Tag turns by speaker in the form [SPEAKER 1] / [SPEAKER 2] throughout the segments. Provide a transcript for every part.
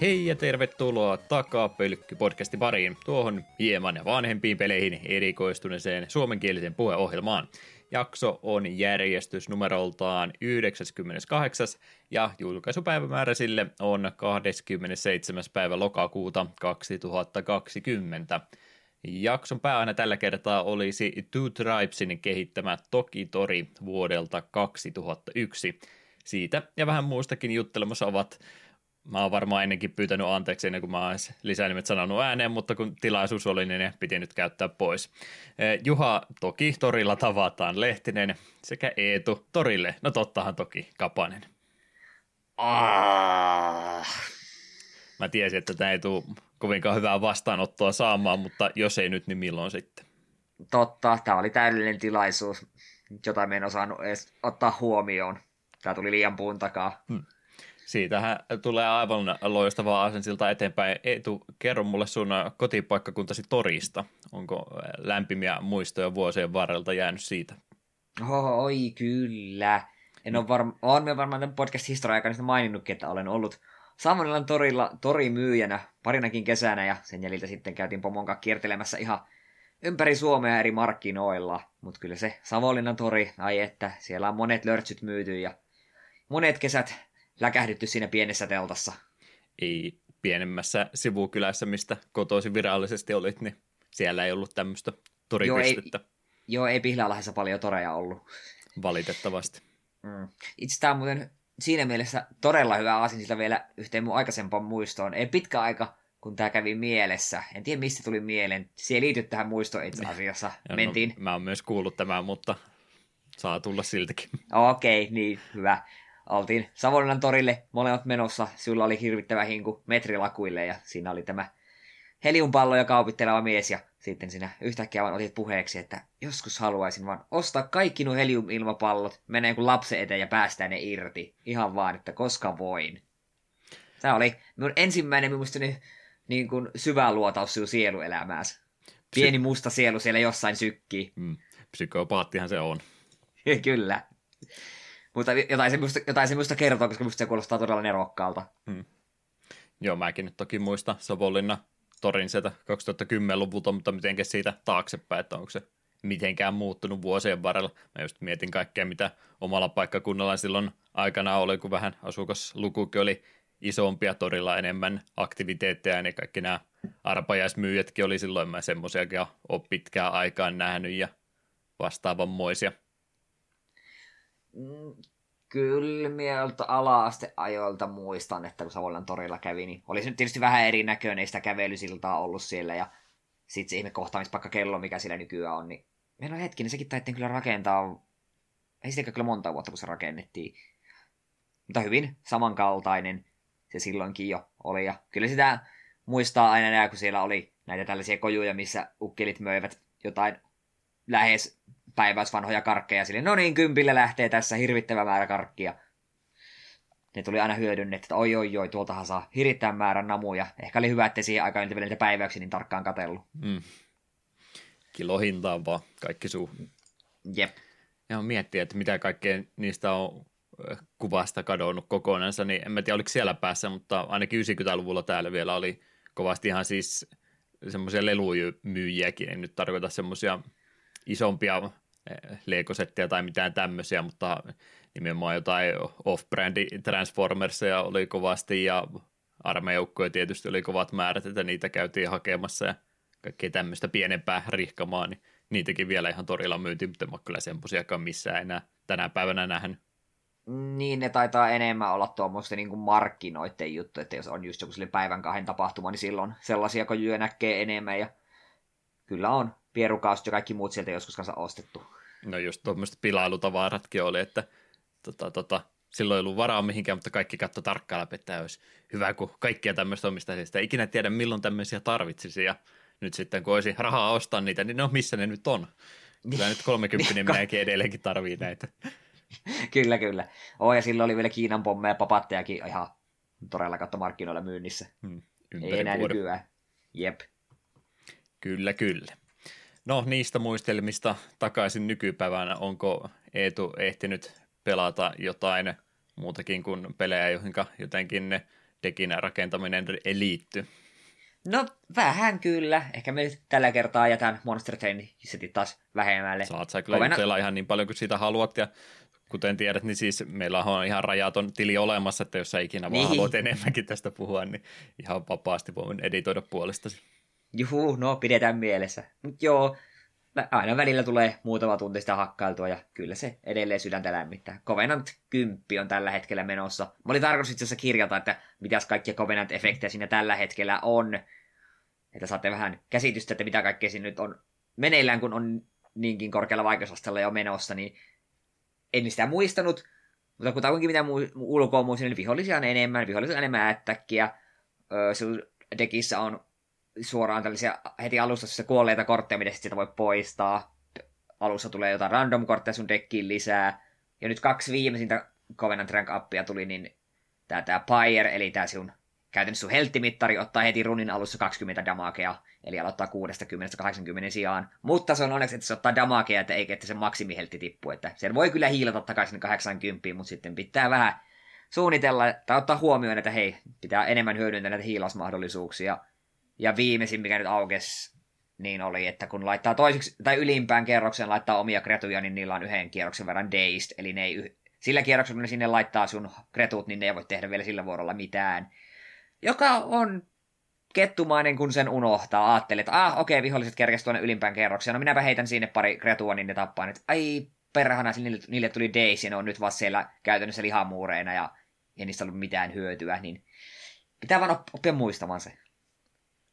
[SPEAKER 1] Hei ja tervetuloa takaa Pölkky-podcasti pariin, tuohon hieman vanhempiin peleihin erikoistuneeseen suomenkielisen puheohjelmaan. Jakso on järjestys numeroltaan 98 ja julkaisupäivämäärä sille on 27. päivä lokakuuta 2020. Jakson pääaina tällä kertaa olisi Two Tribesin kehittämä Toki-tori vuodelta 2001. Siitä ja vähän muustakin juttelemassa ovat Mä oon varmaan ennenkin pyytänyt anteeksi ennen kuin mä oon lisänimet sanonut ääneen, mutta kun tilaisuus oli, niin ne piti nyt käyttää pois. Juha toki torilla tavataan Lehtinen sekä Eetu torille. No tottahan toki Kapanen.
[SPEAKER 2] Ah.
[SPEAKER 1] Mä tiesin, että tämä ei tule kovinkaan hyvää vastaanottoa saamaan, mutta jos ei nyt, niin milloin sitten?
[SPEAKER 2] Totta, tämä oli täydellinen tilaisuus, jota me en osannut edes ottaa huomioon. Tämä tuli liian puun takaa. Hmm.
[SPEAKER 1] Siitähän tulee aivan loistavaa asensilta eteenpäin. Eetu, kerro mulle sun kotipaikkakuntasi Torista. Onko lämpimiä muistoja vuosien varrelta jäänyt siitä?
[SPEAKER 2] Oi kyllä. En ole varma, olen varmaan tämän podcast-historian aikana maininnutkin, että olen ollut Savonilan torilla torimyyjänä parinakin kesänä ja sen jäljiltä sitten käytiin pomon kanssa kiertelemässä ihan ympäri Suomea eri markkinoilla. Mutta kyllä se Savonlinnan tori, ai että, siellä on monet lörtsyt myyty ja monet kesät läkähdytty siinä pienessä teltassa.
[SPEAKER 1] Ei pienemmässä sivukylässä, mistä kotoisin virallisesti olit, niin siellä ei ollut tämmöistä toripistettä.
[SPEAKER 2] Joo, ei, joo, ei Pihlalahdessa paljon toreja ollut.
[SPEAKER 1] Valitettavasti.
[SPEAKER 2] Mm. Itse tämä on muuten siinä mielessä todella hyvä asia sillä vielä yhteen mun aikaisempaan muistoon. Ei pitkä aika, kun tämä kävi mielessä. En tiedä, mistä tuli mieleen. Se ei liity tähän muistoon itse asiassa. Ja Mentiin.
[SPEAKER 1] No, mä oon myös kuullut tämän, mutta saa tulla siltäkin.
[SPEAKER 2] Okei, okay, niin hyvä oltiin Savonlinnan torille molemmat menossa. Sulla oli hirvittävä hinku metrilakuille ja siinä oli tämä heliumpallo ja kaupitteleva mies ja sitten sinä yhtäkkiä vaan otit puheeksi, että joskus haluaisin vaan ostaa kaikki nuo heliumilmapallot, menee kuin lapsen eteen ja päästään ne irti. Ihan vaan, että koska voin. Tämä oli minun ensimmäinen minusta niin kuin syvä luotaus sinun sieluelämääsi. Pieni musta sielu siellä jossain sykkii.
[SPEAKER 1] Mm. Psykopaattihan se on.
[SPEAKER 2] Kyllä. Mutta jotain semmoista, jotain semmoista kertoo, koska musta se kuulostaa todella nerokkaalta. Hmm.
[SPEAKER 1] Joo, mäkin nyt toki muista Savonlinna torin sieltä 2010-luvulta, mutta mitenkä siitä taaksepäin, että onko se mitenkään muuttunut vuosien varrella. Mä just mietin kaikkea, mitä omalla paikkakunnalla silloin aikana oli, kun vähän asukaslukukin oli isompia torilla enemmän aktiviteetteja, niin kaikki nämä arpajaismyyjätkin oli silloin, mä semmoisiakin ole pitkään aikaan nähnyt ja vastaavanmoisia.
[SPEAKER 2] Mm, kylmiöltä ala-asteajoilta muistan, että kun Savonlinnan torilla kävi, niin olisi nyt tietysti vähän erinäköinen sitä kävelysiltaa ollut siellä ja sitten se ihme kohtaamispaikka kello, mikä siellä nykyään on, niin meillä on hetki, niin sekin taittiin kyllä rakentaa, ei sitäkään kyllä monta vuotta, kun se rakennettiin. Mutta hyvin samankaltainen se silloinkin jo oli. Ja kyllä sitä muistaa aina nää, kun siellä oli näitä tällaisia kojuja, missä ukkelit möivät jotain lähes päiväisvanhoja karkkeja sille, no niin, kympillä lähtee tässä hirvittävä määrä karkkia. Ne tuli aina hyödynnetty, että oi oi oi, tuoltahan saa hirvittävän määrän namuja. Ehkä oli hyvä, että siihen aikaan vielä niitä päiväyksiä niin tarkkaan katellut. Mm.
[SPEAKER 1] Kilohintaan vaan kaikki suu.
[SPEAKER 2] Jep.
[SPEAKER 1] Ja miettiä, että mitä kaikkea niistä on äh, kuvasta kadonnut kokonansa, niin en mä tiedä oliko siellä päässä, mutta ainakin 90-luvulla täällä vielä oli kovasti ihan siis semmoisia lelumyyjiäkin, en nyt tarkoita semmoisia isompia leikosetteja tai mitään tämmöisiä, mutta nimenomaan jotain off-brandi Transformersia oli kovasti ja armeijoukkoja tietysti oli kovat määrät, että niitä käytiin hakemassa ja kaikkea tämmöistä pienempää rihkamaa, niin niitäkin vielä ihan torilla myynti, mutta en ole kyllä semmoisiakaan missään enää tänä päivänä nähnyt.
[SPEAKER 2] Niin, ne taitaa enemmän olla tuommoista niin kuin markkinoiden juttu, että jos on just joku päivän kahden tapahtuma, niin silloin sellaisia kojuja näkee enemmän ja kyllä on pierukaust ja kaikki muut sieltä joskus kanssa ostettu.
[SPEAKER 1] No just tuommoiset pilailutavaratkin oli, että tota, tota, silloin ei ollut varaa mihinkään, mutta kaikki katsoi tarkkaan läpi, että olisi hyvä, kun kaikkia tämmöistä omistaisi. Sitä ikinä tiedä, milloin tämmöisiä tarvitsisi ja nyt sitten kun olisi rahaa ostaa niitä, niin no missä ne nyt on? Kyllä nyt 30 minäkin edelleenkin tarvii näitä.
[SPEAKER 2] kyllä, kyllä. Oh, ja silloin oli vielä Kiinan pommeja papattejakin ihan todella kautta markkinoilla myynnissä. Hmm, ei enää vuoden. nykyään. Jep.
[SPEAKER 1] Kyllä, kyllä. No niistä muistelmista takaisin nykypäivänä. Onko Eetu ehtinyt pelata jotain muutakin kuin pelejä, joihin jotenkin ne dekin rakentaminen liittyy?
[SPEAKER 2] No vähän kyllä. Ehkä me nyt tällä kertaa jätän Monster Train setit taas vähemmälle.
[SPEAKER 1] Saat sä kyllä Kovena... ihan niin paljon kuin sitä haluat ja kuten tiedät, niin siis meillä on ihan rajaton tili olemassa, että jos sä ikinä niin. vaan haluat enemmänkin tästä puhua, niin ihan vapaasti voin editoida puolestasi.
[SPEAKER 2] Juhu, no pidetään mielessä. Mut joo, aina välillä tulee muutama tunti sitä hakkailtua ja kyllä se edelleen sydäntä lämmittää. Covenant 10 on tällä hetkellä menossa. Mä olin tarkoitus itse asiassa kirjata, että mitäs kaikkia Covenant-efektejä siinä tällä hetkellä on. Että saatte vähän käsitystä, että mitä kaikkea siinä nyt on meneillään, kun on niinkin korkealla vaikeusasteella jo menossa, niin en sitä muistanut. Mutta kun kuitenkin mitä mu- ulkoa muistin, niin vihollisia on enemmän, vihollisia on enemmän ättäkkiä. Öö, dekissä on suoraan tällaisia heti alussa kuolleita kortteja, mitä sitä voi poistaa. Alussa tulee jotain random kortteja sun dekkiin lisää. Ja nyt kaksi viimeisintä Covenant Rank Appia tuli, niin tää, tää Pyre, eli tää sun käytännössä sun helttimittari ottaa heti runin alussa 20 damakea, eli aloittaa 60-80 sijaan. Mutta se on onneksi, että se ottaa damakea, että eikä että se maksimiheltti tippu. Että sen voi kyllä hiilata takaisin 80, mutta sitten pitää vähän suunnitella tai ottaa huomioon, että hei, pitää enemmän hyödyntää näitä hiilausmahdollisuuksia. Ja viimeisin, mikä nyt aukesi, niin oli, että kun laittaa toiseksi, tai ylimpään kerroksen laittaa omia kretuja, niin niillä on yhden kierroksen verran dazed, eli ne ei yh... sillä kierroksella, kun ne sinne laittaa sun kretut, niin ne ei voi tehdä vielä sillä vuorolla mitään. Joka on kettumainen, kun sen unohtaa. Ajattelee, että ah, okei, viholliset kerkesi tuonne ylimpään kerrokseen. No minäpä heitän sinne pari kretua, niin ne tappaa. Että ai, perhana, niille, niille tuli days, ja ne on nyt vaan siellä käytännössä lihamuureina, ja ei niistä ollut mitään hyötyä, niin pitää vaan oppia muistamaan se.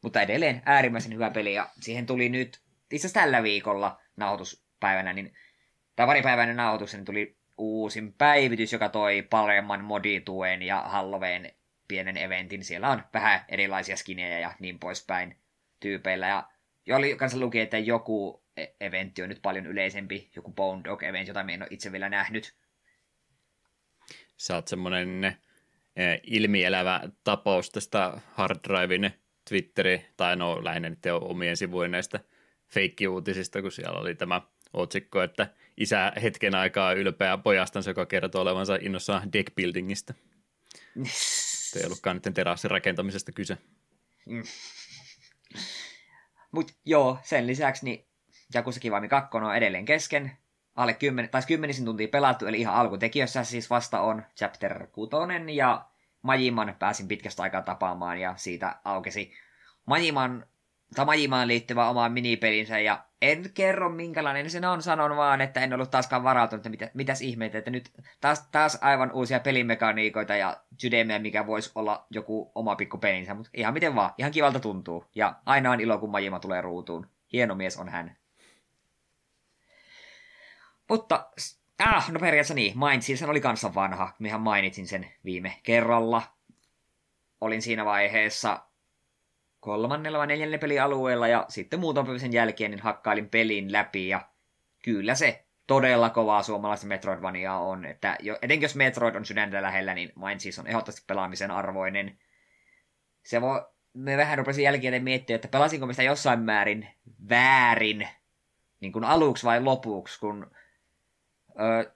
[SPEAKER 2] Mutta edelleen äärimmäisen hyvä peli, ja siihen tuli nyt itse asiassa tällä viikolla nauhoituspäivänä, niin, tai paripäiväinen nauhoitus, niin tuli uusin päivitys, joka toi paremman modituen ja Halloween pienen eventin. Siellä on vähän erilaisia skinejä ja niin poispäin tyypeillä. Ja oli kanssa luki, että joku e- eventti on nyt paljon yleisempi, joku Bone Dog event, jota en ole itse vielä nähnyt.
[SPEAKER 1] Sä oot semmoinen eh, ilmielävä tapaus tästä hard Twitteri, tai no lähinnä nyt omien sivujen näistä feikkiuutisista, kun siellä oli tämä otsikko, että isä hetken aikaa ylpeä pojastansa, joka kertoo olevansa innossaan deckbuildingista. ei ollutkaan nyt terassin rakentamisesta kyse. Mm.
[SPEAKER 2] Mut joo, sen lisäksi niin Jakusa Kiwami 2 on edelleen kesken. Alle 10, tai 10 tuntia pelattu, eli ihan alkutekijössä siis vasta on chapter 6, ja Majiman pääsin pitkästä aikaa tapaamaan, ja siitä aukesi Majiman, tai Majimaan liittyvä oma minipelinsä, ja en kerro minkälainen se on, sanon vaan, että en ollut taaskaan varautunut, että mitä, mitäs ihmeitä, että nyt taas, taas aivan uusia pelimekaniikoita ja sydämiä, mikä voisi olla joku oma pikku pelinsä, mutta ihan miten vaan, ihan kivalta tuntuu. Ja aina on ilo, kun Majima tulee ruutuun. Hieno mies on hän. Mutta, ah, no periaatteessa niin, Mindsealsen oli kanssa vanha, mehän mainitsin sen viime kerralla. Olin siinä vaiheessa kolmannella vai neljännellä pelialueella ja sitten muutaman sen jälkeen niin hakkailin pelin läpi ja kyllä se todella kovaa suomalaista Metroidvania on. Että jo, etenkin jos Metroid on sydäntä lähellä, niin Mindseas on ehdottomasti pelaamisen arvoinen. Se voi, me vähän rupesin jälkeen miettiä, että pelasinko me sitä jossain määrin väärin, niin kuin aluksi vai lopuksi, kun ö,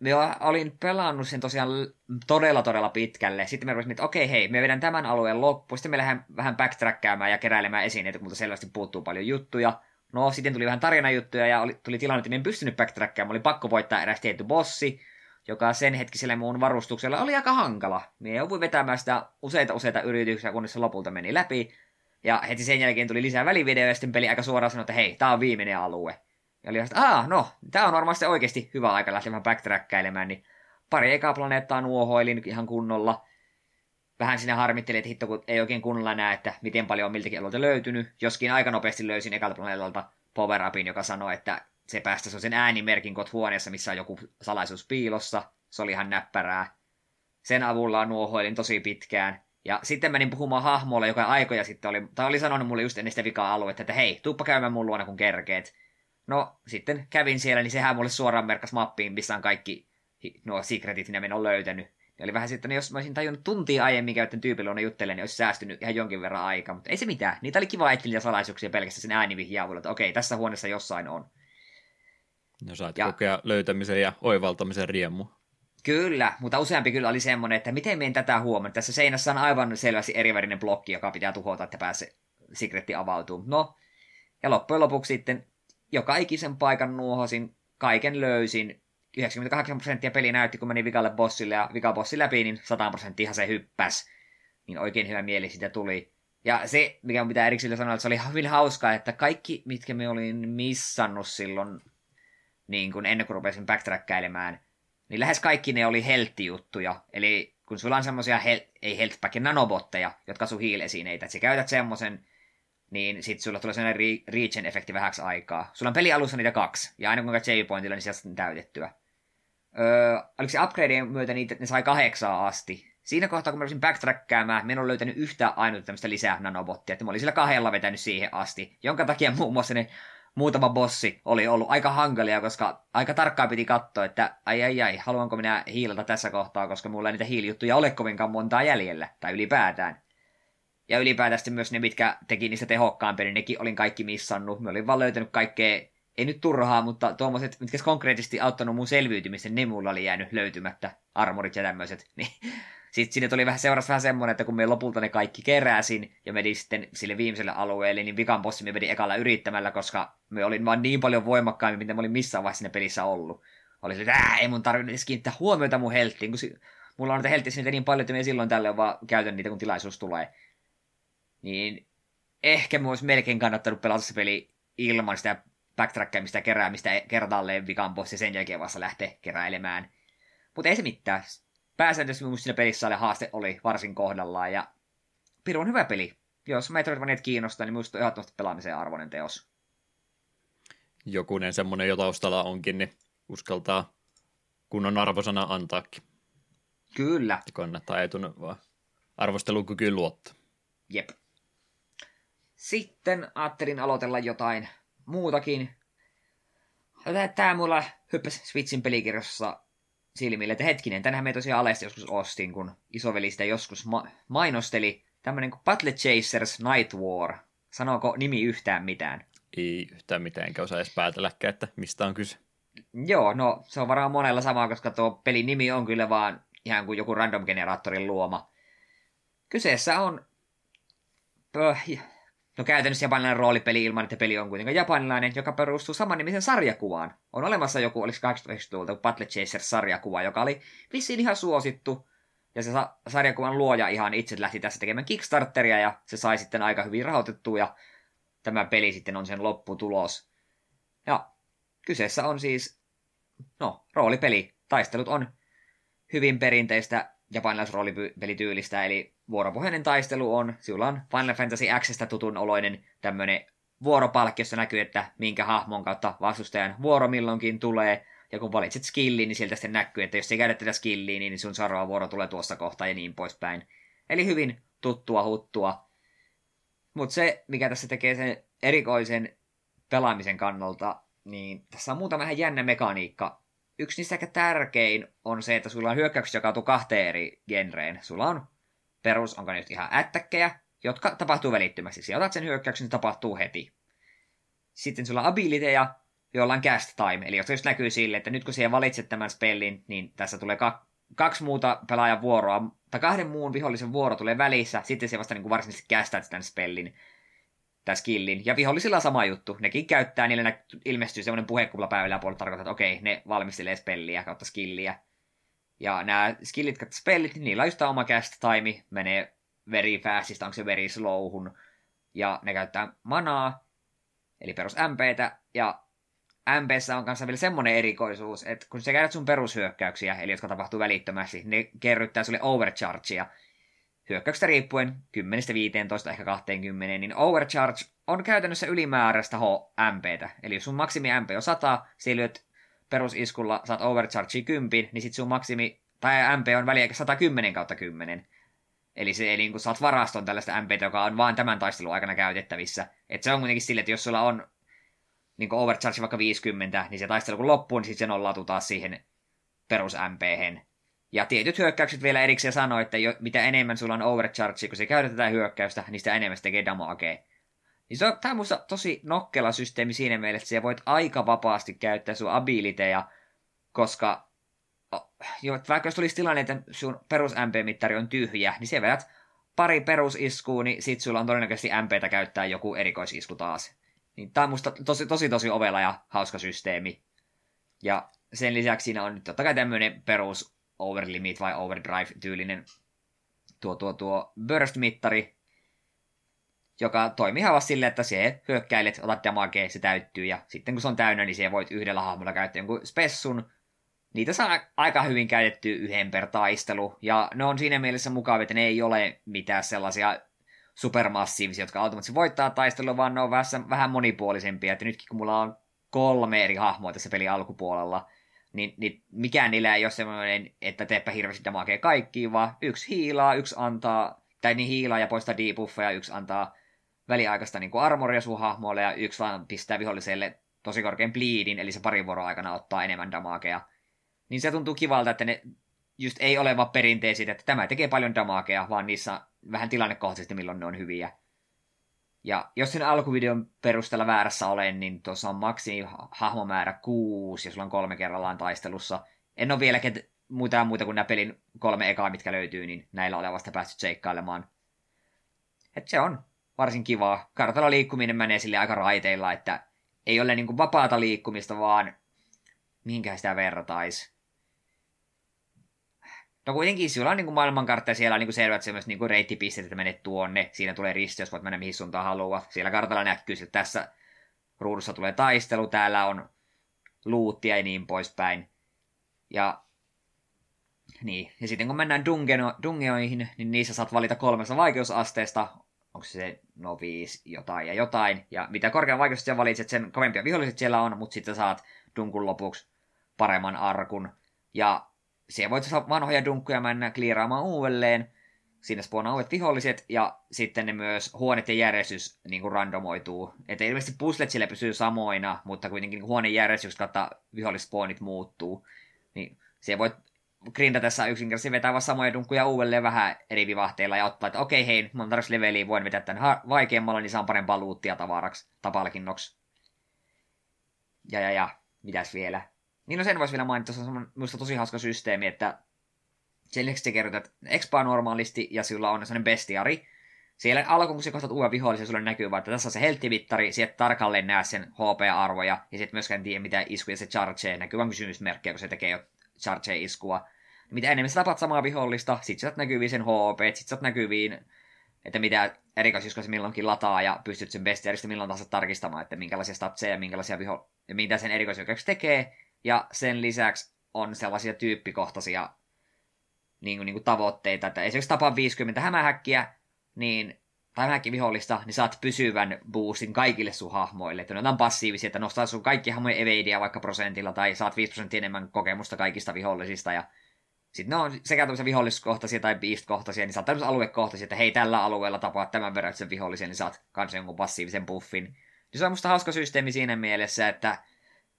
[SPEAKER 2] me olin pelannut sen tosiaan todella todella pitkälle. Sitten me rupesin, että okei hei, me vedän tämän alueen loppu. Sitten me lähdemme vähän backtrackkäämään ja keräilemään esineitä, mutta selvästi puuttuu paljon juttuja. No, sitten tuli vähän tarinajuttuja ja oli, tuli tilanne, että en pystynyt backtrackkaamaan. Oli pakko voittaa eräs tietty bossi, joka sen hetkisellä muun varustuksella oli aika hankala. Me jouduin vetämään sitä useita useita yrityksiä, kunnes se lopulta meni läpi. Ja heti sen jälkeen tuli lisää välivideoja ja sitten peli aika suoraan sanoi, että hei, tää on viimeinen alue. Ja oli että aah, no, tää on varmasti oikeasti hyvä aika lähteä vähän backtrackkailemaan, niin pari ekaa planeettaa nuohoilin ihan kunnolla. Vähän sinne harmittelin, että hitto, kun ei oikein kunnolla näe, että miten paljon on miltäkin alueelta löytynyt. Joskin aika nopeasti löysin ekalta planeetalta power upin, joka sanoi, että se päästä sen äänimerkin kot huoneessa, missä on joku salaisuus piilossa. Se oli ihan näppärää. Sen avulla nuohoilin tosi pitkään. Ja sitten menin puhumaan hahmolle, joka aikoja sitten oli, tai oli sanonut mulle just ennen sitä vikaa aluetta, että hei, tuuppa käymään mun luona kun kerkeet. No, sitten kävin siellä, niin sehän mulle suoraan merkkas mappiin, missä on kaikki nuo secretit, mitä minä olen löytänyt. Ja oli vähän sitten, jos mä olisin tajunnut tuntia aiemmin käytän tyypillä juttelemaan, niin olisi säästynyt ihan jonkin verran aikaa. Mutta ei se mitään. Niitä oli kiva etsiä salaisuuksia pelkästään sen äänivihjaa avulla, että okei, tässä huoneessa jossain on.
[SPEAKER 1] No saat ja, kokea löytämisen ja oivaltamisen riemu.
[SPEAKER 2] Kyllä, mutta useampi kyllä oli semmoinen, että miten meidän tätä huomannut. Tässä seinässä on aivan selvästi erivärinen blokki, joka pitää tuhota, että pääsee secretti avautuu. No, ja loppujen lopuksi sitten joka ikisen paikan nuohosin, kaiken löysin. 98 prosenttia peli näytti, kun meni vikalle bossille ja vikabossi läpi, niin 100 prosenttia se hyppäs. Niin oikein hyvä mieli siitä tuli. Ja se, mikä on pitää erikseen sanoa, että se oli hyvin hauskaa, että kaikki, mitkä me olin missannut silloin, niin kun ennen kuin rupesin backtrackkailemaan, niin lähes kaikki ne oli helttijuttuja. Eli kun sulla on semmosia, hel- ei healthpackin nanobotteja, jotka sun heal-esineitä, että sä käytät semmosen, niin sit sulla tulee sellainen re- regen-efekti vähäksi aikaa. Sulla on pelialussa niitä kaksi, ja aina kun käyt pointilla niin sieltä on täytettyä. Öö, oliko se upgradeen myötä niitä, ne sai kahdeksaa asti. Siinä kohtaa, kun mä olisin backtrackkäämään, mä en ole löytänyt yhtään ainut tämmöistä lisää nanobottia, että mä olin sillä kahdella vetänyt siihen asti, jonka takia muun muassa ne muutama bossi oli ollut aika hankalia, koska aika tarkkaan piti katsoa, että ai ai ai, haluanko minä hiilata tässä kohtaa, koska mulla ei niitä hiilijuttuja ole kovinkaan montaa jäljellä, tai ylipäätään. Ja ylipäätään myös ne, mitkä teki niistä tehokkaampia, niin nekin olin kaikki missannut. Mä olin vaan löytänyt kaikkea, ei nyt turhaa, mutta tuommoiset, mitkä konkreettisesti auttanut mun selviytymisen, ne mulla oli jäänyt löytymättä, armorit ja tämmöiset. Niin sitten sinne tuli vähän seurassa vähän semmoinen, että kun me lopulta ne kaikki keräsin ja meni sitten sille viimeiselle alueelle, niin vikan bossi me meni ekalla yrittämällä, koska me olin vaan niin paljon voimakkaammin, mitä mä olin missään vaiheessa siinä pelissä ollut. Oli se, että ei mun tarvitse edes kiinnittää huomiota mun helttiin, kun si- mulla on niitä helttiä niin paljon, että me silloin tälle vaan käytän niitä, kun tilaisuus tulee. Niin ehkä olisi melkein kannattanut pelata se peli ilman sitä backtrackkaamista ja keräämistä kertaalleen vikan bossi sen jälkeen vasta lähteä keräilemään. Mutta ei se mitään pääsääntöisesti mun siinä pelissä oli haaste oli varsin kohdallaan ja pirun hyvä peli. Jos Metroidvaniat kiinnostaa, niin minusta on ehdottomasti pelaamisen arvoinen teos.
[SPEAKER 1] Jokunen semmonen jo taustalla onkin, niin uskaltaa kunnon arvosana antaakin.
[SPEAKER 2] Kyllä.
[SPEAKER 1] Kannattaa etun vaan arvostelukykyyn luottaa.
[SPEAKER 2] Jep. Sitten ajattelin aloitella jotain muutakin. Tämä mulla hyppäsi Switchin pelikirjassa silmille, että hetkinen, tänähän me tosiaan alesti joskus ostin, kun isoveli sitä joskus ma- mainosteli. Tämmönen kuin Battle Chasers Night War. Sanooko nimi yhtään mitään?
[SPEAKER 1] Ei yhtään mitään, enkä osaa edes päätelläkään, että mistä on kyse.
[SPEAKER 2] Joo, no se on varmaan monella sama, koska tuo pelin nimi on kyllä vaan ihan kuin joku random-generaattorin luoma. Kyseessä on No käytännössä japanilainen roolipeli ilman, että peli on kuitenkaan japanilainen, joka perustuu samannimisen sarjakuvaan. On olemassa joku, oliko 80-luvulta Battle Chasers-sarjakuva, joka oli vissiin ihan suosittu. Ja se sa- sarjakuvan luoja ihan itse lähti tässä tekemään Kickstarteria ja se sai sitten aika hyvin rahoitettua ja tämä peli sitten on sen lopputulos. Ja kyseessä on siis, no, roolipeli. Taistelut on hyvin perinteistä japanilaisroolipelityylistä, eli vuoropohjainen taistelu on, sinulla on Final Fantasy Xstä tutun oloinen tämmönen vuoropalkki, jossa näkyy, että minkä hahmon kautta vastustajan vuoro milloinkin tulee, ja kun valitset skillin, niin sieltä sitten näkyy, että jos ei käytä tätä skilliä, niin sun seuraava vuoro tulee tuossa kohtaa ja niin poispäin. Eli hyvin tuttua huttua. Mutta se, mikä tässä tekee sen erikoisen pelaamisen kannalta, niin tässä on muutama vähän jännä mekaniikka. Yksi niistä ehkä tärkein on se, että sulla on hyökkäyksiä jakautuu kahteen eri genreen. Sulla on perus, onko ne nyt ihan ättäkkejä, jotka tapahtuu välittömästi. Siis otat sen hyökkäyksen, se tapahtuu heti. Sitten sulla on abiliteja, joilla on cast time, eli jos just näkyy sille, että nyt kun siihen valitset tämän spellin, niin tässä tulee kak- kaksi muuta pelaajan vuoroa, tai kahden muun vihollisen vuoro tulee välissä, sitten se vasta niin kuin varsinaisesti kästät tämän spellin, tai skillin. Ja vihollisilla on sama juttu. Nekin käyttää, niille nä- ilmestyy semmoinen puhekupla päivällä puolella tarkoittaa, että okei, ne valmistelee spelliä kautta skilliä. Ja nämä skillit kautta spellit, niin niillä on just oma cast time, menee very fastista, onko se very slowhun. Ja ne käyttää manaa, eli perus MPtä, ja MPssä on kanssa vielä semmonen erikoisuus, että kun sä käytät sun perushyökkäyksiä, eli jotka tapahtuu välittömästi, ne kerryttää sulle overchargea. Hyökkäyksestä riippuen 10-15, ehkä 20, niin overcharge on käytännössä ylimääräistä HMPtä. Eli jos sun maksimi MP on 100, sä lyöt perusiskulla, saat overcharge 10, niin sit sun maksimi, tai MP on väliä 110 kautta 10. Eli se, eli kun saat varaston tällaista MPtä, joka on vain tämän taistelun aikana käytettävissä. Et se on kuitenkin sille, että jos sulla on niin overcharge vaikka 50, niin se taistelu kun loppuu, niin sitten se nollautuu taas siihen perus MPhen. Ja tietyt hyökkäykset vielä erikseen sanoo, että jo, mitä enemmän sulla on overcharge, kun se käytetään hyökkäystä, niin sitä enemmän se tekee damagea. Niin se on, tämä on musta tosi nokkela systeemi siinä mielessä, että sä voit aika vapaasti käyttää sun abiliteja, koska jo, vaikka jos tulisi tilanne, että sun perus MP-mittari on tyhjä, niin se vedät pari perusiskua, niin sit sulla on todennäköisesti MPtä käyttää joku erikoisisku taas. Niin tää on musta tosi, tosi, tosi ovela ja hauska systeemi. Ja sen lisäksi siinä on nyt totta kai tämmöinen perus overlimit vai overdrive-tyylinen tuo, tuo, tuo burst-mittari, joka toimii ihan silleen, että se hyökkäilet, otat damagea, se täyttyy, ja sitten kun se on täynnä, niin se voit yhdellä hahmolla käyttää jonkun spessun. Niitä saa aika hyvin käytetty yhden per taistelu, ja ne on siinä mielessä mukavia, että ne ei ole mitään sellaisia supermassiivisia, jotka automaattisesti voittaa taistelua, vaan ne on vähän, vähän monipuolisempia. Että nytkin kun mulla on kolme eri hahmoa tässä pelin alkupuolella, niin, niin mikään niillä ei ole semmoinen, että teepä hirveästi damagea kaikkiin, vaan yksi hiilaa, yksi antaa, tai niin hiilaa ja poistaa debuffeja, yksi antaa väliaikaista niin armoria sun hahmoille, ja yksi vaan pistää viholliselle tosi korkean bleedin, eli se parin vuoron aikana ottaa enemmän damagea. Niin se tuntuu kivalta, että ne just ei ole vaan perinteisiä, että tämä tekee paljon damagea, vaan niissä vähän tilannekohtaisesti, milloin ne on hyviä. Ja jos sen alkuvideon perusteella väärässä olen, niin tuossa on maksimi hahmomäärä 6, ja sulla on kolme kerrallaan taistelussa. En ole vieläkään muuta muuta kuin nämä pelin kolme ekaa, mitkä löytyy, niin näillä olen vasta päässyt seikkailemaan. Et se on varsin kivaa. Kartalla liikkuminen menee sille aika raiteilla, että ei ole niin kuin vapaata liikkumista, vaan mihinkä sitä vertaisi. No kuitenkin sulla on niin kuin maailmankartta ja siellä on niin selvät semmoiset niin reittipisteet, että menet tuonne. Siinä tulee risti, jos voit mennä mihin suuntaan haluaa. Siellä kartalla näkyy, että tässä ruudussa tulee taistelu, täällä on luuttia ja niin poispäin. Ja niin, ja sitten kun mennään dungeoihin, niin niissä saat valita kolmesta vaikeusasteesta, onko se no viisi jotain ja jotain. Ja mitä korkean vaikeusaste valitset, sen kovempia viholliset siellä on, mutta sitten saat dunkun lopuksi paremman arkun. Ja siellä voit vanhoja dunkkuja mennä kliiraamaan uudelleen. Siinä spawnaa uudet viholliset, ja sitten ne myös huoneet ja järjestys niin kuin randomoituu. Että ilmeisesti puslet sille pysyy samoina, mutta kuitenkin niin huonejärjestys kautta vihollispawnit muuttuu. Niin se voit tässä yksinkertaisesti vetää vaan samoja dunkkuja uudelleen vähän eri vivahteilla ja ottaa, että okei hei, mun tarvitsisi leveliä, voin vetää tämän vaikeammalla, niin saan parempaa luuttia tavaraksi, tapalkinnoksi. Ja ja ja, mitäs vielä? Niin no sen voisi vielä mainita, se on minusta tosi hauska systeemi, että sen lisäksi kerrotat expaa normaalisti ja sillä on sellainen bestiari. Siellä alkuun, kun sä kohtat uuden vihollisen, sulle näkyy vaan, että tässä on se helttivittari, sieltä tarkalleen näe sen HP-arvoja, ja sitten myöskään tiedä, mitä iskuja se charge näkyy vain kysymysmerkkejä, kun se tekee jo charge-iskua. Mitä enemmän sä tapat samaa vihollista, sit sä näkyviin sen HP, sit sä näkyviin, että mitä erikoisiskoja se milloinkin lataa, ja pystyt sen bestiarista milloin tahansa tarkistamaan, että minkälaisia statseja ja minkälaisia viho- ja mitä sen erikoishyökkäykset tekee, ja sen lisäksi on sellaisia tyyppikohtaisia niin kuin, niin kuin tavoitteita, että esimerkiksi tapaa 50 hämähäkkiä, niin tai hämähäkki vihollista, niin saat pysyvän boostin kaikille sun hahmoille. Että ne on passiivisia, että nostaa sun kaikki hahmojen evadea vaikka prosentilla, tai saat 5 prosenttia enemmän kokemusta kaikista vihollisista, ja sitten ne on sekä tämmöisiä viholliskohtaisia tai beast-kohtaisia, niin saat tämmöisiä aluekohtaisia, että hei, tällä alueella tapaat tämän verran sen vihollisen, niin saat kans jonkun passiivisen buffin. Niin se on musta hauska systeemi siinä mielessä, että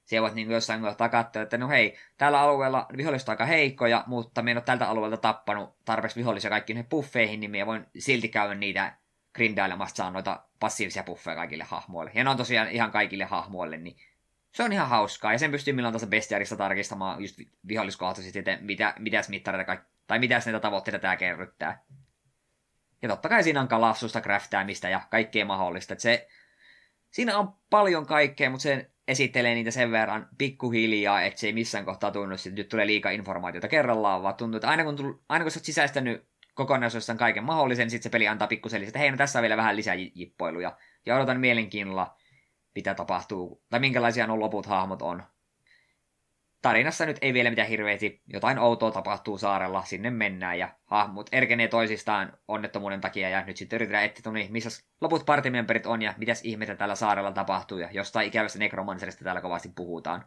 [SPEAKER 2] siellä voit niin jossain kohtaa katsoa, että no hei, tällä alueella viholliset on aika heikkoja, mutta me en ole tältä alueelta tappanut tarpeeksi vihollisia kaikki ne buffeihin, niin me voin silti käydä niitä grindailemasta, saa noita passiivisia buffeja kaikille hahmoille. Ja ne on tosiaan ihan kaikille hahmoille, niin se on ihan hauskaa. Ja sen pystyy milloin tässä bestiarista tarkistamaan just viholliskohtaisesti, että mitä, mitäs mittareita tai mitäs näitä tavoitteita tämä kerryttää. Ja totta kai siinä on kalassusta, craftaamista ja kaikkea mahdollista. Se, siinä on paljon kaikkea, mutta se esittelee niitä sen verran pikkuhiljaa, että se ei missään kohtaa tunnu, että nyt tulee liikaa informaatiota kerrallaan, vaan tuntuu, että aina kun, tull, aina kun sä oot sisäistänyt kokonaisuudessaan kaiken mahdollisen, niin sitten se peli antaa pikkusen että hei, no tässä on vielä vähän lisää jippoiluja. Ja odotan mielenkiinnolla, mitä tapahtuu, tai minkälaisia nuo loput hahmot on. Tarinassa nyt ei vielä mitään hirveästi, jotain outoa tapahtuu saarella, sinne mennään ja hahmot erkenee toisistaan onnettomuuden takia ja nyt sitten yritetään etsiä, niin missä loput partimemberit on ja mitäs ihmettä tällä saarella tapahtuu ja jostain ikävästä nekromanserista täällä kovasti puhutaan.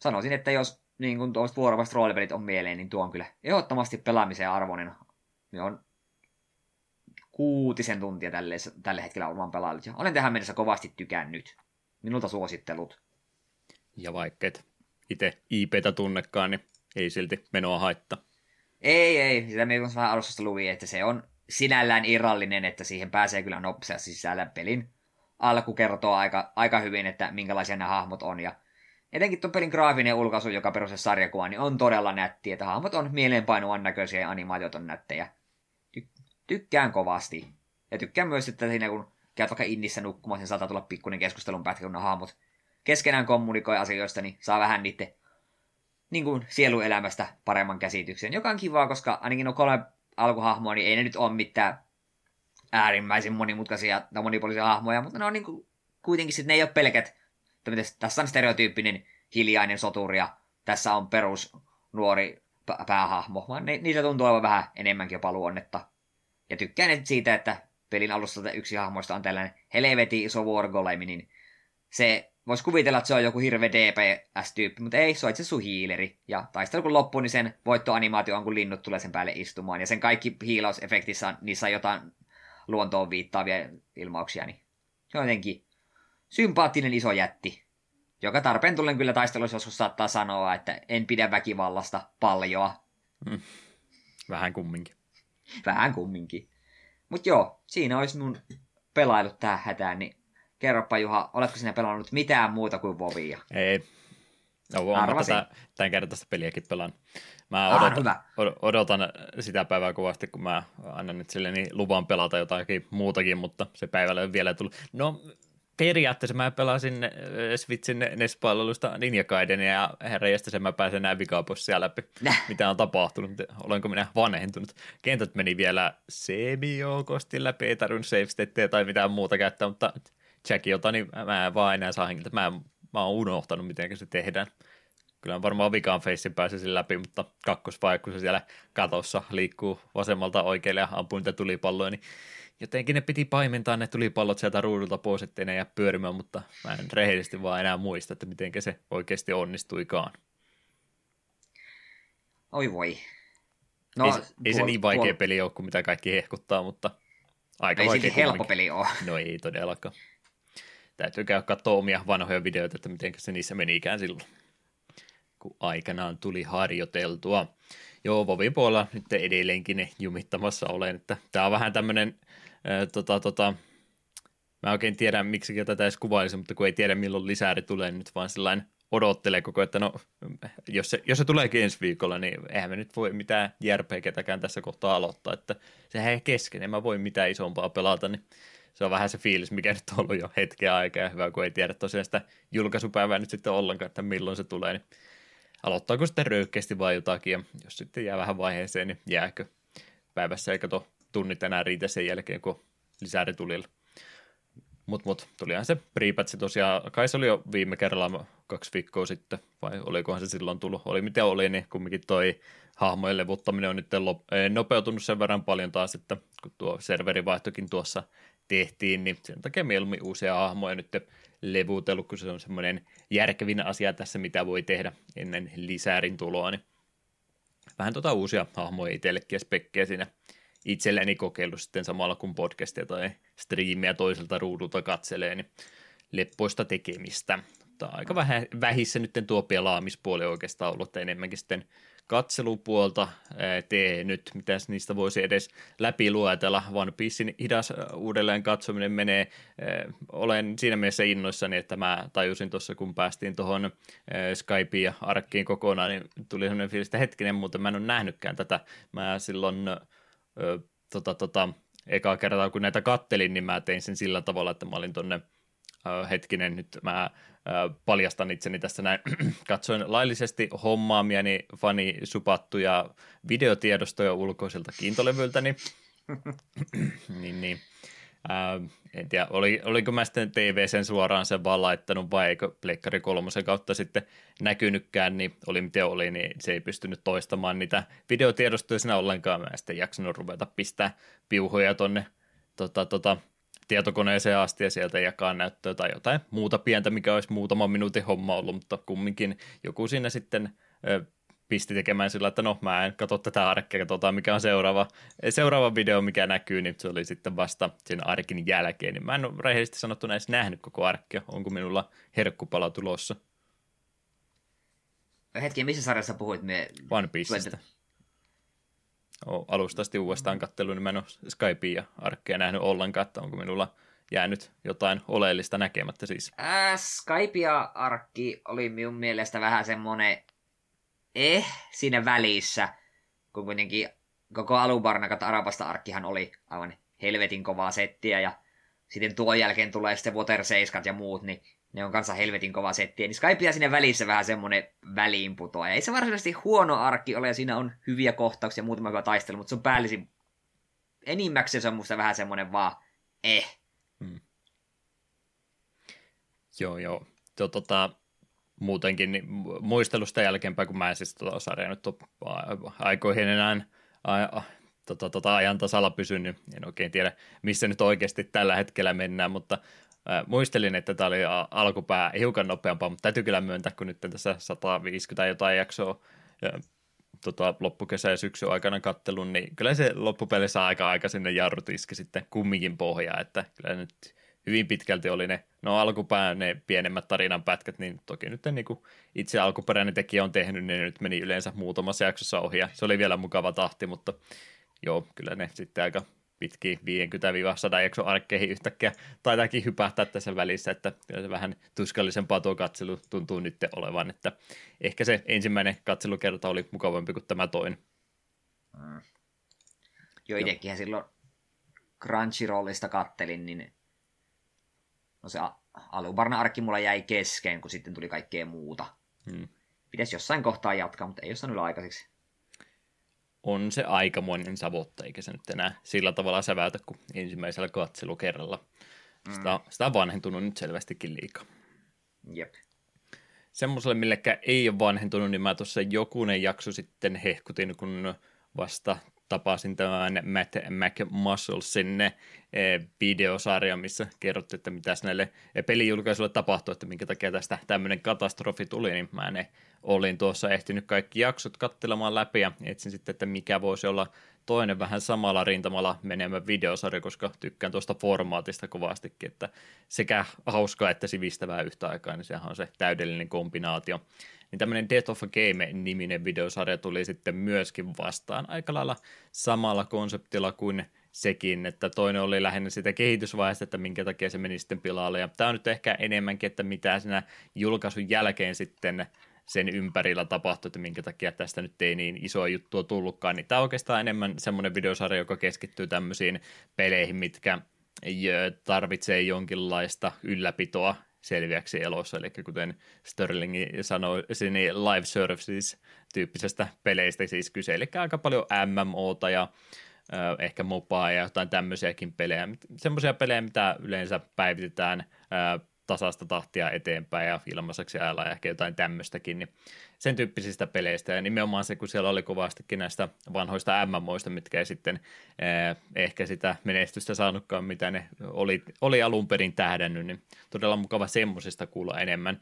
[SPEAKER 2] Sanoisin, että jos niin kun tuosta vuorovasta roolipelit on mieleen, niin tuo on kyllä ehdottomasti pelaamiseen arvoinen. Me on kuutisen tuntia tälle, tälle hetkellä olevan pelaillut. Ja olen tähän mennessä kovasti tykännyt. Minulta suosittelut.
[SPEAKER 1] Ja vaikka et itse IPtä tunnekaan, niin ei silti menoa haittaa.
[SPEAKER 2] Ei, ei. Sitä me vähän alusta luin, että se on sinällään irrallinen, että siihen pääsee kyllä nopeasti sisällä pelin alku kertoo aika, aika hyvin, että minkälaisia nämä hahmot on. Ja etenkin tuon pelin graafinen ulkaisu, joka perustuu sarjakuva, niin on todella nätti, että hahmot on mieleenpainuvan näköisiä ja animaatiot on nättejä. Ty- tykkään kovasti. Ja tykkään myös, että siinä kun käyt vaikka innissä nukkumaan, niin saattaa tulla pikkuinen keskustelun pätkä, kun ne hahmot keskenään kommunikoi asioista, niin saa vähän niiden niin kuin sieluelämästä paremman käsityksen, joka on kivaa, koska ainakin no kolme alkuhahmoa, niin ei ne nyt ole mitään äärimmäisen monimutkaisia tai monipuolisia hahmoja, mutta ne on niin kuin, kuitenkin sitten ne ei ole pelkät, tässä on stereotyyppinen hiljainen soturi ja tässä on perus nuori päähahmo, vaan ne, niitä tuntuu olevan vähän enemmänkin jopa luonnetta. Ja tykkään siitä, että pelin alussa yksi hahmoista on tällainen helveti iso wargolemi, niin se voisi kuvitella, että se on joku hirveä DPS-tyyppi, mutta ei, se on itse sun hiileri. Ja taistelu kun loppuu, niin sen voittoanimaatio on, kun linnut tulee sen päälle istumaan. Ja sen kaikki hiilausefektissä, niissä on jotain luontoon viittaavia ilmauksia, niin se on jotenkin sympaattinen iso jätti. Joka tarpeen tullen kyllä taistelussa joskus saattaa sanoa, että en pidä väkivallasta paljoa.
[SPEAKER 1] Mm. Vähän kumminkin.
[SPEAKER 2] Vähän kumminkin. Mutta joo, siinä olisi mun pelailut tähän hätään, niin kerropa Juha, oletko sinä pelannut mitään muuta kuin Vovia?
[SPEAKER 1] Ei. No, olen tätä, tämän kertaista peliäkin pelaan. Mä odotan, ah, odotan sitä päivää kovasti, kun mä annan itselleni luvan pelata jotakin muutakin, mutta se päivällä ei vielä tullut. No, periaatteessa mä pelasin äh, Switchin NES-palvelusta Ninja Gaiden ja herra sen mä pääsen näin vikaapossia läpi, Näh. mitä on tapahtunut, olenko minä vanhentunut. Kentät meni vielä semi-joukosti läpi, ei tarvinnut save tai mitään muuta käyttää, mutta Jackiota, niin mä en vaan enää saa hengiltä. Mä, mä oon unohtanut, miten se tehdään. Kyllä varmaan vikaan facein pääsisin läpi, mutta kakkosvaihe, kun se siellä katossa liikkuu vasemmalta oikealle ja ampuu niitä tulipalloja, niin jotenkin ne piti paimentaa ne tulipallot sieltä ruudulta pois, ettei ne jää pyörimään, mutta mä en rehellisesti vaan enää muista, että miten se oikeasti onnistuikaan.
[SPEAKER 2] Oi voi.
[SPEAKER 1] No, ei, se, ei se niin vaikea tuol... peli ole kuin mitä kaikki hehkuttaa, mutta aika
[SPEAKER 2] ei
[SPEAKER 1] vaikea.
[SPEAKER 2] Ei helppo peli ole.
[SPEAKER 1] No ei todellakaan. Täytyy käydä katsoa omia vanhoja videoita, että miten se niissä meni ikään silloin, kun aikanaan tuli harjoiteltua. Joo, Vovin puolella nyt edelleenkin ne jumittamassa olen, että tämä on vähän tämmöinen, tota, tota, mä oikein tiedä miksi tätä edes kuvailisi, mutta kun ei tiedä milloin lisääri tulee, niin nyt vaan sellainen odottelee koko että no, jos se, jos se tuleekin ensi viikolla, niin eihän me nyt voi mitään järpeikätäkään tässä kohtaa aloittaa, että sehän ei kesken, en mä voi mitään isompaa pelata, niin se on vähän se fiilis, mikä nyt on ollut jo hetken aikaa, hyvä, kun ei tiedä tosiaan sitä julkaisupäivää nyt sitten ollenkaan, että milloin se tulee, niin aloittaako sitten röyhkeästi vai jotakin, ja jos sitten jää vähän vaiheeseen, niin jääkö päivässä, eikä tuo tunnit enää riitä sen jälkeen, kun lisääri tulilla. Mutta mut, tulihan se prepatsi tosiaan, kai se oli jo viime kerralla kaksi viikkoa sitten, vai olikohan se silloin tullut, oli mitä oli, niin kumminkin toi hahmojen levuttaminen on nyt nopeutunut sen verran paljon taas, että kun tuo serverivaihtokin tuossa tehtiin, niin sen takia mieluummin uusia hahmoja nyt levutellut, kun se on semmoinen järkevin asia tässä, mitä voi tehdä ennen lisäärin tuloa, niin vähän tota uusia hahmoja itsellekin ja spekkejä siinä itselleni kokeillut sitten samalla kun podcastia tai striimiä toiselta ruudulta katselee, niin leppoista tekemistä. Mutta aika vähän, vähissä nyt tuo pelaamispuoli oikeastaan ollut, että enemmänkin sitten katselupuolta tee nyt, mitäs niistä voisi edes läpi luetella. One Piecein hidas uudelleen katsominen menee. Olen siinä mielessä innoissani, että mä tajusin tuossa, kun päästiin tuohon Skypeen ja Arkkiin kokonaan, niin tuli sellainen fiilis, että hetkinen, mutta mä en ole nähnytkään tätä. Mä silloin tota, tota, ekaa kertaa, kun näitä kattelin, niin mä tein sen sillä tavalla, että mä olin tonne hetkinen, nyt mä paljastan itseni tässä näin. Katsoin laillisesti hommaamiani fani supattuja videotiedostoja ulkoisilta kiintolevyltäni. niin, niin. Ää, en tiedä, oli, oliko mä sitten TV sen suoraan sen vaan laittanut vai eikö Pleikkari kolmosen kautta sitten näkynytkään, niin oli miten oli, niin se ei pystynyt toistamaan niitä videotiedostoja sinä ollenkaan. Mä en sitten jaksanut ruveta pistää piuhoja tonne tota, tota, tietokoneeseen asti ja sieltä jakaa näyttöä tai jotain muuta pientä, mikä olisi muutaman minuutin homma ollut, mutta kumminkin joku siinä sitten pisti tekemään sillä, että no mä en katso tätä arkea, katsotaan mikä on seuraava, seuraava video, mikä näkyy, niin se oli sitten vasta sen arkin jälkeen, niin mä en ole rehellisesti sanottuna edes nähnyt koko arkea, onko minulla herkkupala tulossa.
[SPEAKER 2] Hetki, missä sarjassa puhuit? Me...
[SPEAKER 1] One Piecestä ole alusta asti uudestaan kattelu, niin mä en ole Skypea ja Arkkeja nähnyt ollenkaan, että onko minulla jäänyt jotain oleellista näkemättä siis?
[SPEAKER 2] Äh, Skype ja Arkki oli minun mielestä vähän semmonen eh siinä välissä, kun kuitenkin koko Alubarnakat Arabasta Arkkihan oli aivan helvetin kovaa settiä ja sitten tuon jälkeen tulee sitten Water 7 ja muut, niin ne on kanssa helvetin kova settiä. Niin Skype ja sinne välissä vähän semmonen väliinputoa. Ja ei se varsinaisesti huono arkki ole, ja siinä on hyviä kohtauksia, muutama hyvä taistelu, mutta se on päällisin enimmäkseen se on musta vähän semmonen vaan eh. Hmm.
[SPEAKER 1] Joo, joo. Tuo, tota, muutenkin niin muistelusta jälkeenpäin, kun mä en siis tota sarjaa nyt aikoihin enää a, tota, tota, ajan tasalla pysynyt, en oikein tiedä, missä nyt oikeasti tällä hetkellä mennään, mutta muistelin, että tämä oli alkupää hiukan nopeampaa, mutta täytyy kyllä myöntää, kun nyt tässä 150 jotain jaksoa ja, tota, loppukesä ja syksy aikana kattelun, niin kyllä se loppupelissä aika aika sinne jarrut iski sitten kumminkin pohjaa, että kyllä nyt hyvin pitkälti oli ne, no alkupään ne pienemmät tarinan pätkät, niin toki nyt niin kuin itse alkuperäinen tekijä on tehnyt, niin ne nyt meni yleensä muutamassa jaksossa ohi, ja se oli vielä mukava tahti, mutta joo, kyllä ne sitten aika pitkiin 50-100 jakson arkkeihin yhtäkkiä taitaakin hypähtää tässä välissä, että kyllä se vähän tuskallisempaa tuo katselu tuntuu nyt olevan, että ehkä se ensimmäinen katselukerta oli mukavampi kuin tämä toinen. Mm.
[SPEAKER 2] Joo, itsekin silloin Crunchyrollista kattelin, niin no se alubarna arkki mulla jäi kesken, kun sitten tuli kaikkea muuta. Hmm. Pitäisi jossain kohtaa jatkaa, mutta ei ole saanut aikaiseksi.
[SPEAKER 1] On se aikamoinen savotta, eikä se nyt enää sillä tavalla säväytä kuin ensimmäisellä katselukerralla. Sitä, mm. sitä on vanhentunut nyt selvästikin liikaa.
[SPEAKER 2] Jep.
[SPEAKER 1] Semmoiselle, millekä ei ole vanhentunut, niin mä tuossa jokunen jakso sitten hehkutin, kun vasta tapasin tämän Matt McMusclesin eh, videosarja, missä kerrottiin, että mitä näille pelijulkaisuille tapahtui, että minkä takia tästä tämmöinen katastrofi tuli, niin mä ne olin tuossa ehtinyt kaikki jaksot kattelemaan läpi ja etsin sitten, että mikä voisi olla toinen vähän samalla rintamalla menemä videosarja, koska tykkään tuosta formaatista kovastikin, että sekä hauskaa että sivistävää yhtä aikaa, niin sehän on se täydellinen kombinaatio niin tämmöinen Death of a Game-niminen videosarja tuli sitten myöskin vastaan aika lailla samalla konseptilla kuin sekin, että toinen oli lähinnä sitä kehitysvaiheesta, että minkä takia se meni sitten pilalle, ja tämä on nyt ehkä enemmänkin, että mitä siinä julkaisun jälkeen sitten sen ympärillä tapahtui, että minkä takia tästä nyt ei niin isoa juttua tullutkaan, niin tämä on oikeastaan enemmän semmoinen videosarja, joka keskittyy tämmöisiin peleihin, mitkä tarvitsee jonkinlaista ylläpitoa selviäksi elossa, eli kuten Sterling sanoi, niin live services tyyppisestä peleistä siis kyse, eli aika paljon MMOta ja ehkä mopaa ja jotain tämmöisiäkin pelejä, semmoisia pelejä, mitä yleensä päivitetään tasasta tahtia eteenpäin ja ilmaiseksi ajalla ja ehkä jotain tämmöistäkin, niin sen tyyppisistä peleistä ja nimenomaan se, kun siellä oli kovastikin näistä vanhoista MMOista, mitkä ei sitten eh, ehkä sitä menestystä saanutkaan, mitä ne oli, oli alun perin tähdännyt, niin todella mukava semmoisista kuulla enemmän.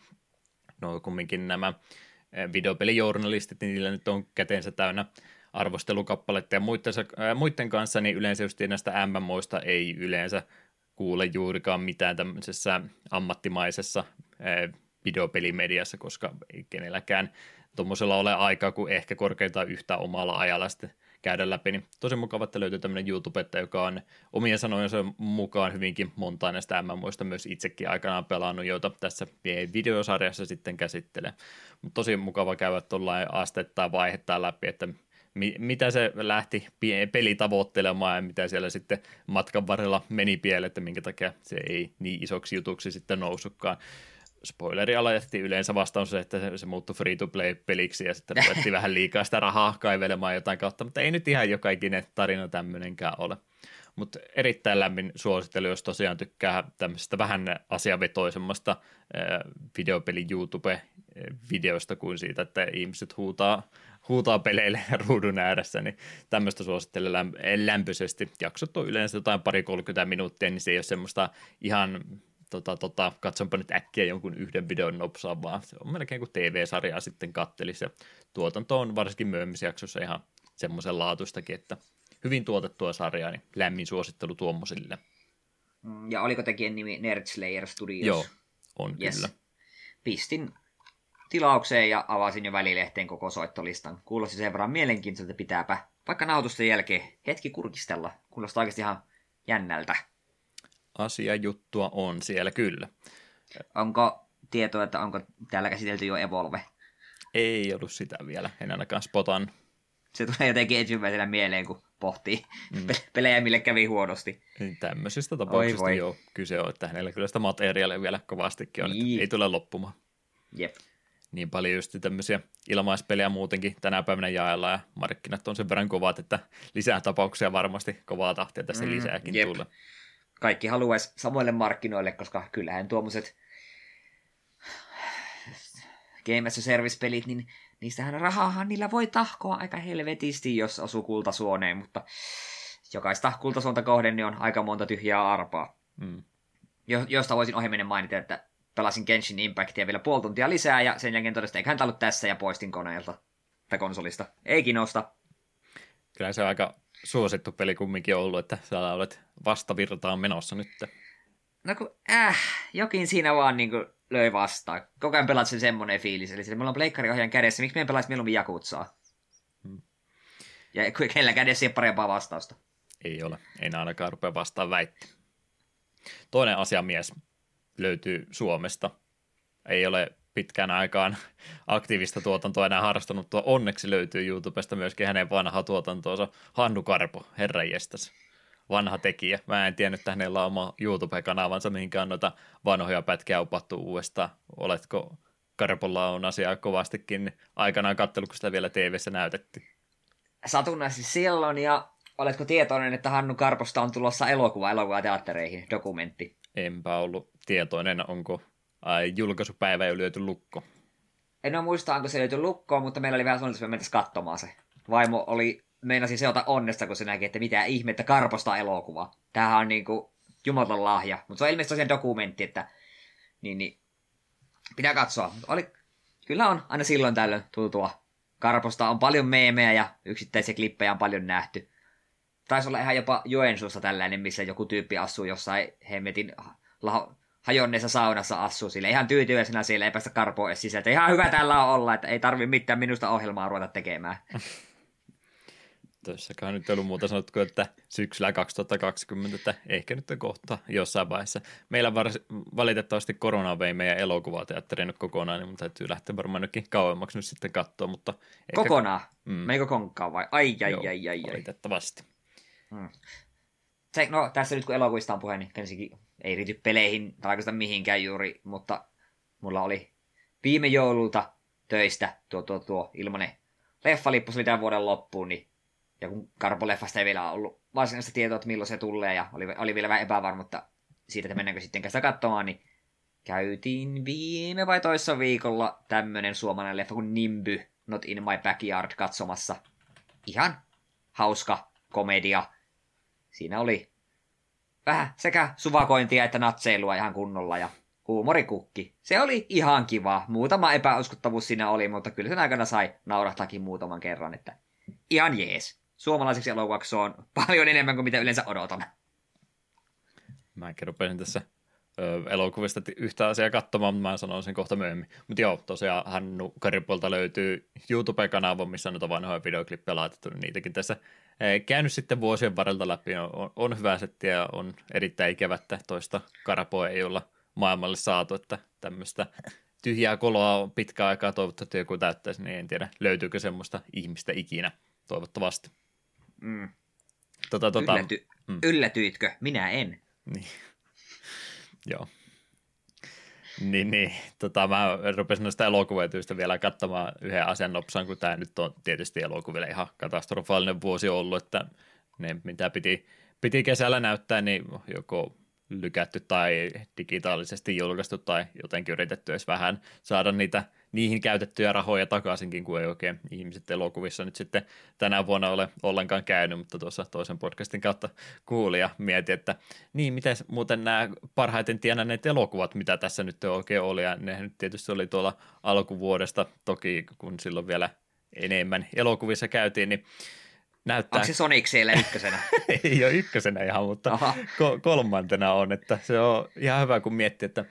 [SPEAKER 1] No kumminkin nämä eh, videopelijournalistit, niin niillä nyt on käteensä täynnä arvostelukappaletta ja muiden, äh, muiden kanssa, niin yleensä just näistä MMOista ei yleensä kuule juurikaan mitään tämmöisessä ammattimaisessa videopelimediassa, koska ei kenelläkään tuommoisella ole aikaa kuin ehkä korkeintaan yhtä omalla ajalla sitten käydä läpi, niin tosi mukava, että löytyy tämmöinen youtube joka on omien sanojensa mukaan hyvinkin montaa näistä MMOista myös itsekin aikanaan pelannut, joita tässä videosarjassa sitten käsittelee. Mutta tosi mukava käydä tuollain astetta vaihetta läpi, että mitä se lähti peli tavoittelemaan ja mitä siellä sitten matkan varrella meni pieleen, että minkä takia se ei niin isoksi jutuksi sitten noussutkaan. Spoileri alajasti yleensä vastaus se, että se, muuttui free-to-play-peliksi ja sitten ruvettiin vähän liikaa sitä rahaa kaivelemaan jotain kautta, mutta ei nyt ihan joka ikinen tarina tämmöinenkään ole. Mutta erittäin lämmin suosittelu, jos tosiaan tykkää tämmöisestä vähän asiavetoisemmasta videopeli YouTube-videosta kuin siitä, että ihmiset huutaa huutaa peleille ruudun ääressä, niin tämmöistä suosittelen lämpöisesti. Jaksot on yleensä jotain pari 30 minuuttia, niin se ei ole semmoista ihan tota, tota, katsonpa nyt äkkiä jonkun yhden videon nopsaa, vaan se on melkein kuin TV-sarjaa sitten kattelisi. Ja tuotanto on varsinkin myöhemmissä jaksossa ihan semmoisen laatuistakin, että hyvin tuotettua sarjaa, niin lämmin suosittelu tuommoisille.
[SPEAKER 2] Mm, ja oliko tekijän nimi Nerd Slayer Studios?
[SPEAKER 1] Joo, on yes. kyllä.
[SPEAKER 2] Pistin tilaukseen ja avasin jo välilehteen koko soittolistan. Kuulosti sen verran mielenkiintoiselta pitääpä vaikka nautusten jälkeen hetki kurkistella. Kuulostaa oikeasti ihan jännältä.
[SPEAKER 1] asiajuttua on siellä kyllä.
[SPEAKER 2] Onko tietoa, että onko täällä käsitelty jo Evolve?
[SPEAKER 1] Ei ollut sitä vielä, en ainakaan spotan.
[SPEAKER 2] Se tulee jotenkin ensimmäisenä mieleen, kun pohtii mm. pelejä, mille kävi huonosti.
[SPEAKER 1] Niin tämmöisistä tapauksista Oi, jo kyse on, että hänellä kyllä sitä materiaalia vielä kovastikin on, niin. ei tule loppumaan.
[SPEAKER 2] Jep.
[SPEAKER 1] Niin paljon just tämmöisiä ilmaispelejä muutenkin tänä päivänä jaellaan ja markkinat on sen verran kovat, että lisää tapauksia varmasti kovaa tahtia tässä mm, lisääkin jep. tulla.
[SPEAKER 2] Kaikki haluaisi samoille markkinoille, koska kyllähän tuommoiset Game as a Service-pelit, niin niistähän rahahan niillä voi tahkoa aika helvetisti, jos asuu kultasuoneen, mutta jokaista kultasuonta kohden niin on aika monta tyhjää arpaa. Mm. Jo, josta voisin ohimennen mainita, että pelasin Genshin Impactia vielä puoli tuntia lisää, ja sen jälkeen todesta, eikä ollut tässä, ja poistin koneelta tai konsolista. Ei kiinnosta.
[SPEAKER 1] Kyllä se on aika suosittu peli kumminkin ollut, että sä olet vastavirtaan menossa nyt.
[SPEAKER 2] No kun, äh, jokin siinä vaan niin kuin löi vastaan. Koko ajan pelaat sen semmoinen fiilis. Eli meillä on pleikkariohjaajan kädessä. Miksi meidän pelaisi mieluummin Jakutsaa? Hmm. Ja kellä kädessä ei ole parempaa vastausta.
[SPEAKER 1] Ei ole. Ei ainakaan rupea vastaan väittää. Toinen asiamies löytyy Suomesta. Ei ole pitkään aikaan aktiivista tuotantoa enää harrastanut. Tuo onneksi löytyy YouTubesta myöskin hänen vanha tuotantoonsa Hannu Karpo, herranjestas vanha tekijä. Mä en tiennyt, että hänellä on oma YouTube-kanavansa, mihinkään noita vanhoja pätkiä upattu uudestaan. Oletko Karpolla on asiaa kovastikin aikanaan katsellut, kun sitä vielä tv näytettiin?
[SPEAKER 2] Satunnaisesti silloin, ja oletko tietoinen, että Hannu Karposta on tulossa elokuva elokuvateattereihin, dokumentti?
[SPEAKER 1] Enpä ollut tietoinen, onko ai, julkaisupäivä jo lyöty lukko.
[SPEAKER 2] En ole muista, onko se löyty lukkoon, mutta meillä oli vähän suunnitelma, että katsomaan se. Vaimo oli meinasi seota onnesta, kun se näki, että mitä ihmettä Karposta elokuva. Tämähän on niinku jumalaton lahja. Mutta se on ilmeisesti tosiaan dokumentti, että niin, niin, pitää katsoa. Oli, kyllä on aina silloin tällöin tutua. Karposta on paljon meemejä ja yksittäisiä klippejä on paljon nähty. Taisi olla ihan jopa Joensuussa tällainen, missä joku tyyppi asuu jossain hemmetin laho, hajonneessa saunassa asuu sille. Ihan tyytyväisenä siellä, ei päästä karpoa edes sisältä. Ihan hyvä tällä on olla, että ei tarvi mitään minusta ohjelmaa ruveta tekemään.
[SPEAKER 1] Tässäkään nyt ei ollut muuta sanottu, että syksyllä 2020, että ehkä nyt kohta jossain vaiheessa. Meillä var, valitettavasti korona vei meidän elokuvateatterin nyt kokonaan, niin mun täytyy lähteä varmaan nytkin kauemmaksi nyt sitten katsoa, mutta...
[SPEAKER 2] Ehkä... Kokonaan? Mm. Meikö konkaan vai? Ai, ai, Joo, ai, ai, ai.
[SPEAKER 1] valitettavasti.
[SPEAKER 2] Hmm. Se, no, tässä nyt kun elokuvista on puhe, niin ensinnäkin ei riity peleihin tai oikeastaan mihinkään juuri, mutta mulla oli viime joululta töistä tuo, tuo, tuo ilmanen leffalippu, se oli tämän vuoden loppuun, niin ja kun Karpo-leffasta ei vielä ollut varsinaista tietoa, että milloin se tulee, ja oli, oli vielä vähän epävarmuutta siitä, että mennäänkö sitten sitä katsomaan, niin käytiin viime vai toissa viikolla tämmönen suomalainen leffa kuin Nimby, Not in my backyard, katsomassa. Ihan hauska komedia. Siinä oli vähän sekä suvakointia että natseilua ihan kunnolla ja huumorikukki. Se oli ihan kiva. Muutama epäuskottavuus siinä oli, mutta kyllä sen aikana sai naurahtakin muutaman kerran, että ihan jees suomalaiseksi elokuvaksi on paljon enemmän kuin mitä yleensä odotan.
[SPEAKER 1] Mäkin rupesin tässä elokuvista yhtä asiaa katsomaan, mutta mä sanon sen kohta myöhemmin. Mutta joo, tosiaan Hannu Karipolta löytyy YouTube-kanava, missä on noita vanhoja videoklippejä laitettu, niin niitäkin tässä käynyt sitten vuosien varrelta läpi. On, on hyvä setti ja on erittäin ikävä, että toista Karapoa ei olla maailmalle saatu, että tämmöistä tyhjää koloa on pitkä aikaa toivottavasti joku täyttäisi, niin en tiedä löytyykö semmoista ihmistä ikinä, toivottavasti.
[SPEAKER 2] Mm. Tota, tota, Ylläty, mm. Yllätyitkö? Minä en.
[SPEAKER 1] Niin. Joo. Niin, niin. Tota, mä rupesin noista elokuvatyistä vielä katsomaan yhden asian nopsaan, kun tämä nyt on tietysti elokuville ihan katastrofaalinen vuosi ollut, että ne mitä piti, piti kesällä näyttää, niin joko lykätty tai digitaalisesti julkaistu tai jotenkin yritetty edes vähän saada niitä niihin käytettyjä rahoja takaisinkin, kun ei oikein ihmiset elokuvissa nyt sitten tänä vuonna ole ollenkaan käynyt, mutta tuossa toisen podcastin kautta kuuli ja mietin, että niin, miten muuten nämä parhaiten tienanneet elokuvat, mitä tässä nyt oikein oli, ja ne nyt tietysti oli tuolla alkuvuodesta, toki kun silloin vielä enemmän elokuvissa käytiin, niin näyttää...
[SPEAKER 2] Onko se Sonic siellä ykkösenä?
[SPEAKER 1] ei ole ykkösenä ihan, mutta ko- kolmantena on, että se on ihan hyvä, kun miettii, että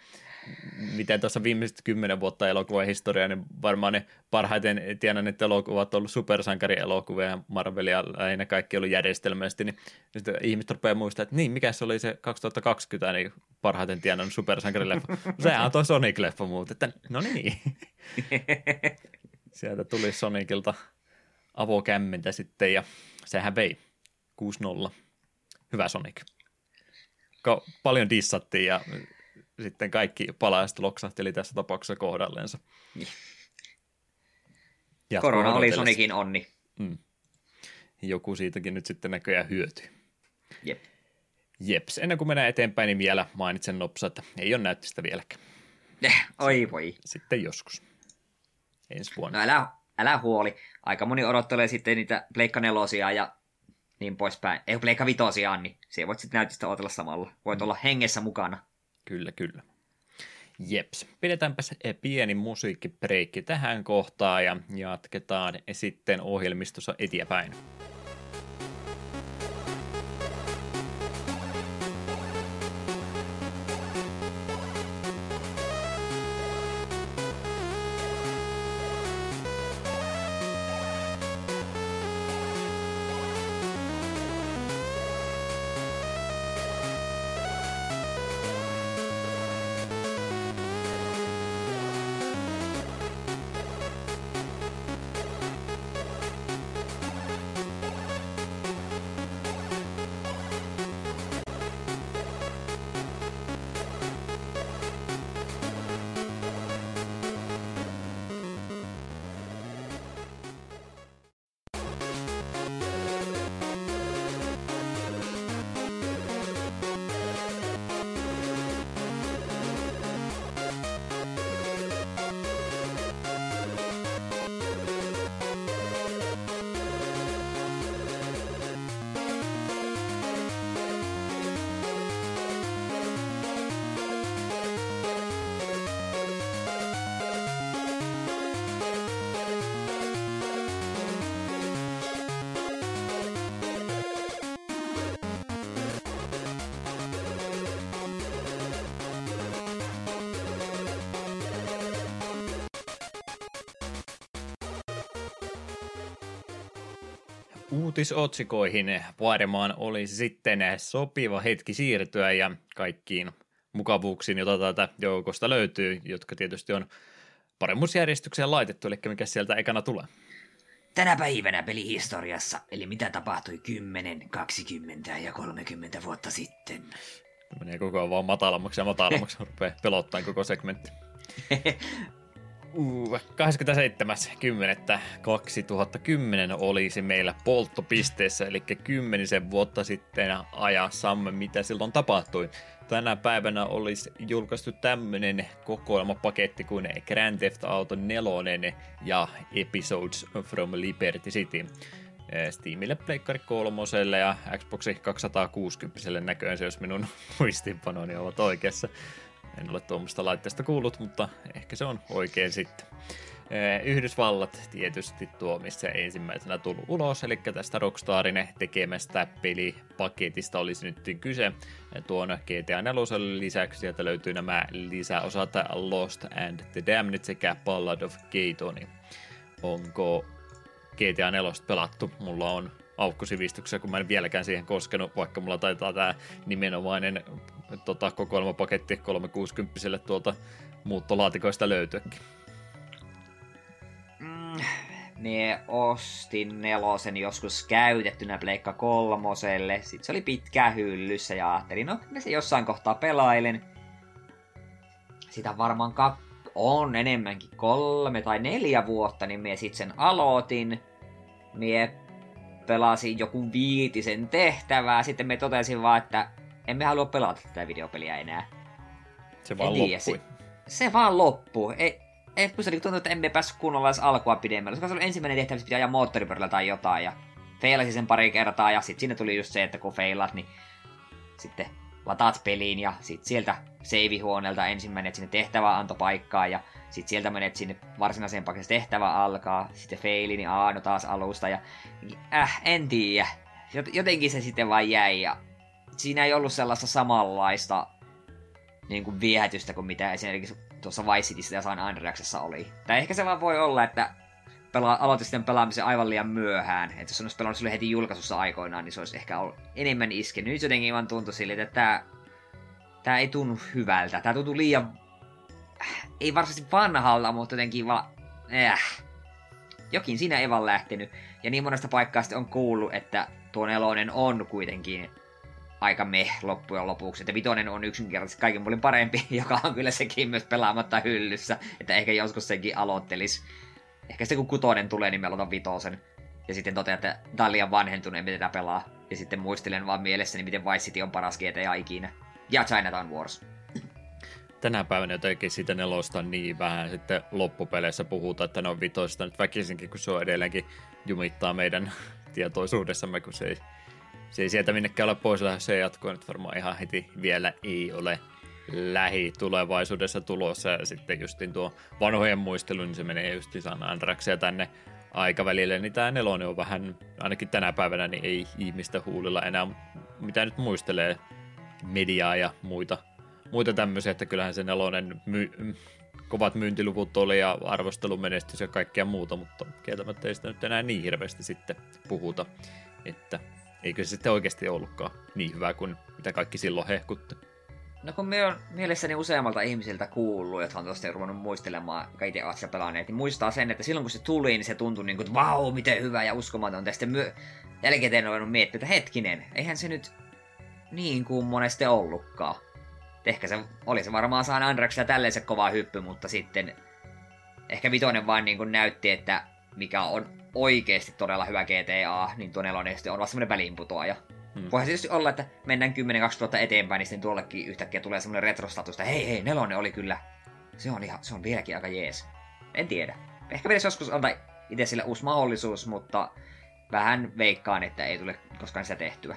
[SPEAKER 1] miten tuossa viimeiset kymmenen vuotta elokuvan historiaa, niin varmaan ne parhaiten tienanneet elokuvat on ollut supersankarielokuvia ja Marvelia lähinnä kaikki ollut järjestelmällisesti, niin sitten ihmiset rupeaa muistaa, että niin, mikä se oli se 2020 niin parhaiten tienannut supersankarileffa. Sehän on tuo Sonic-leffa muuten, että no niin. Sieltä tuli Sonicilta avokämmentä sitten ja sehän vei 6-0. Hyvä Sonic. Ka- paljon dissattiin ja sitten kaikki palaiset loksahteli tässä tapauksessa kohdallensa.
[SPEAKER 2] Ja Korona oli Sonicin onni. Mm.
[SPEAKER 1] Joku siitäkin nyt sitten näköjään hyötyy.
[SPEAKER 2] Jep.
[SPEAKER 1] Jeps. Ennen kuin mennään eteenpäin, niin vielä mainitsen nopsa, että ei ole näyttistä vieläkään.
[SPEAKER 2] Eh, oi voi.
[SPEAKER 1] Sitten joskus. Ensi vuonna.
[SPEAKER 2] No älä, älä huoli. Aika moni odottelee sitten niitä Pleikka nelosia ja niin poispäin. Ei Pleikka vitosiaan, niin se voit sitten näytistä odotella samalla. Voit mm. olla hengessä mukana.
[SPEAKER 1] Kyllä, kyllä. Jeps. Pidetäänpäs pieni musiikkibreikki tähän kohtaan ja jatketaan sitten ohjelmistossa eteenpäin. Uutisotsikoihin varmaan olisi sitten sopiva hetki siirtyä ja kaikkiin mukavuuksiin, joita täältä joukosta löytyy, jotka tietysti on paremmuusjärjestykseen laitettu, eli mikä sieltä ekana tulee.
[SPEAKER 2] Tänä päivänä pelihistoriassa, eli mitä tapahtui 10, 20 ja 30 vuotta sitten.
[SPEAKER 1] Menee koko ajan vaan matalammaksi ja matalammaksi, rupeaa pelottaa koko segmentti. Uh, 27.10.2010 olisi meillä polttopisteessä, eli kymmenisen vuotta sitten ajassamme, mitä silloin tapahtui. Tänä päivänä olisi julkaistu tämmöinen kokoelmapaketti kuin Grand Theft Auto 4 ja Episodes from Liberty City. Steamille, Pleikkari 3 ja Xboxi 260 näköön se, jos minun muistinpanoni ovat oikeassa. En ole tuommoista laitteesta kuullut, mutta ehkä se on oikein sitten. Yhdysvallat tietysti tuo, missä ensimmäisenä tullut ulos, eli tästä Rockstarin tekemästä pelipaketista olisi nyt kyse. Tuon GTA 4 lisäksi sieltä löytyy nämä lisäosat Lost and the Damned sekä Ballad of Gatoni. Onko GTA 4 pelattu? Mulla on aukkosivistyksessä, kun mä en vieläkään siihen koskenut, vaikka mulla taitaa tämä nimenomainen tota, kokoelmapaketti 360 tuolta muuttolaatikoista löytyäkin.
[SPEAKER 2] Mm, ne ostin nelosen joskus käytettynä Pleikka kolmoselle. Sitten se oli pitkään hyllyssä ja ajattelin, no me se jossain kohtaa pelailen. Sitä varmaan kak- on enemmänkin kolme tai neljä vuotta, niin me sitten sen aloitin. Mie pelasin joku viitisen tehtävää, sitten me totesin vaan, että emme halua pelata tätä videopeliä enää.
[SPEAKER 1] Se vaan loppui. Se,
[SPEAKER 2] se vaan loppuu. Ei, ei musta niin tuntuu, että emme päässyt kunnolla edes alkua pidemmälle. Se oli ensimmäinen tehtävä, pitää ajaa moottoripyörällä tai jotain, ja feilasi sen pari kertaa, ja sitten siinä tuli just se, että kun feilat, niin sitten lataat peliin, ja sitten sieltä seivihuoneelta ensimmäinen, että sinne tehtävä anto paikkaa, ja sitten sieltä menet sinne varsinaiseen pakettiin, tehtävä alkaa, sitten feili, niin aah, no taas alusta, ja äh, en tiedä. Jotenkin se sitten vaan jäi, ja siinä ei ollut sellaista samanlaista niin kuin viehätystä kuin mitä esimerkiksi tuossa Vice Cityssä ja San Andreasessa oli. Tai ehkä se vaan voi olla, että pela- aloitin sitten pelaamisen aivan liian myöhään. Että jos olisi pelannut sille heti julkaisussa aikoinaan, niin se olisi ehkä ollut enemmän iskenyt. Nyt jotenkin vaan tuntui siltä, että tämä, tämä ei tunnu hyvältä. Tämä tuntuu liian... Ei varsinaisesti vanhalta, mutta jotenkin vaan... Äh. Jokin siinä ei vaan lähtenyt. Ja niin monesta paikkaa sitten on kuullut, että tuo nelonen on kuitenkin aika me loppujen lopuksi. Että vitonen on yksinkertaisesti kaiken mulle parempi, joka on kyllä sekin myös pelaamatta hyllyssä. Että ehkä joskus senkin aloittelis. Ehkä sitten kun kutonen tulee, niin me aloitan vitosen. Ja sitten totean, että tää on liian vanhentuneempi tätä pelaa. Ja sitten muistelen vaan mielessäni, miten Vice City on paras GTA ikinä. Ja Chinatown Wars.
[SPEAKER 1] Tänä päivänä jotenkin siitä nelosta niin vähän sitten loppupeleissä puhutaan, että ne on vitoista. Nyt väkisinkin, kun se on edelleenkin jumittaa meidän tietoisuudessamme, kun se ei, se ei sieltä minnekään ole pois se jatkoa. Nyt varmaan ihan heti vielä ei ole lähitulevaisuudessa tulossa. Ja sitten justin tuo vanhojen muistelu, niin se menee justin San tänne aikavälille, niin tämä nelonen on vähän, ainakin tänä päivänä, niin ei ihmistä huulilla enää, mitä nyt muistelee mediaa ja muita, muita tämmöisiä, että kyllähän se nelonen my, kovat myyntiluvut oli ja arvostelumenestys ja kaikkea muuta, mutta kieltämättä ei sitä nyt enää niin hirveästi sitten puhuta, että eikö se sitten oikeasti ollutkaan niin hyvä kuin mitä kaikki silloin hehkutti.
[SPEAKER 2] No kun me on mielessäni useammalta ihmisiltä kuullut, jotka on tuosta ruvennut muistelemaan, itse ovat pelaaneet, niin muistaa sen, että silloin kun se tuli, niin se tuntui niin kuin, vau, miten hyvä ja uskomaton. Ja sitten myö... jälkikäteen on ruvennut miettimään, että hetkinen, eihän se nyt niin kuin monesti ollutkaan. Ehkä se oli se varmaan San Andreas ja tälleen se kova hyppy, mutta sitten ehkä Vitoinen vaan niin kuin näytti, että mikä on oikeasti todella hyvä GTA, niin tuo nelonen on vasta semmoinen väliinputoaja. Hmm. Voihan tietysti olla, että mennään 10-20 vuotta eteenpäin, niin sitten tuollekin yhtäkkiä tulee semmoinen retrostatus, että hei hei, nelonen oli kyllä, se on, ihan, se on vieläkin aika jees. En tiedä. Ehkä pitäisi joskus antaa itse sille uusi mahdollisuus, mutta vähän veikkaan, että ei tule koskaan sitä tehtyä.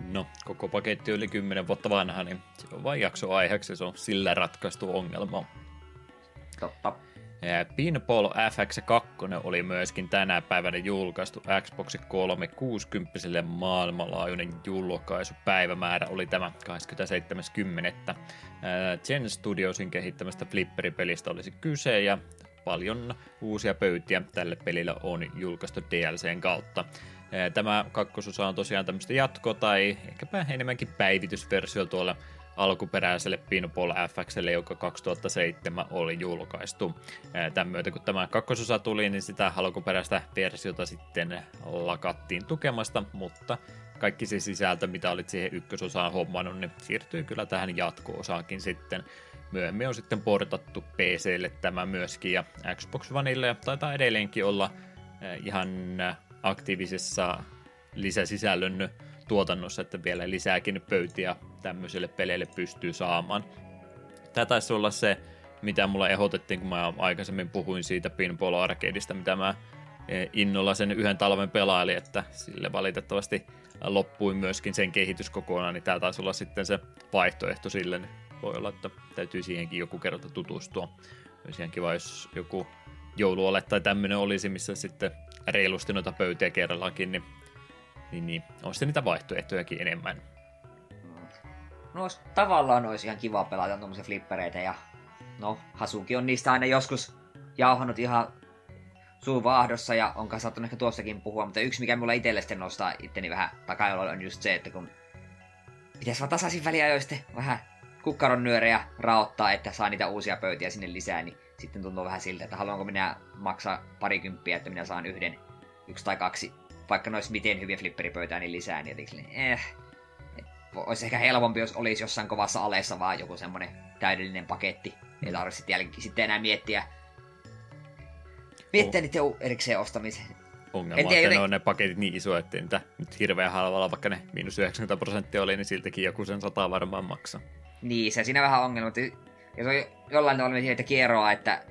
[SPEAKER 1] No, koko paketti yli 10 vuotta vanha, niin se on vain jakso aiheeksi, se on sillä ratkaistu ongelma.
[SPEAKER 2] Totta.
[SPEAKER 1] Pinball FX2 oli myöskin tänä päivänä julkaistu Xbox 360 maailmanlaajuinen julkaisu. Päivämäärä oli tämä 27.10. Gen Studiosin kehittämästä flipperipelistä olisi kyse ja paljon uusia pöytiä tälle pelille on julkaistu DLCn kautta. Tämä kakkososa on tosiaan tämmöistä jatko- tai ehkäpä enemmänkin päivitysversio tuolle alkuperäiselle Pinball FXlle, joka 2007 oli julkaistu. Tämän myötä kun tämä kakkososa tuli, niin sitä alkuperäistä versiota sitten lakattiin tukemasta, mutta kaikki se sisältö, mitä olit siihen ykkösosaan hommannut, niin siirtyy kyllä tähän jatko-osaakin sitten. Myöhemmin on sitten portattu PClle tämä myöskin, ja Xbox Oneille, ja taitaa edelleenkin olla ihan aktiivisessa lisäsisällön tuotannossa, että vielä lisääkin pöytiä tämmöiselle peleille pystyy saamaan. Tämä taisi olla se, mitä mulla ehdotettiin, kun mä aikaisemmin puhuin siitä Pinball Arcadeista, mitä mä eh, innolla sen yhden talven pelailin, että sille valitettavasti loppui myöskin sen kehitys kokonaan, niin tämä taisi olla sitten se vaihtoehto sille. Niin voi olla, että täytyy siihenkin joku kerta tutustua. Olisi ihan kiva, jos joku jouluole tai tämmöinen olisi, missä sitten reilusti noita pöytiä kerrallakin, niin, niin, niin on sitten niitä vaihtoehtojakin enemmän.
[SPEAKER 2] No olisi, tavallaan olisi ihan kiva pelata tuommoisia flippereitä ja no Hasuki on niistä aina joskus jauhannut ihan suuvaahdossa ja on saattanut ehkä tuossakin puhua, mutta yksi mikä mulla itselle sitten nostaa itteni vähän takajalolle on just se, että kun pitäisi vaan tasaisin väliajoista vähän kukkaron nyörejä raottaa, että saa niitä uusia pöytiä sinne lisää, niin sitten tuntuu vähän siltä, että haluanko minä maksaa parikymppiä, että minä saan yhden, yksi tai kaksi, vaikka nois miten hyviä flipperipöytää, niin lisää, niin jotenkin, eh, olisi ehkä helpompi, jos olisi jossain kovassa alessa vaan joku semmonen täydellinen paketti. Ei tarvitse sitten, jälkeen, sitten enää miettiä, miettiä oh. niiden erikseen ostamisen.
[SPEAKER 1] Ongelma, että joten... ne on ne paketit niin iso, että niitä nyt hirveän halvalla, vaikka ne miinus 90 prosenttia oli, niin siltäkin joku sen sata varmaan maksaa.
[SPEAKER 2] Niin, se siinä vähän ongelma. Jos on jollain tavalla sieltä kierroa, että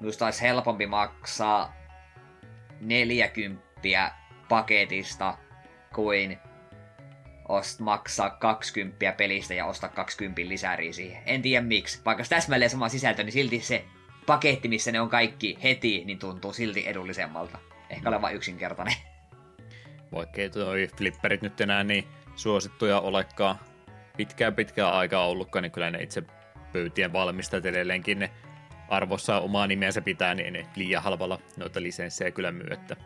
[SPEAKER 2] minusta olisi helpompi maksaa 40 paketista kuin ost, maksaa 20 pelistä ja ostaa 20 lisäriä siihen. En tiedä miksi. Vaikka täsmälleen sama sisältö, niin silti se paketti, missä ne on kaikki heti, niin tuntuu silti edullisemmalta. Ehkä oleva yksinkertainen.
[SPEAKER 1] Vaikkei toi flipperit nyt enää niin suosittuja olekaan pitkään pitkään aikaa ollutkaan, niin kyllä ne itse pöytien valmistajat edelleenkin arvossa omaa nimeänsä pitää, niin ne liian halvalla noita lisenssejä kyllä myy, että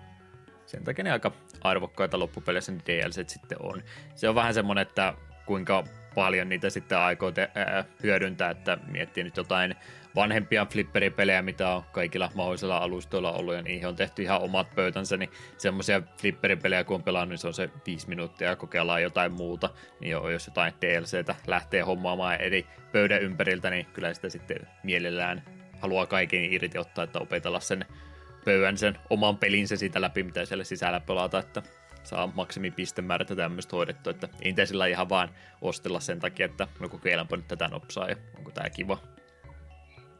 [SPEAKER 1] sen takia ne aika arvokkaita loppupeleissä ne DLC sitten on. Se on vähän semmoinen, että kuinka paljon niitä sitten aikoo te- ää, hyödyntää, että miettii nyt jotain vanhempia flipperipelejä, mitä on kaikilla mahdollisilla alustoilla ollut, ja niihin on tehty ihan omat pöytänsä, niin semmoisia flipperipelejä, kun on pelannut, niin se on se viisi minuuttia ja kokeillaan jotain muuta, niin jos jotain DLCtä lähtee hommaamaan eri pöydän ympäriltä, niin kyllä sitä sitten mielellään haluaa kaiken irti ottaa, että opetella sen pöydän sen oman pelinsä siitä läpi, mitä siellä sisällä pelata, että saa maksimipistemäärät ja tämmöistä hoidettu, että ei sillä ihan vaan ostella sen takia, että no kokeillaanpa nyt tätä nopsaa ja onko tää kiva.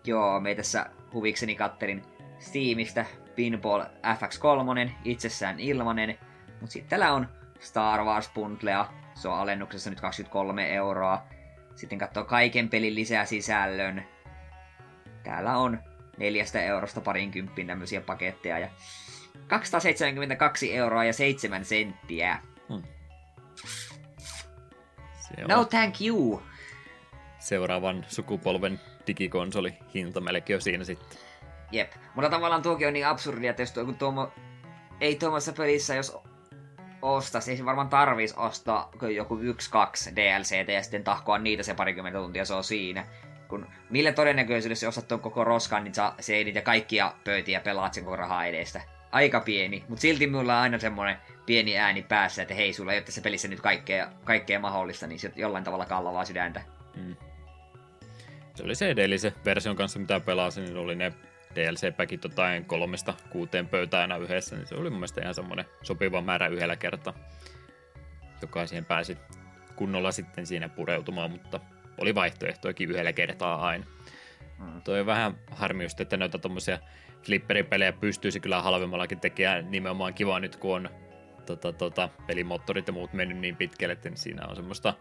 [SPEAKER 2] Joo, me tässä huvikseni kattelin Steamista Pinball FX3, itsessään ilmanen, mutta sitten täällä on Star Wars Bundlea, se on alennuksessa nyt 23 euroa. Sitten katsoo kaiken pelin lisää sisällön. Täällä on neljästä eurosta parin kymppiin tämmöisiä paketteja ja 272 euroa ja 7 senttiä. Hmm. No thank you.
[SPEAKER 1] Seuraavan sukupolven digikonsoli hinta melkein jo siinä sitten.
[SPEAKER 2] Jep, mutta tavallaan tuokin on niin absurdia, että jos tuo, tuomo, ei tuommoisessa pelissä, jos ostaisi, ei se varmaan tarvitsisi ostaa joku yksi, kaksi DLCtä ja sitten tahkoa niitä se parikymmentä tuntia, se on siinä. Kun millä todennäköisyydessä jos ostat tuon koko roskan, niin se ei niitä kaikkia pöytiä pelaat sen koko rahaa edestä. Aika pieni, mutta silti mulla on aina semmoinen pieni ääni päässä, että hei, sulla ei ole tässä pelissä nyt kaikkea, kaikkea mahdollista, niin se jollain tavalla kallavaa sydäntä. Mm.
[SPEAKER 1] Se oli se edellisen version kanssa, mitä pelasin, niin oli ne DLC-päkit jotain kolmesta kuuteen pöytään aina yhdessä, niin se oli mun mielestä ihan semmoinen sopiva määrä yhdellä kertaa, joka siihen pääsi kunnolla sitten siinä pureutumaan, mutta oli vaihtoehtoikin yhdellä kertaa aina. Mm. Toi on vähän harmi just, että noita tommosia flipperipelejä pystyisi kyllä halvemmallakin tekemään nimenomaan kiva nyt, kun on tota, tota, pelimoottorit ja muut mennyt niin pitkälle, että siinä on semmoista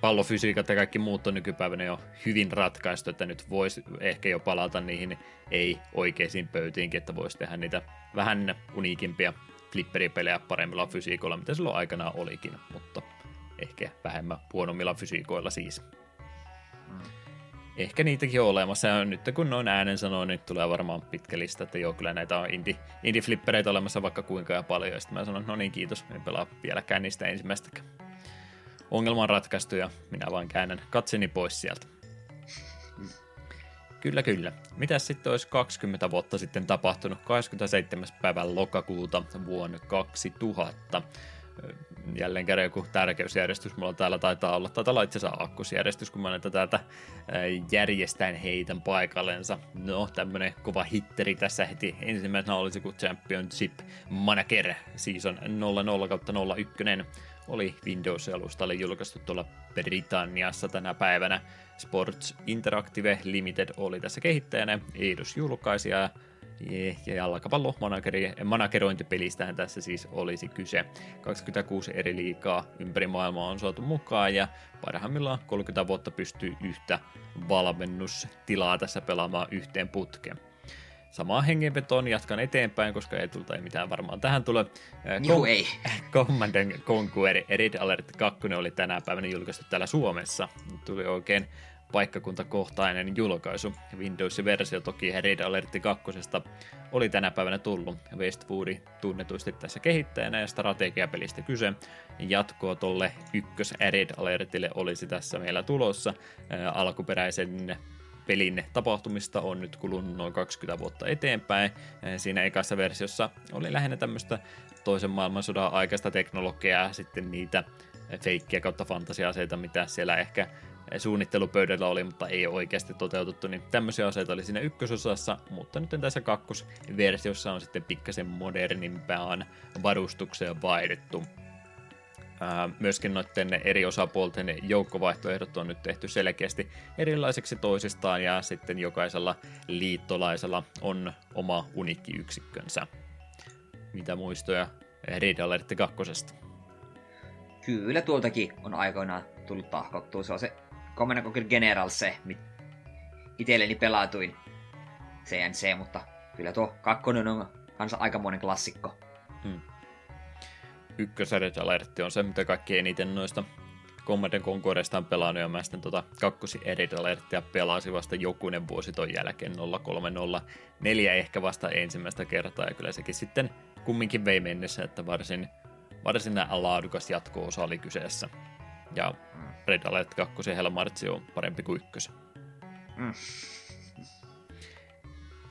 [SPEAKER 1] pallofysiikat ja kaikki muut on nykypäivänä jo hyvin ratkaistu, että nyt voisi ehkä jo palata niihin ei-oikeisiin pöytiinkin, että voisi tehdä niitä vähän uniikimpia flipperipelejä paremmilla fysiikoilla, mitä silloin aikanaan olikin, mutta ehkä vähemmän huonommilla fysiikoilla siis. Ehkä niitäkin on olemassa, ja nyt kun on äänen sanoo, niin tulee varmaan pitkä lista, että joo, kyllä näitä on indie, indie-flippereitä olemassa vaikka kuinka ja paljon, ja sitten mä sanon, no niin, kiitos, en pelaa vieläkään niistä ensimmäistäkään ongelma on ratkaistu ja minä vain käännän katseni pois sieltä. Kyllä, kyllä. Mitäs sitten olisi 20 vuotta sitten tapahtunut 27. päivän lokakuuta vuonna 2000? Jälleen kerran joku tärkeysjärjestys mulla täällä taitaa olla. Taitaa olla itse asiassa akkusjärjestys, kun mä näitä täältä järjestään heitän paikallensa. No, tämmönen kova hitteri tässä heti. Ensimmäisenä olisi kuin Championship Manager Season 00 01 oli Windows-alustalle julkaistu tuolla Britanniassa tänä päivänä. Sports Interactive Limited oli tässä kehittäjänä, Eidos julkaisija ja jalkapallo managerointipelistähän tässä siis olisi kyse. 26 eri liikaa ympäri maailmaa on saatu mukaan ja parhaimmillaan 30 vuotta pystyy yhtä valmennustilaa tässä pelaamaan yhteen putkeen samaan hengenvetoon jatkan eteenpäin, koska ei tulta ei mitään varmaan tähän tule.
[SPEAKER 2] Joo, ei.
[SPEAKER 1] Command Conquer Red Alert 2 oli tänä päivänä julkaistu täällä Suomessa. Tuli oikein paikkakuntakohtainen julkaisu. Windows-versio toki Red Alert 2 oli tänä päivänä tullut. Westwoodi tunnetusti tässä kehittäjänä ja strategiapelistä kyse. Jatkoa tolle ykkös Red Alertille olisi tässä meillä tulossa. Alkuperäisen pelin tapahtumista on nyt kulunut noin 20 vuotta eteenpäin. Siinä ekassa versiossa oli lähinnä tämmöistä toisen maailmansodan aikaista teknologiaa, sitten niitä feikkiä kautta fantasiaseita, mitä siellä ehkä suunnittelupöydällä oli, mutta ei oikeasti toteutettu, niin tämmöisiä aseita oli siinä ykkösosassa, mutta nyt tässä kakkosversiossa on sitten pikkasen modernimpään varustukseen vaihdettu myöskin noiden eri osapuolten joukkovaihtoehdot on nyt tehty selkeästi erilaiseksi toisistaan ja sitten jokaisella liittolaisella on oma unikki yksikkönsä. Mitä muistoja Red Alert 2?
[SPEAKER 2] Kyllä tuoltakin on aikoinaan tullut tahkottua. Se on se Command Conquer General se, itselleni pelatuin CNC, mutta kyllä tuo kakkonen on kanssa aikamoinen klassikko.
[SPEAKER 1] Ykkösärjet alertti on se, mitä kaikki eniten noista Command Conquerista on pelannut ja mä sitten tota kakkosi Edit Alertia pelasin vasta jokunen vuosi ton jälkeen 0304 ehkä vasta ensimmäistä kertaa ja kyllä sekin sitten kumminkin vei mennessä, että varsin, varsin laadukas jatko-osa oli kyseessä. Ja Red Alert 2 Helmartsi on parempi kuin ykkös. Mm.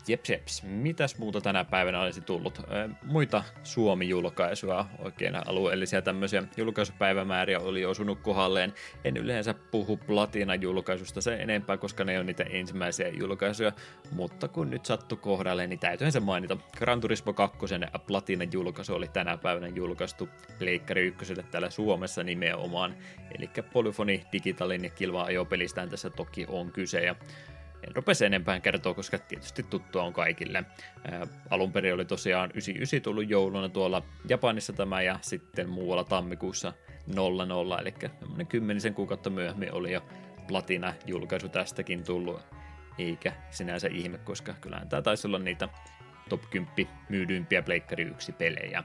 [SPEAKER 1] Jeps, jeps. Mitäs muuta tänä päivänä olisi tullut? Muita Suomi-julkaisuja, oikein alueellisia tämmöisiä julkaisupäivämääriä oli osunut kohdalleen. En yleensä puhu Platina-julkaisusta se enempää, koska ne on niitä ensimmäisiä julkaisuja, mutta kun nyt sattu kohdalle, niin täytyyhän se mainita. Gran Turismo 2 Platina-julkaisu oli tänä päivänä julkaistu Pleikkari 1 täällä Suomessa nimenomaan. Eli Polyphony Digitalin ja Kilva ajopelistään tässä toki on kyse, ja en rupea enempää kertoa, koska tietysti tuttua on kaikille. Ää, alun perin oli tosiaan 99 tullut jouluna tuolla Japanissa tämä ja sitten muualla tammikuussa 00, eli kymmenisen kuukautta myöhemmin oli jo Platina-julkaisu tästäkin tullut, eikä sinänsä ihme, koska kyllähän tämä taisi olla niitä top 10 myydyimpiä Pleikkari 1 pelejä.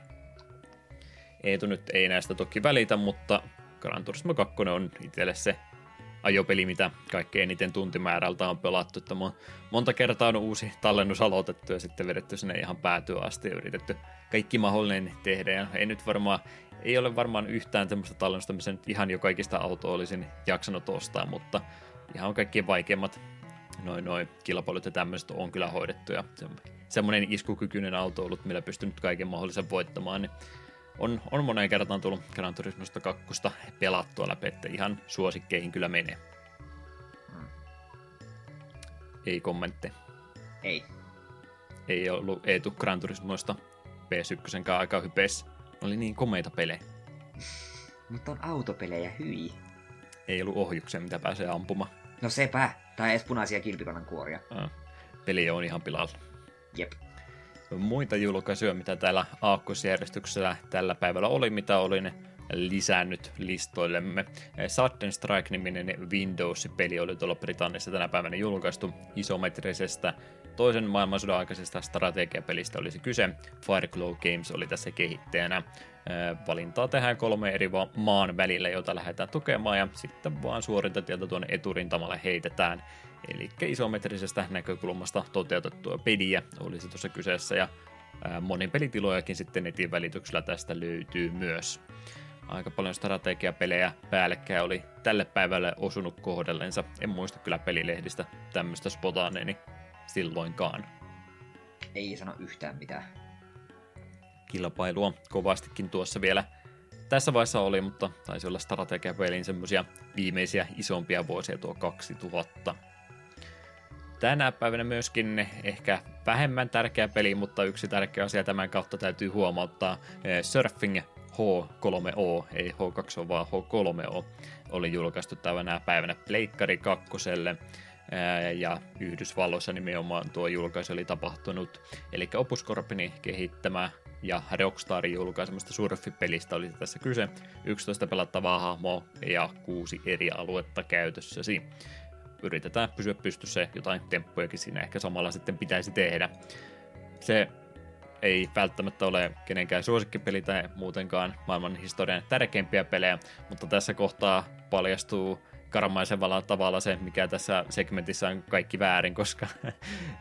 [SPEAKER 1] Eetu nyt ei näistä toki välitä, mutta Gran Turismo 2 on itselle se ajopeli, mitä kaikkein eniten tuntimäärältä on pelattu. Että monta kertaa on uusi tallennus aloitettu ja sitten vedetty sinne ihan päätyä asti ja yritetty kaikki mahdollinen tehdä. Ja ei nyt varmaan, ei ole varmaan yhtään tämmöistä tallennusta, missä nyt ihan jo kaikista autoa olisin jaksanut ostaa, mutta ihan kaikkien vaikeimmat noin noin kilpailut ja tämmöiset on kyllä hoidettu ja semmoinen iskukykyinen auto ollut, millä pystynyt kaiken mahdollisen voittamaan, niin on, on moneen kertaan tullut Gran Turismosta kakkosta pelattua läpi, että ihan suosikkeihin kyllä menee. Hmm. Ei kommentti.
[SPEAKER 2] Ei.
[SPEAKER 1] Ei ollut Eetu Gran Turismoista PS1 aika hypeessä. Oli niin komeita pelejä.
[SPEAKER 2] Mutta on autopelejä, hyi.
[SPEAKER 1] Ei ollut ohjuksia, mitä pääsee ampumaan.
[SPEAKER 2] No sepä. Tai edes punaisia kilpikannan kuoria.
[SPEAKER 1] Ah, peli on ihan pilalla.
[SPEAKER 2] Jep
[SPEAKER 1] muita julkaisuja, mitä täällä aakkosjärjestyksellä tällä päivällä oli, mitä olin lisännyt listoillemme. Sudden Strike-niminen Windows-peli oli tuolla Britanniassa tänä päivänä julkaistu isometrisestä toisen maailmansodan aikaisesta strategiapelistä olisi kyse. Fireglow Games oli tässä kehittäjänä. Valintaa tehdään kolme eri maan välillä, jota lähdetään tukemaan ja sitten vaan suorintatietä tuonne eturintamalle heitetään Eli isometrisestä näkökulmasta toteutettua peliä olisi tuossa kyseessä ja monin pelitilojakin sitten netin välityksellä tästä löytyy myös. Aika paljon strategiapelejä päällekkäin oli tälle päivälle osunut kohdellensa. En muista kyllä pelilehdistä tämmöistä spotaaneeni silloinkaan.
[SPEAKER 2] Ei sano yhtään mitään.
[SPEAKER 1] Kilpailua kovastikin tuossa vielä tässä vaiheessa oli, mutta taisi olla strategiapelin semmoisia viimeisiä isompia vuosia tuo 2000 tänä päivänä myöskin ehkä vähemmän tärkeä peli, mutta yksi tärkeä asia tämän kautta täytyy huomauttaa. Eh, Surfing H3O, ei H2O, vaan H3O, oli julkaistu tänä päivänä Pleikkari 2 eh, ja Yhdysvalloissa nimenomaan tuo julkaisu oli tapahtunut. Eli Opus Corpini kehittämä ja Rockstarin julkaisemasta surfipelistä oli tässä kyse. 11 pelattavaa hahmoa ja kuusi eri aluetta käytössäsi yritetään pysyä pystyssä jotain temppujakin siinä ehkä samalla sitten pitäisi tehdä. Se ei välttämättä ole kenenkään suosikkipeli tai muutenkaan maailman historian tärkeimpiä pelejä, mutta tässä kohtaa paljastuu karmaisevalla tavalla se, mikä tässä segmentissä on kaikki väärin, koska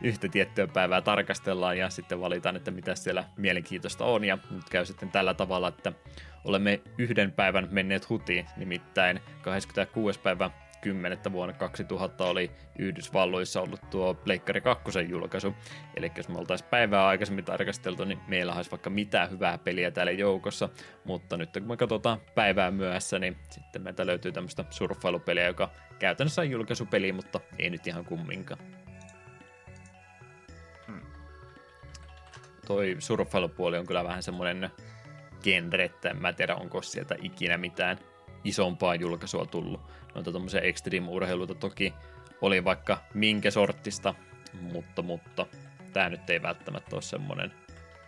[SPEAKER 1] yhtä tiettyä päivää tarkastellaan ja sitten valitaan, että mitä siellä mielenkiintoista on. Ja nyt käy sitten tällä tavalla, että olemme yhden päivän menneet hutiin, nimittäin 26. päivä 10. vuonna 2000 oli Yhdysvalloissa ollut tuo Pleikkari 2 julkaisu. Eli jos me oltaisiin päivää aikaisemmin tarkasteltu, niin meillä olisi vaikka mitään hyvää peliä täällä joukossa. Mutta nyt kun me katsotaan päivää myöhässä, niin sitten meiltä löytyy tämmöistä surffailupeliä, joka käytännössä on julkaisupeli, mutta ei nyt ihan kumminkaan. Hmm. Toi surffailupuoli on kyllä vähän semmoinen genre, että en mä tiedä onko sieltä ikinä mitään isompaa julkaisua tullut. Noita tuommoisia extreme-urheiluita toki oli vaikka minkä sortista, mutta, mutta tämä nyt ei välttämättä ole semmoinen,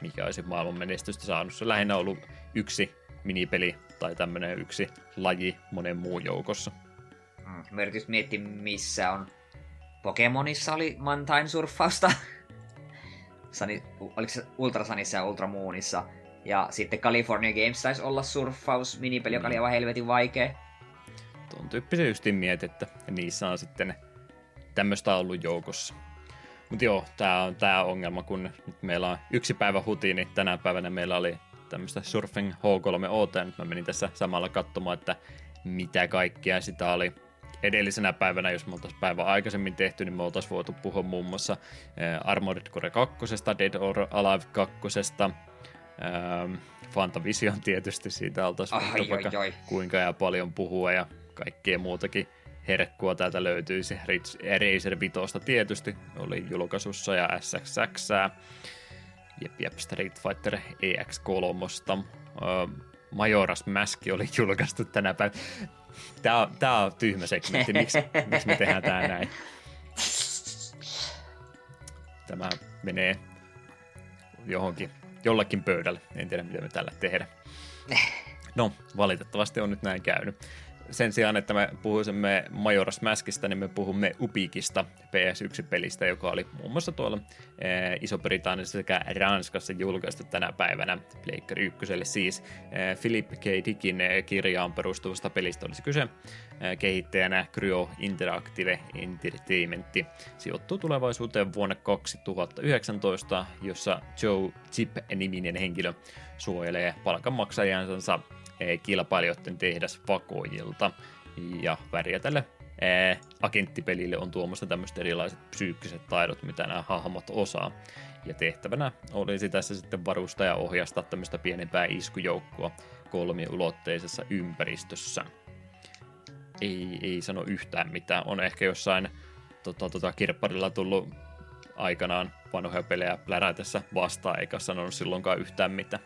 [SPEAKER 1] mikä olisi maailman menestystä saanut. Se lähinnä ollut yksi minipeli tai tämmöinen yksi laji monen muun joukossa.
[SPEAKER 2] Mm, mä yritin miettiä, missä on. Pokemonissa oli Mantain surffausta. Sani, oliko se Ultrasanissa ja Ultramoonissa? Ja sitten California Games taisi olla surffaus minipeli, joka oli aivan helvetin vaikea.
[SPEAKER 1] Tuon tyyppisiä justiin mietit, että niissä on sitten tämmöistä ollut joukossa. Mutta joo, tämä on tämä ongelma, kun nyt meillä on yksi päivä huti, niin tänä päivänä meillä oli tämmöistä Surfing H3OT, ja nyt mä menin tässä samalla katsomaan, että mitä kaikkea sitä oli edellisenä päivänä, jos me oltaisiin päivä aikaisemmin tehty, niin me oltaisiin voitu puhua muun muassa Armored Core 2, Dead or Alive 2, ähm, Fantavision tietysti, siitä oltaisiin
[SPEAKER 2] ai, vaikka ai, ai.
[SPEAKER 1] kuinka ja paljon puhua ja kaikkea muutakin herkkua täältä löytyisi. Razer Vitosta tietysti oli julkaisussa ja SXX. Jep, jep, Street Fighter EX3. Majoras Mask oli julkaistu tänä päivänä. Tää on, tää on tyhmä segmentti. Miksi, miksi me tehdään tää näin? Tämä menee johonkin, jollakin pöydälle. En tiedä, mitä me tällä tehdään. No, valitettavasti on nyt näin käynyt sen sijaan, että me puhuisimme Majora's Maskista, niin me puhumme Upikista, PS1-pelistä, joka oli muun muassa tuolla eh, Iso-Britanniassa sekä Ranskassa julkaistu tänä päivänä, Pleikkari 1 siis. Eh, Philip K. Dickin eh, kirjaan perustuvasta pelistä olisi kyse. Eh, kehittäjänä Cryo Interactive Entertainment sijoittuu tulevaisuuteen vuonna 2019, jossa Joe Chip-niminen henkilö suojelee palkanmaksajansa kilpailijoiden tehdas vakoojilta. Ja väriä tälle agenttipelille on tuomassa tämmöiset erilaiset psyykkiset taidot, mitä nämä hahmot osaa. Ja tehtävänä olisi tässä sitten varustaa ja ohjastaa tämmöistä pienempää iskujoukkoa kolmiulotteisessa ympäristössä. Ei, ei sano yhtään mitään. On ehkä jossain tota, tota, kirpparilla tullut aikanaan vanhoja pelejä plärätessä vastaan, eikä sanonut silloinkaan yhtään mitään.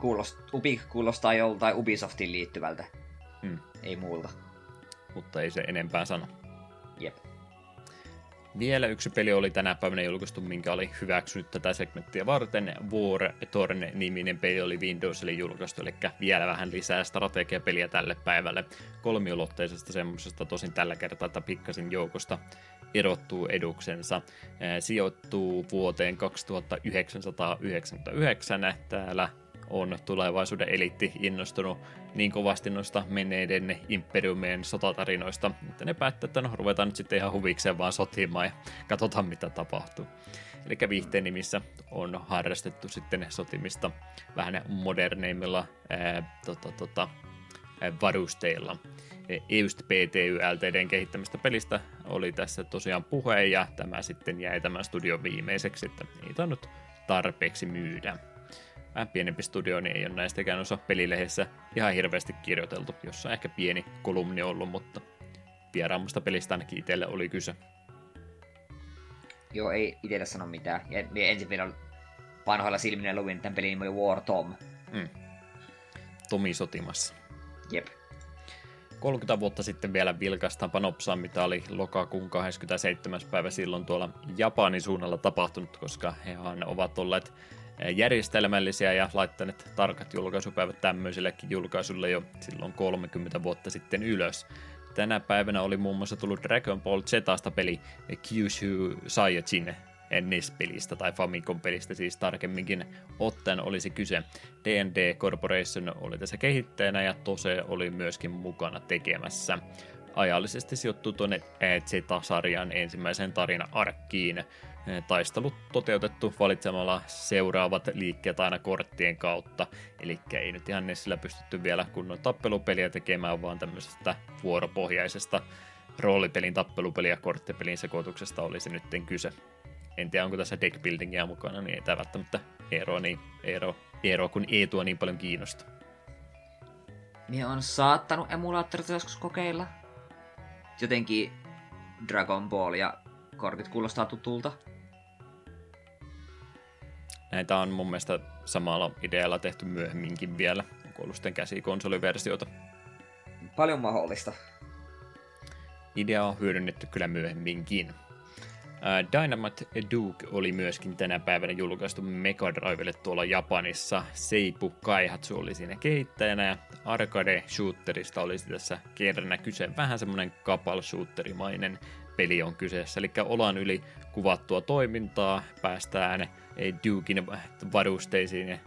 [SPEAKER 2] Kuulost, Ubi kuulostaa joltain Ubisoftin liittyvältä. Hmm. Ei muulta.
[SPEAKER 1] Mutta ei se enempää sano.
[SPEAKER 2] Jep.
[SPEAKER 1] Vielä yksi peli oli tänä päivänä julkaistu, minkä oli hyväksynyt tätä segmenttiä varten. War Torn-niminen peli oli Windowsille julkaistu, eli vielä vähän lisää strategiapeliä tälle päivälle. Kolmiulotteisesta semmoisesta tosin tällä kertaa, että pikkasin joukosta erottuu eduksensa. Sijoittuu vuoteen 2999 täällä on tulevaisuuden eliitti innostunut niin kovasti noista menneiden imperiumien sotatarinoista, että ne päättää, että no ruvetaan nyt sitten ihan huvikseen vaan sotimaan ja katsotaan mitä tapahtuu. Eli viihteen nimissä on harrastettu sitten sotimista vähän moderneimmilla ää, tota, tota, varusteilla. Just PTY LTDn kehittämistä pelistä oli tässä tosiaan puhe, ja tämä sitten jäi tämän studion viimeiseksi, että niitä on nyt tarpeeksi myydä vähän pienempi studio, niin ei ole näistäkään osa pelilehdessä ihan hirveästi kirjoiteltu, jossa ehkä pieni kolumni ollut, mutta vieraammasta pelistä ainakin itselle oli kyse.
[SPEAKER 2] Joo, ei itselle sano mitään. Ja ensin vielä vanhoilla silminä luin tämän pelin nimi War Tom. Mm.
[SPEAKER 1] Tomi sotimassa.
[SPEAKER 2] Jep.
[SPEAKER 1] 30 vuotta sitten vielä vilkaistaan panopsaa, mitä oli lokakuun 27. päivä silloin tuolla Japanin suunnalla tapahtunut, koska hehan ovat olleet järjestelmällisiä ja laittaneet tarkat julkaisupäivät tämmöisillekin julkaisulle jo silloin 30 vuotta sitten ylös. Tänä päivänä oli muun muassa tullut Dragon Ball Zesta peli Kyushu Saiyajin NES-pelistä tai Famicom-pelistä siis tarkemminkin ottaen olisi kyse. D&D Corporation oli tässä kehittäjänä ja Tose oli myöskin mukana tekemässä ajallisesti sijoittuu tuonne Z-sarjan ensimmäiseen tarina-arkkiin. Taistelut toteutettu valitsemalla seuraavat liikkeet aina korttien kautta, eli ei nyt ihan Nessillä pystytty vielä kunnon tappelupeliä tekemään, vaan tämmöisestä vuoropohjaisesta roolipelin tappelupeliä korttipelin sekoituksesta olisi nyt kyse. En tiedä, onko tässä deckbuildingia mukana, niin ei tämä välttämättä Eero, niin Eero, Eero kun ei tuo niin paljon kiinnosta.
[SPEAKER 2] Minä on saattanut emulaattorita joskus kokeilla, jotenkin Dragon Ball ja kortit kuulostaa tutulta.
[SPEAKER 1] Näitä on mun mielestä samalla idealla tehty myöhemminkin vielä. Onko ollut sitten käsikonsoliversiota?
[SPEAKER 2] Paljon mahdollista.
[SPEAKER 1] Idea on hyödynnetty kyllä myöhemminkin. Dynamite Duke oli myöskin tänä päivänä julkaistu Mega Drivelle tuolla Japanissa. Seipu Kaihatsu oli siinä kehittäjänä ja arcade shooterista olisi tässä kerrana kyse. Vähän semmonen kapal shooterimainen peli on kyseessä. Eli olan yli kuvattua toimintaa päästään Dukein varusteisiin ja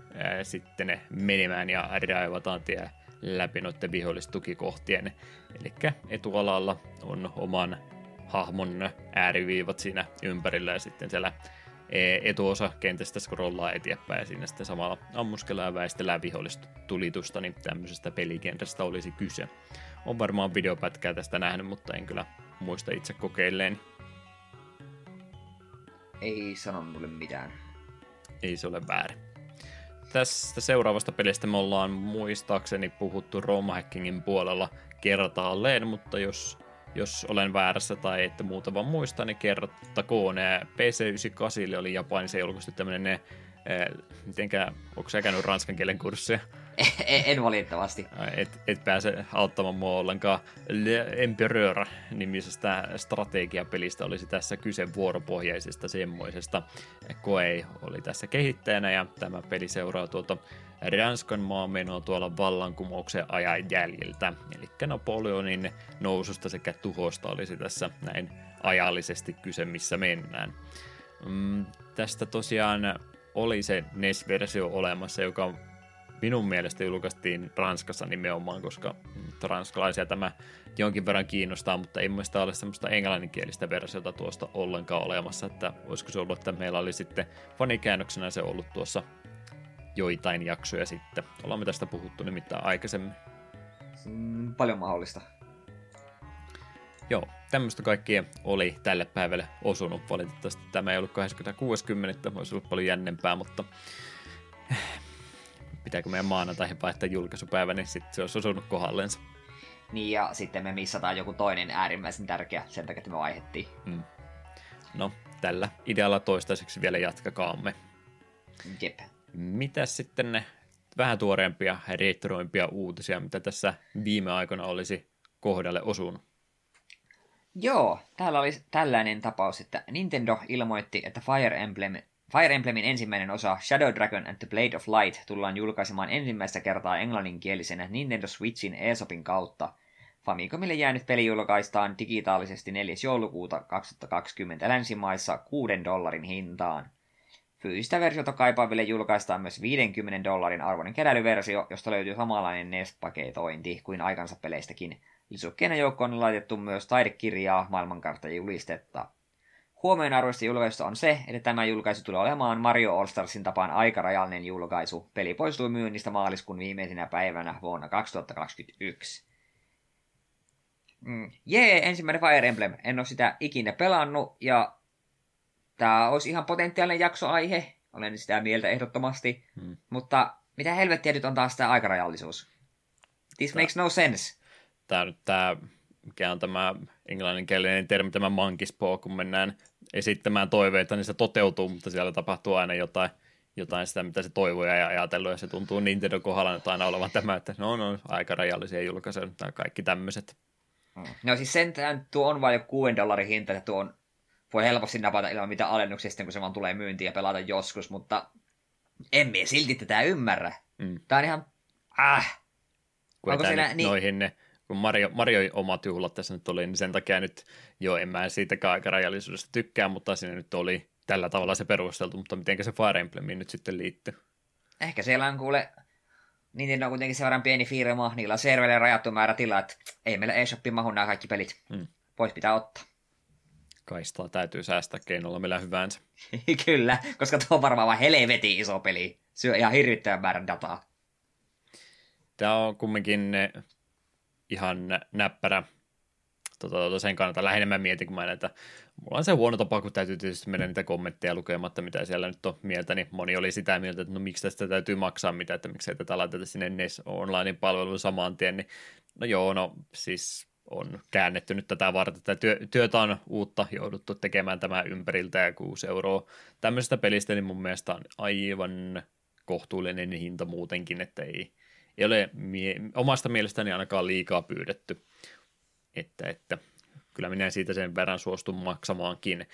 [SPEAKER 1] sitten menemään ja raivataan tie läpi noiden vihollistukikohtien. Eli etualalla on oman hahmon ääriviivat siinä ympärillä ja sitten siellä etuosa kentästä scrollaa eteenpäin ja siinä sitten samalla ammuskellaan ja väistellään vihollistulitusta, niin tämmöisestä pelikentästä olisi kyse. On varmaan videopätkää tästä nähnyt, mutta en kyllä muista itse kokeilleen.
[SPEAKER 2] Ei sano mulle mitään.
[SPEAKER 1] Ei se ole väärin. Tästä seuraavasta pelistä me ollaan muistaakseni puhuttu Roma Hackingin puolella kertaalleen, mutta jos, jos olen väärässä tai ette muuta vaan muista, niin kerrottakoon. PC98 oli Japanissa julkaistu tämmöinen mitenkä, onko sä käynyt ranskan kielen kurssia?
[SPEAKER 2] En, en valitettavasti.
[SPEAKER 1] Et, et pääse auttamaan mua ollenkaan. Le Empereur nimisestä strategiapelistä olisi tässä kyse vuoropohjaisesta semmoisesta. Koei oli tässä kehittäjänä ja tämä peli seuraa tuota Ranskan maamenoa tuolla vallankumouksen ajan jäljiltä. Eli Napoleonin noususta sekä tuhosta olisi tässä näin ajallisesti kyse, missä mennään. Mm, tästä tosiaan oli se NES-versio olemassa, joka minun mielestä julkaistiin Ranskassa nimenomaan, koska ranskalaisia tämä jonkin verran kiinnostaa, mutta ei mielestäni ole semmoista englanninkielistä versiota tuosta ollenkaan olemassa, että olisiko se ollut, että meillä oli sitten fanikäännöksenä se ollut tuossa joitain jaksoja sitten. Ollaan me tästä puhuttu nimittäin aikaisemmin.
[SPEAKER 2] Mm, paljon mahdollista.
[SPEAKER 1] Joo, tämmöistä kaikkia oli tälle päivälle osunut. Valitettavasti tämä ei ollut 2060, olisi ollut paljon jännempää, mutta pitääkö meidän maanantaihin vaihtaa julkaisupäivä, niin sitten se olisi osunut kohdallensa.
[SPEAKER 2] Niin, ja sitten me missataan joku toinen äärimmäisen tärkeä sen takia, että me vaihettiin. Hmm.
[SPEAKER 1] No, tällä idealla toistaiseksi vielä jatkakaamme.
[SPEAKER 2] Jep.
[SPEAKER 1] Mitä sitten ne vähän tuoreempia, retroimpia uutisia, mitä tässä viime aikoina olisi kohdalle osunut?
[SPEAKER 2] Joo, täällä oli tällainen tapaus, että Nintendo ilmoitti, että Fire Emblem Fire Emblemin ensimmäinen osa Shadow Dragon and the Blade of Light tullaan julkaisemaan ensimmäistä kertaa englanninkielisenä Nintendo Switchin eSopin kautta. Famicomille jäänyt peli julkaistaan digitaalisesti 4. joulukuuta 2020 länsimaissa 6 dollarin hintaan. Fyysistä versiota kaipaaville julkaistaan myös 50 dollarin arvoinen keräilyversio, josta löytyy samanlainen NES-paketointi kuin aikansa peleistäkin. Lisukkeena joukkoon on laitettu myös taidekirjaa, maailmankartta ja julistetta. Huomionarvoista julkaisusta on se, että tämä julkaisu tulee olemaan Mario All Starsin tapaan aikarajallinen julkaisu. Peli poistui myynnistä maaliskuun viimeisenä päivänä vuonna 2021. Mm. Jee, ensimmäinen Fire Emblem. En ole sitä ikinä pelannut ja tämä olisi ihan potentiaalinen jaksoaihe. Olen sitä mieltä ehdottomasti. Hmm. Mutta mitä helvettiä nyt on taas tämä aikarajallisuus? This makes no sense.
[SPEAKER 1] Tämä tämä, mikä on tämä englanninkielinen termi, tämä mankispo, kun mennään esittämään toiveita, niin se toteutuu, mutta siellä tapahtuu aina jotain, jotain sitä, mitä se toivoo ja ajatellut, ja se tuntuu Nintendo kohdalla nyt aina olevan tämä, että no, no aika rajallisia julkaisuja, nämä kaikki tämmöiset.
[SPEAKER 2] Mm. No siis sentään tuo on vain jo 6 dollarin hinta, että tuo on, voi helposti napata ilman mitä alennuksia kun se vaan tulee myyntiin ja pelata joskus, mutta emme silti tätä ymmärrä. Mm. Tämä on ihan, äh.
[SPEAKER 1] Kun Onko siinä, niin... noihin ne kun Mario, Mario omat juhlat tässä nyt oli, niin sen takia nyt jo en mä siitäkään aikarajallisuudesta tykkää, mutta siinä nyt oli tällä tavalla se perusteltu, mutta miten se Fire Emblemiin nyt sitten liittyy?
[SPEAKER 2] Ehkä siellä on kuule, niin on kuitenkin sen verran pieni firma, niillä on serveille rajattu määrä tilaa, että ei meillä eShopin mahu nämä kaikki pelit. Hmm. Pois pitää ottaa.
[SPEAKER 1] Kaistaa täytyy säästää keinolla millä hyvänsä.
[SPEAKER 2] Kyllä, koska tuo on varmaan vain helvetin iso peli. Syö ihan hirvittävän määrän dataa.
[SPEAKER 1] Tämä on kumminkin ihan näppärä tota, sen kannalta. Lähinnä mä mietin, kun mä näitä, mulla on se huono tapa, kun täytyy tietysti mennä niitä kommentteja lukematta, mitä siellä nyt on mieltä, niin moni oli sitä mieltä, että no miksi tästä täytyy maksaa mitä, että miksei tätä laiteta sinne NES Online-palveluun saman tien, niin no joo, no siis on käännetty nyt tätä varten. Tätä työ, työtä on uutta jouduttu tekemään tämä ympäriltä ja 6 euroa tämmöisestä pelistä, niin mun mielestä on aivan kohtuullinen hinta muutenkin, että ei, ei ole mie- omasta mielestäni ainakaan liikaa pyydetty. Että, että kyllä minä siitä sen verran suostun maksamaankin,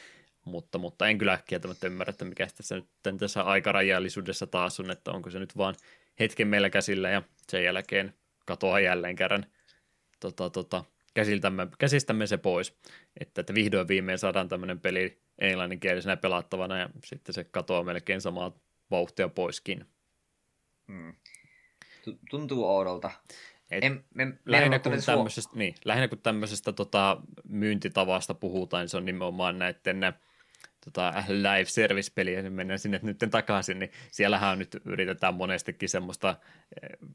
[SPEAKER 1] mutta, mutta en kyllä kieltämättä ymmärrä, että mikä tässä nyt tässä aikarajallisuudessa taas on, että onko se nyt vaan hetken meillä käsillä ja sen jälkeen katoaa jälleen kerran tota, tota, käsiltämme, käsistämme se pois, että, että vihdoin viimein saadaan tämmöinen peli englanninkielisenä pelattavana ja sitten se katoaa melkein samaa vauhtia poiskin.
[SPEAKER 2] Hmm tuntuu oudolta.
[SPEAKER 1] Et
[SPEAKER 2] En, me, me
[SPEAKER 1] lähinnä, kun
[SPEAKER 2] tämmöisestä...
[SPEAKER 1] tämmöisestä, niin, lähinnä kun tämmöisestä tota, myyntitavasta puhutaan, niin se on nimenomaan näiden ne, tota, live service peliä, niin mennään sinne nyt takaisin, niin siellähän nyt yritetään monestikin semmoista eh,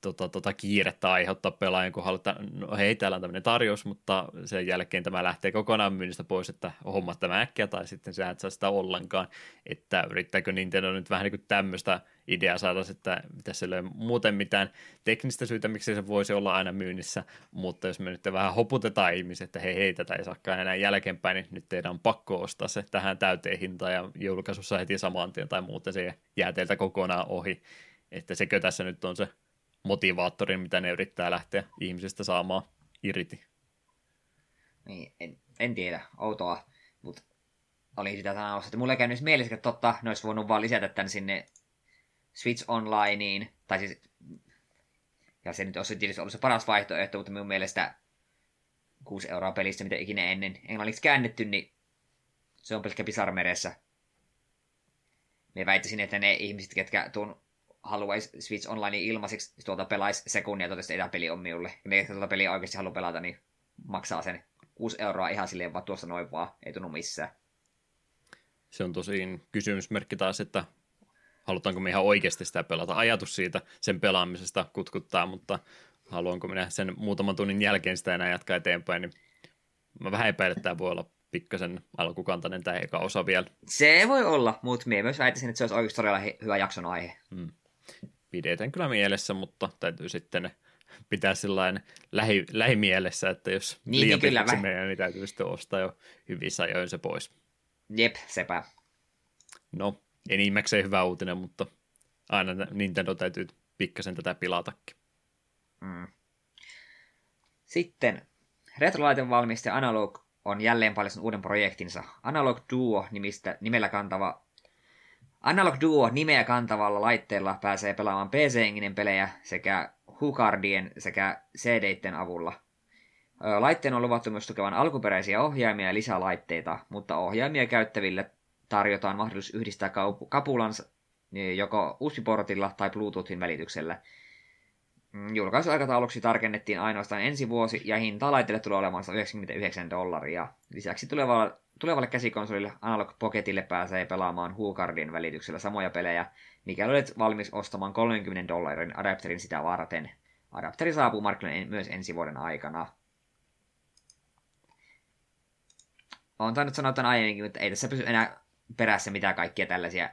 [SPEAKER 1] tota, tota, kiirettä aiheuttaa pelaajan kohdalla, että no hei, täällä on tämmöinen tarjous, mutta sen jälkeen tämä lähtee kokonaan myynnistä pois, että homma tämä äkkiä, tai sitten sä et saa sitä ollenkaan, että yrittääkö Nintendo nyt vähän niin kuin tämmöistä ideaa saada, että tässä ei ole muuten mitään teknistä syytä, miksi se voisi olla aina myynnissä, mutta jos me nyt vähän hoputetaan ihmisiä, että hei, hei, tätä ei saakaan enää jälkeenpäin, niin nyt teidän on pakko ostaa se tähän täyteen hintaan ja julkaisussa heti saman tien tai muuten se jää teiltä kokonaan ohi, että sekö tässä nyt on se motivaattorin, mitä ne yrittää lähteä ihmisistä saamaan irti.
[SPEAKER 2] Niin, en, en tiedä, outoa, mutta oli sitä sanomassa, että mulle käynyt mielessä, että totta, ne olisi voinut vaan lisätä tän sinne Switch Onlineen, tai siis, ja se nyt olisi tietysti ollut se paras vaihtoehto, mutta minun mielestä 6 euroa pelistä, mitä ikinä ennen englanniksi käännetty, niin se on pelkkä pisarmeressä. Me väittäisin, että ne ihmiset, ketkä tuon haluaisi Switch Online ilmaiseksi tuolta pelaisi sekunnia, että tämä peli on minulle. Ja ne, jotka tuota peliä oikeasti haluaa pelata, niin maksaa sen 6 euroa ihan silleen vaan tuossa noin vaan, ei tunnu missään.
[SPEAKER 1] Se on tosi kysymysmerkki taas, että halutaanko me ihan oikeasti sitä pelata. Ajatus siitä sen pelaamisesta kutkuttaa, mutta haluanko minä sen muutaman tunnin jälkeen sitä enää jatkaa eteenpäin, niin mä vähän epäilen, että tämä voi olla pikkasen alkukantainen tämä eka osa vielä.
[SPEAKER 2] Se voi olla, mutta minä myös väittäisin, että se olisi oikeasti todella hyvä jakson aihe. Hmm
[SPEAKER 1] pidetään kyllä mielessä, mutta täytyy sitten pitää sellainen lähi, lähimielessä, että jos niin, liian niin, kyllä, menee, niin täytyy sitten ostaa jo hyvissä ajoin se pois.
[SPEAKER 2] Jep, sepä.
[SPEAKER 1] No, enimmäkseen hyvä uutinen, mutta aina Nintendo täytyy pikkasen tätä pilatakin. Mm.
[SPEAKER 2] Sitten retrolaitevalmistaja Analog on jälleen paljon uuden projektinsa. Analog Duo nimistä, nimellä kantava Analog Duo nimeä kantavalla laitteella pääsee pelaamaan PC-enginen pelejä sekä Hukardien sekä CD-itten avulla. Laitteen on luvattu myös tukevan alkuperäisiä ohjaimia ja lisälaitteita, mutta ohjaimia käyttäville tarjotaan mahdollisuus yhdistää kapulansa joko USB-portilla tai Bluetoothin välityksellä. Mm, julkaisuaikatauluksi tarkennettiin ainoastaan ensi vuosi ja hinta laitteelle tulee olemaan 199 dollaria. Lisäksi tulevalla tulevalle käsikonsolille Analog Pocketille pääsee pelaamaan Huukardin välityksellä samoja pelejä, mikäli olet valmis ostamaan 30 dollarin adapterin sitä varten. Adapteri saapuu markkinoille myös ensi vuoden aikana. Olen tainnut sanoa tämän aiemminkin, mutta ei tässä pysy enää perässä mitään kaikkia tällaisia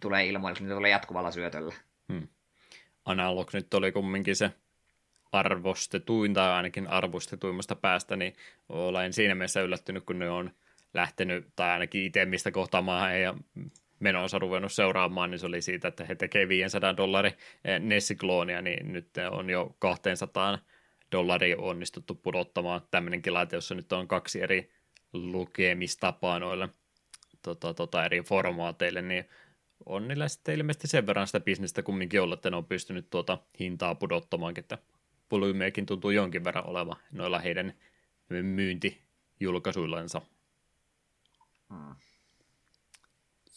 [SPEAKER 2] tulee ilmoille, niitä tulee jatkuvalla syötöllä. Hmm.
[SPEAKER 1] Analog nyt oli kumminkin se arvostetuin tai ainakin arvostetuimmasta päästä, niin olen siinä mielessä yllättynyt, kun ne on lähtenyt, tai ainakin itse mistä kohtaamaan heidän menonsa ruvennut seuraamaan, niin se oli siitä, että he tekevät 500 dollari eh, Nessikloonia, niin nyt on jo 200 dollaria onnistuttu pudottamaan. Tämmöinenkin laite, jossa nyt on kaksi eri lukemistapaa noille tota, tota, eri formaateille, niin on niillä sitten ilmeisesti sen verran sitä bisnestä kumminkin olla, että ne on pystynyt tuota hintaa pudottamaan, että volyymeekin tuntuu jonkin verran oleva noilla heidän myyntijulkaisuillansa. Hmm.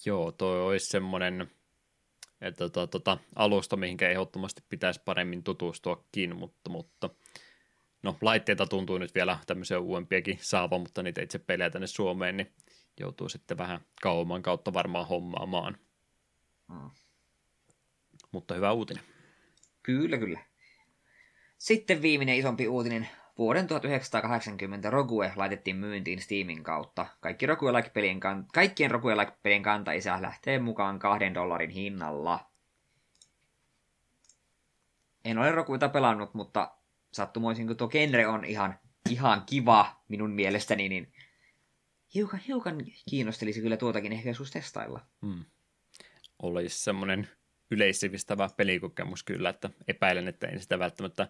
[SPEAKER 1] Joo, toi olisi semmoinen että tota, tota, alusta, mihinkä ehdottomasti pitäisi paremmin tutustuakin, mutta, mutta no, laitteita tuntuu nyt vielä tämmöisiä uudempiakin saava, mutta niitä itse pelejä tänne Suomeen, niin joutuu sitten vähän kauemman kautta varmaan hommaamaan. Hmm. Mutta hyvä uutinen.
[SPEAKER 2] Kyllä, kyllä. Sitten viimeinen isompi uutinen Vuoden 1980 Rogue laitettiin myyntiin Steamin kautta. Kaikki Rogue-pelien kan- kaikkien Rogue-pelien kantaisä lähtee mukaan kahden dollarin hinnalla. En ole Rogueta pelannut, mutta sattumoisin, kun tuo genre on ihan, ihan kiva minun mielestäni, niin hiukan, hiukan kiinnostelisi kyllä tuotakin ehkä joskus testailla. Hmm.
[SPEAKER 1] Olisi semmoinen yleissivistävä pelikokemus kyllä, että epäilen, että en sitä välttämättä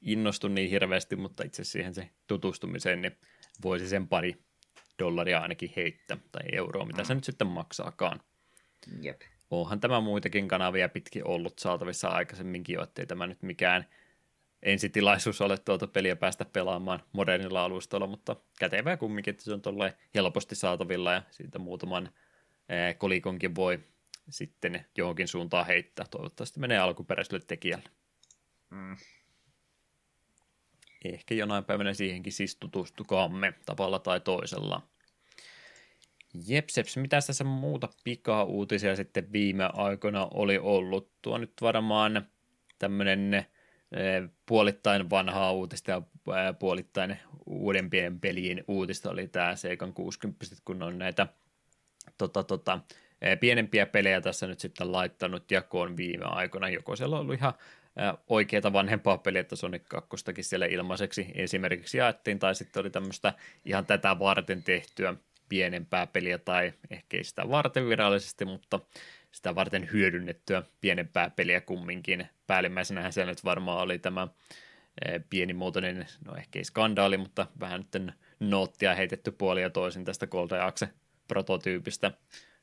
[SPEAKER 1] innostu niin hirveästi, mutta itse siihen se tutustumiseen, niin voisi sen pari dollaria ainakin heittää, tai euroa, mitä mm. se nyt sitten maksaakaan.
[SPEAKER 2] Jep.
[SPEAKER 1] Onhan tämä muitakin kanavia pitkin ollut saatavissa aikaisemminkin jo, ettei tämä nyt mikään ensitilaisuus ole tuota peliä päästä pelaamaan modernilla alustalla, mutta kätevää kumminkin, että se on tolleen helposti saatavilla ja siitä muutaman kolikonkin voi sitten johonkin suuntaan heittää. Toivottavasti menee alkuperäiselle tekijälle.
[SPEAKER 2] Mm.
[SPEAKER 1] ehkä jonain päivänä siihenkin siis tutustukaamme tavalla tai toisella. Jepseps, mitä tässä muuta pika-uutisia sitten viime aikoina oli ollut? Tuo nyt varmaan tämmöinen eh, puolittain vanhaa uutista ja eh, puolittain uudempien pelien uutista oli tämä Seikan 60, kun on näitä tota, tota, pienempiä pelejä tässä nyt sitten laittanut jakoon viime aikoina. Joko siellä on ollut ihan oikeita vanhempaa peliä, että Sonic 2 siellä ilmaiseksi esimerkiksi jaettiin, tai sitten oli tämmöistä ihan tätä varten tehtyä pienempää peliä, tai ehkä ei sitä varten virallisesti, mutta sitä varten hyödynnettyä pienempää peliä kumminkin. Päällimmäisenähän siellä nyt varmaan oli tämä pienimuotoinen, no ehkä ei skandaali, mutta vähän nyt noottia heitetty puoli ja toisin tästä Golden Axe prototyypistä.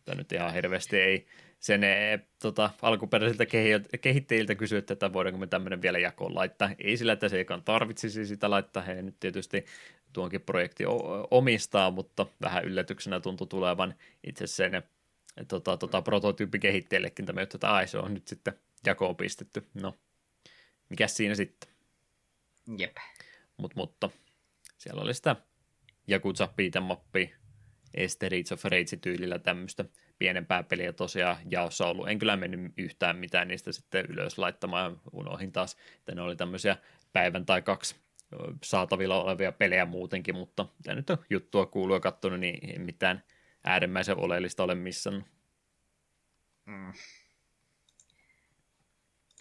[SPEAKER 1] Tämä nyt ihan hirveästi ei sen e, tota, alkuperäisiltä kehittäjiltä kysyä, että voidaanko me tämmöinen vielä jakoon laittaa. Ei sillä, että se ei tarvitsisi sitä laittaa. He nyt tietysti tuonkin projekti omistaa, mutta vähän yllätyksenä tuntui tulevan itse sen tota, tota, prototyyppikehittäjillekin tämä, että ai, se on nyt sitten jakoon pistetty. No, mikä siinä sitten?
[SPEAKER 2] Jep.
[SPEAKER 1] Mut, mutta siellä oli sitä Yakuza beat'em Streets of Rage-tyylillä tämmöistä pienempää peliä tosiaan jaossa ollut. En kyllä mennyt yhtään mitään niistä sitten ylös laittamaan. Unohin taas, että ne oli tämmöisiä päivän tai kaksi saatavilla olevia pelejä muutenkin, mutta tämä nyt on juttua kuuluu ja katsonut, niin ei mitään äärimmäisen oleellista ole missään. Mm.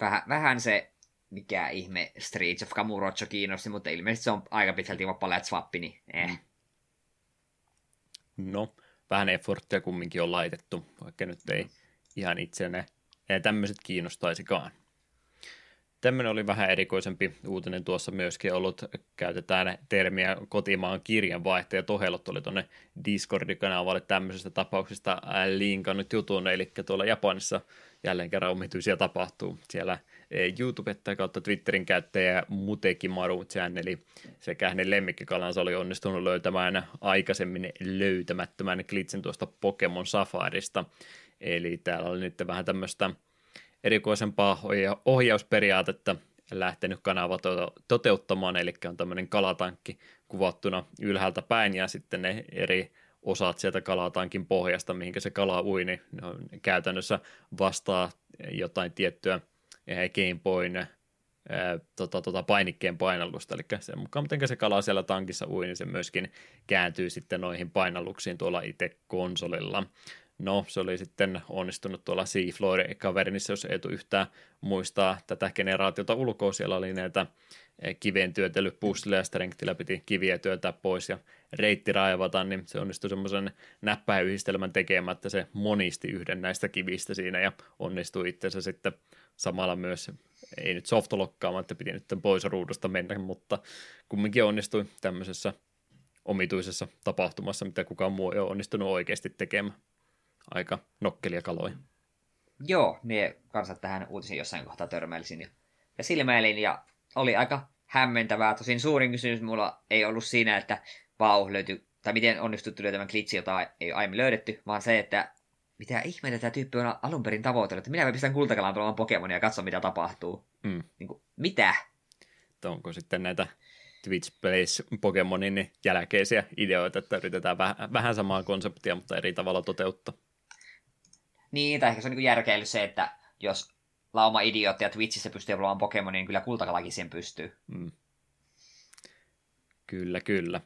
[SPEAKER 2] Vähän, vähän se, mikä ihme Streets of Kamurocho kiinnosti, mutta ilmeisesti se on aika pitkälti vapaa swappi, niin eh. Mm.
[SPEAKER 1] No, vähän efforttia kumminkin on laitettu, vaikka nyt ei ihan itseänne tämmöiset kiinnostaisikaan. Tämmöinen oli vähän erikoisempi uutinen tuossa myöskin ollut. Käytetään termiä kotimaan kirjanvaihtaja. Tohelot oli tuonne Discord-kanavalle tämmöisestä tapauksesta linkannut jutun, eli tuolla Japanissa jälleen kerran omituisia tapahtuu. Siellä YouTube tai kautta Twitterin käyttäjä Muteki Maru channeli sekä hänen lemmikkikalansa oli onnistunut löytämään aikaisemmin löytämättömän klitsin tuosta Pokemon Safarista. Eli täällä oli nyt vähän tämmöistä erikoisempaa ohjausperiaatetta lähtenyt kanava toteuttamaan, eli on tämmöinen kalatankki kuvattuna ylhäältä päin ja sitten ne eri osat sieltä kalatankin pohjasta, mihinkä se kala ui, niin ne on käytännössä vastaa jotain tiettyä Game Boyn tota, tota, painikkeen painallusta, eli sen mukaan miten se kala siellä tankissa ui, niin se myöskin kääntyy sitten noihin painalluksiin tuolla itse konsolilla. No, se oli sitten onnistunut tuolla Seafloor Cavernissa, jos ei tule yhtään muistaa tätä generaatiota ulkoa. Siellä oli näitä kivien työtelypussille ja strengthillä piti kiviä työtää pois ja reitti raivata, niin se onnistui semmoisen näppäyhdistelmän tekemään, että se monisti yhden näistä kivistä siinä ja onnistui itsensä sitten samalla myös, ei nyt softolokkaamaan, että piti nyt pois ruudusta mennä, mutta kumminkin onnistui tämmöisessä omituisessa tapahtumassa, mitä kukaan muu ei ole onnistunut oikeasti tekemään. Aika nokkelia kaloja.
[SPEAKER 2] Joo, mie kanssa tähän uutisiin jossain kohtaa törmäilisin ja, ja silmäilin ja oli aika hämmentävää. Tosin suurin kysymys mulla ei ollut siinä, että vau, löytyi, tai miten onnistuttu löytämään klitsi, jota ei aiemmin löydetty, vaan se, että mitä ihmeitä tämä tyyppi on alun perin tavoitellut, että minä pistän kultakalaan tulemaan Pokemonia ja katso, mitä tapahtuu. Mm. Niin kuin, mitä?
[SPEAKER 1] Onko sitten näitä Twitch Plays Pokemonin jälkeisiä ideoita, että yritetään vähän, vähän samaa konseptia, mutta eri tavalla toteuttaa.
[SPEAKER 2] Niin, tai ehkä se on niin järkeily se, että jos lauma idioottia Twitchissä pystyy luomaan Pokemonin, niin kyllä kultakalakin sen pystyy. Mm.
[SPEAKER 1] Kyllä, kyllä.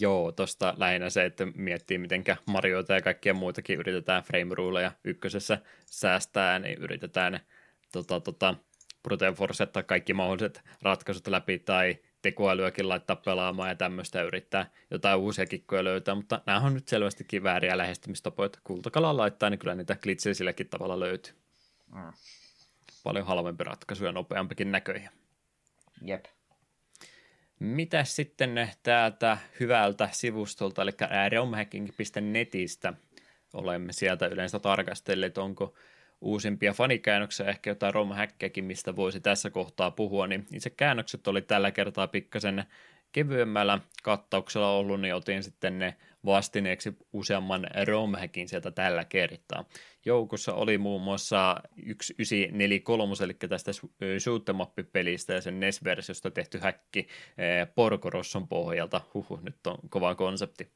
[SPEAKER 1] Joo, tosta lähinnä se, että miettii, miten Marioita ja kaikkia muitakin yritetään frame ruleja ykkösessä säästää, niin yritetään tota, tota, brute forcetta kaikki mahdolliset ratkaisut läpi tai tekoälyäkin laittaa pelaamaan ja tämmöistä yrittää jotain uusia kikkoja löytää, mutta nämä on nyt selvästikin vääriä lähestymistapoja, että kultakalaa laittaa, niin kyllä niitä glitsejä silläkin tavalla löytyy. Mm. Paljon halvempi ratkaisu ja nopeampikin näköjä.
[SPEAKER 2] Jep.
[SPEAKER 1] Mitä sitten täältä hyvältä sivustolta, eli realmhacking.netistä olemme sieltä yleensä tarkastelleet, onko uusimpia fanikäännöksiä, ehkä jotain romhäkkäkin, mistä voisi tässä kohtaa puhua, niin itse käännökset oli tällä kertaa pikkasen kevyemmällä kattauksella ollut, niin otin sitten ne vastineeksi useamman romhackin sieltä tällä kertaa. Joukossa oli muun muassa 1943, eli tästä shoot'em-pelistä ja sen NES-versiosta tehty häkki Porkorosson pohjalta. Huhu, nyt on kova konsepti.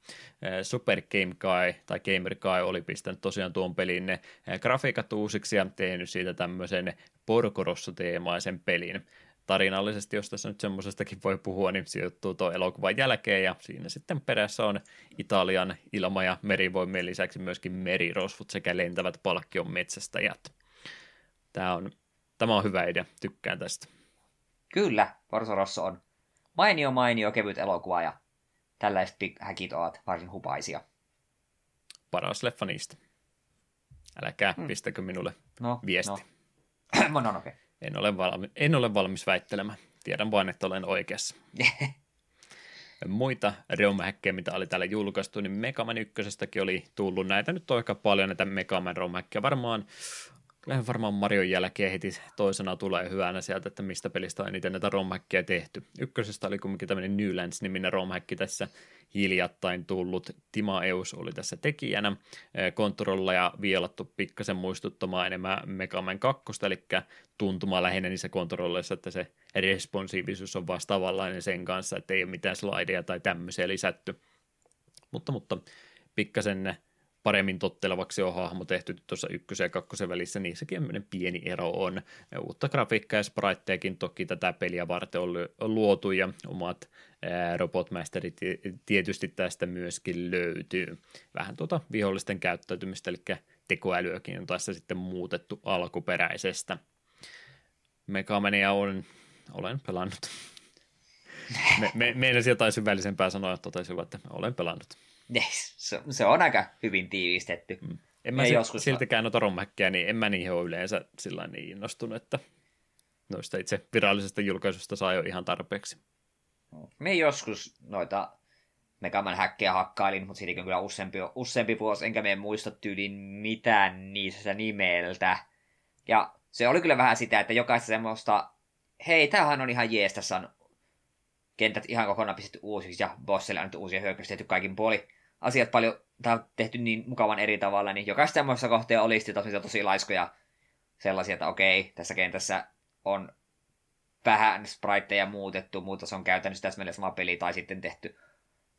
[SPEAKER 1] Super Game Guy tai Gamer Guy oli pistänyt tosiaan tuon pelin ne grafiikat uusiksi ja tehnyt siitä tämmöisen Porkorosso-teemaisen pelin tarinallisesti, jos tässä nyt semmoisestakin voi puhua, niin sijoittuu tuo elokuvan jälkeen ja siinä sitten perässä on Italian ilma- ja merivoimien lisäksi myöskin merirosvut sekä lentävät palkkion metsästäjät. Tämä on, tämä on hyvä idea, tykkään tästä.
[SPEAKER 2] Kyllä, Porto Rosso on mainio mainio kevyt elokuva ja tällaiset häkit ovat varsin hupaisia.
[SPEAKER 1] Paras leffa niistä. Älkää hmm. pistäkö minulle no, viesti.
[SPEAKER 2] No, no, no okay.
[SPEAKER 1] En ole, valmi, en ole valmis väittelemään. Tiedän vain, että olen oikeassa. Muita romhäkkejä, mitä oli täällä julkaistu, niin Megaman 1 oli tullut näitä nyt aika paljon, näitä Megaman romhäkkejä. Varmaan varmaan Marion jälkeen heti toisena tulee hyvänä sieltä, että mistä pelistä on eniten näitä romhäkkiä tehty. Ykkösestä oli kuitenkin tämmöinen Newlands-niminen romhäkki tässä hiljattain tullut. Tima Eus oli tässä tekijänä. Kontrolla ja vielattu pikkasen muistuttamaan enemmän Megaman 2, eli tuntuma lähinnä niissä kontrolleissa, että se responsiivisuus on vastaavanlainen sen kanssa, että ei ole mitään slideja tai tämmöisiä lisätty. Mutta, mutta pikkasen paremmin tottelevaksi on hahmo tehty tuossa ykkösen ja kakkosen välissä, niissäkin pieni ero on. Uutta grafiikkaa ja spritejakin toki tätä peliä varten on luotu ja omat robotmasterit tietysti tästä myöskin löytyy. Vähän tuota vihollisten käyttäytymistä, eli tekoälyäkin on tässä sitten muutettu alkuperäisestä. Megamania on, olen pelannut. Me, me, meidän jotain syvällisempää sanoa, totesin, että olen pelannut.
[SPEAKER 2] Yes, se, se on aika hyvin tiivistetty. Mm.
[SPEAKER 1] En mä joskus siltikään noita rommäkkiä, niin en mä niihin ole yleensä sillä niin innostunut, että noista itse virallisesta julkaisusta saa jo ihan tarpeeksi.
[SPEAKER 2] Me joskus noita Megaman häkkejä hakkailin, mutta siitäkin on kyllä useampi, useampi vuosi, enkä me muista tyylin mitään niistä nimeltä. Ja se oli kyllä vähän sitä, että jokaista semmoista, hei, tämähän on ihan jees, tässä on kentät ihan kokonaan pistetty uusiksi ja bossille annettu uusia hyökkäyksiä tehty kaikin puoli. Asiat paljon, tämä on tehty niin mukavan eri tavalla, niin jokaista semmoisessa kohtaa olisi tosi, tosi laiskoja sellaisia, että okei, tässä kentässä on vähän spriteja muutettu, mutta se on käytännössä täsmälleen sama peli, tai sitten tehty,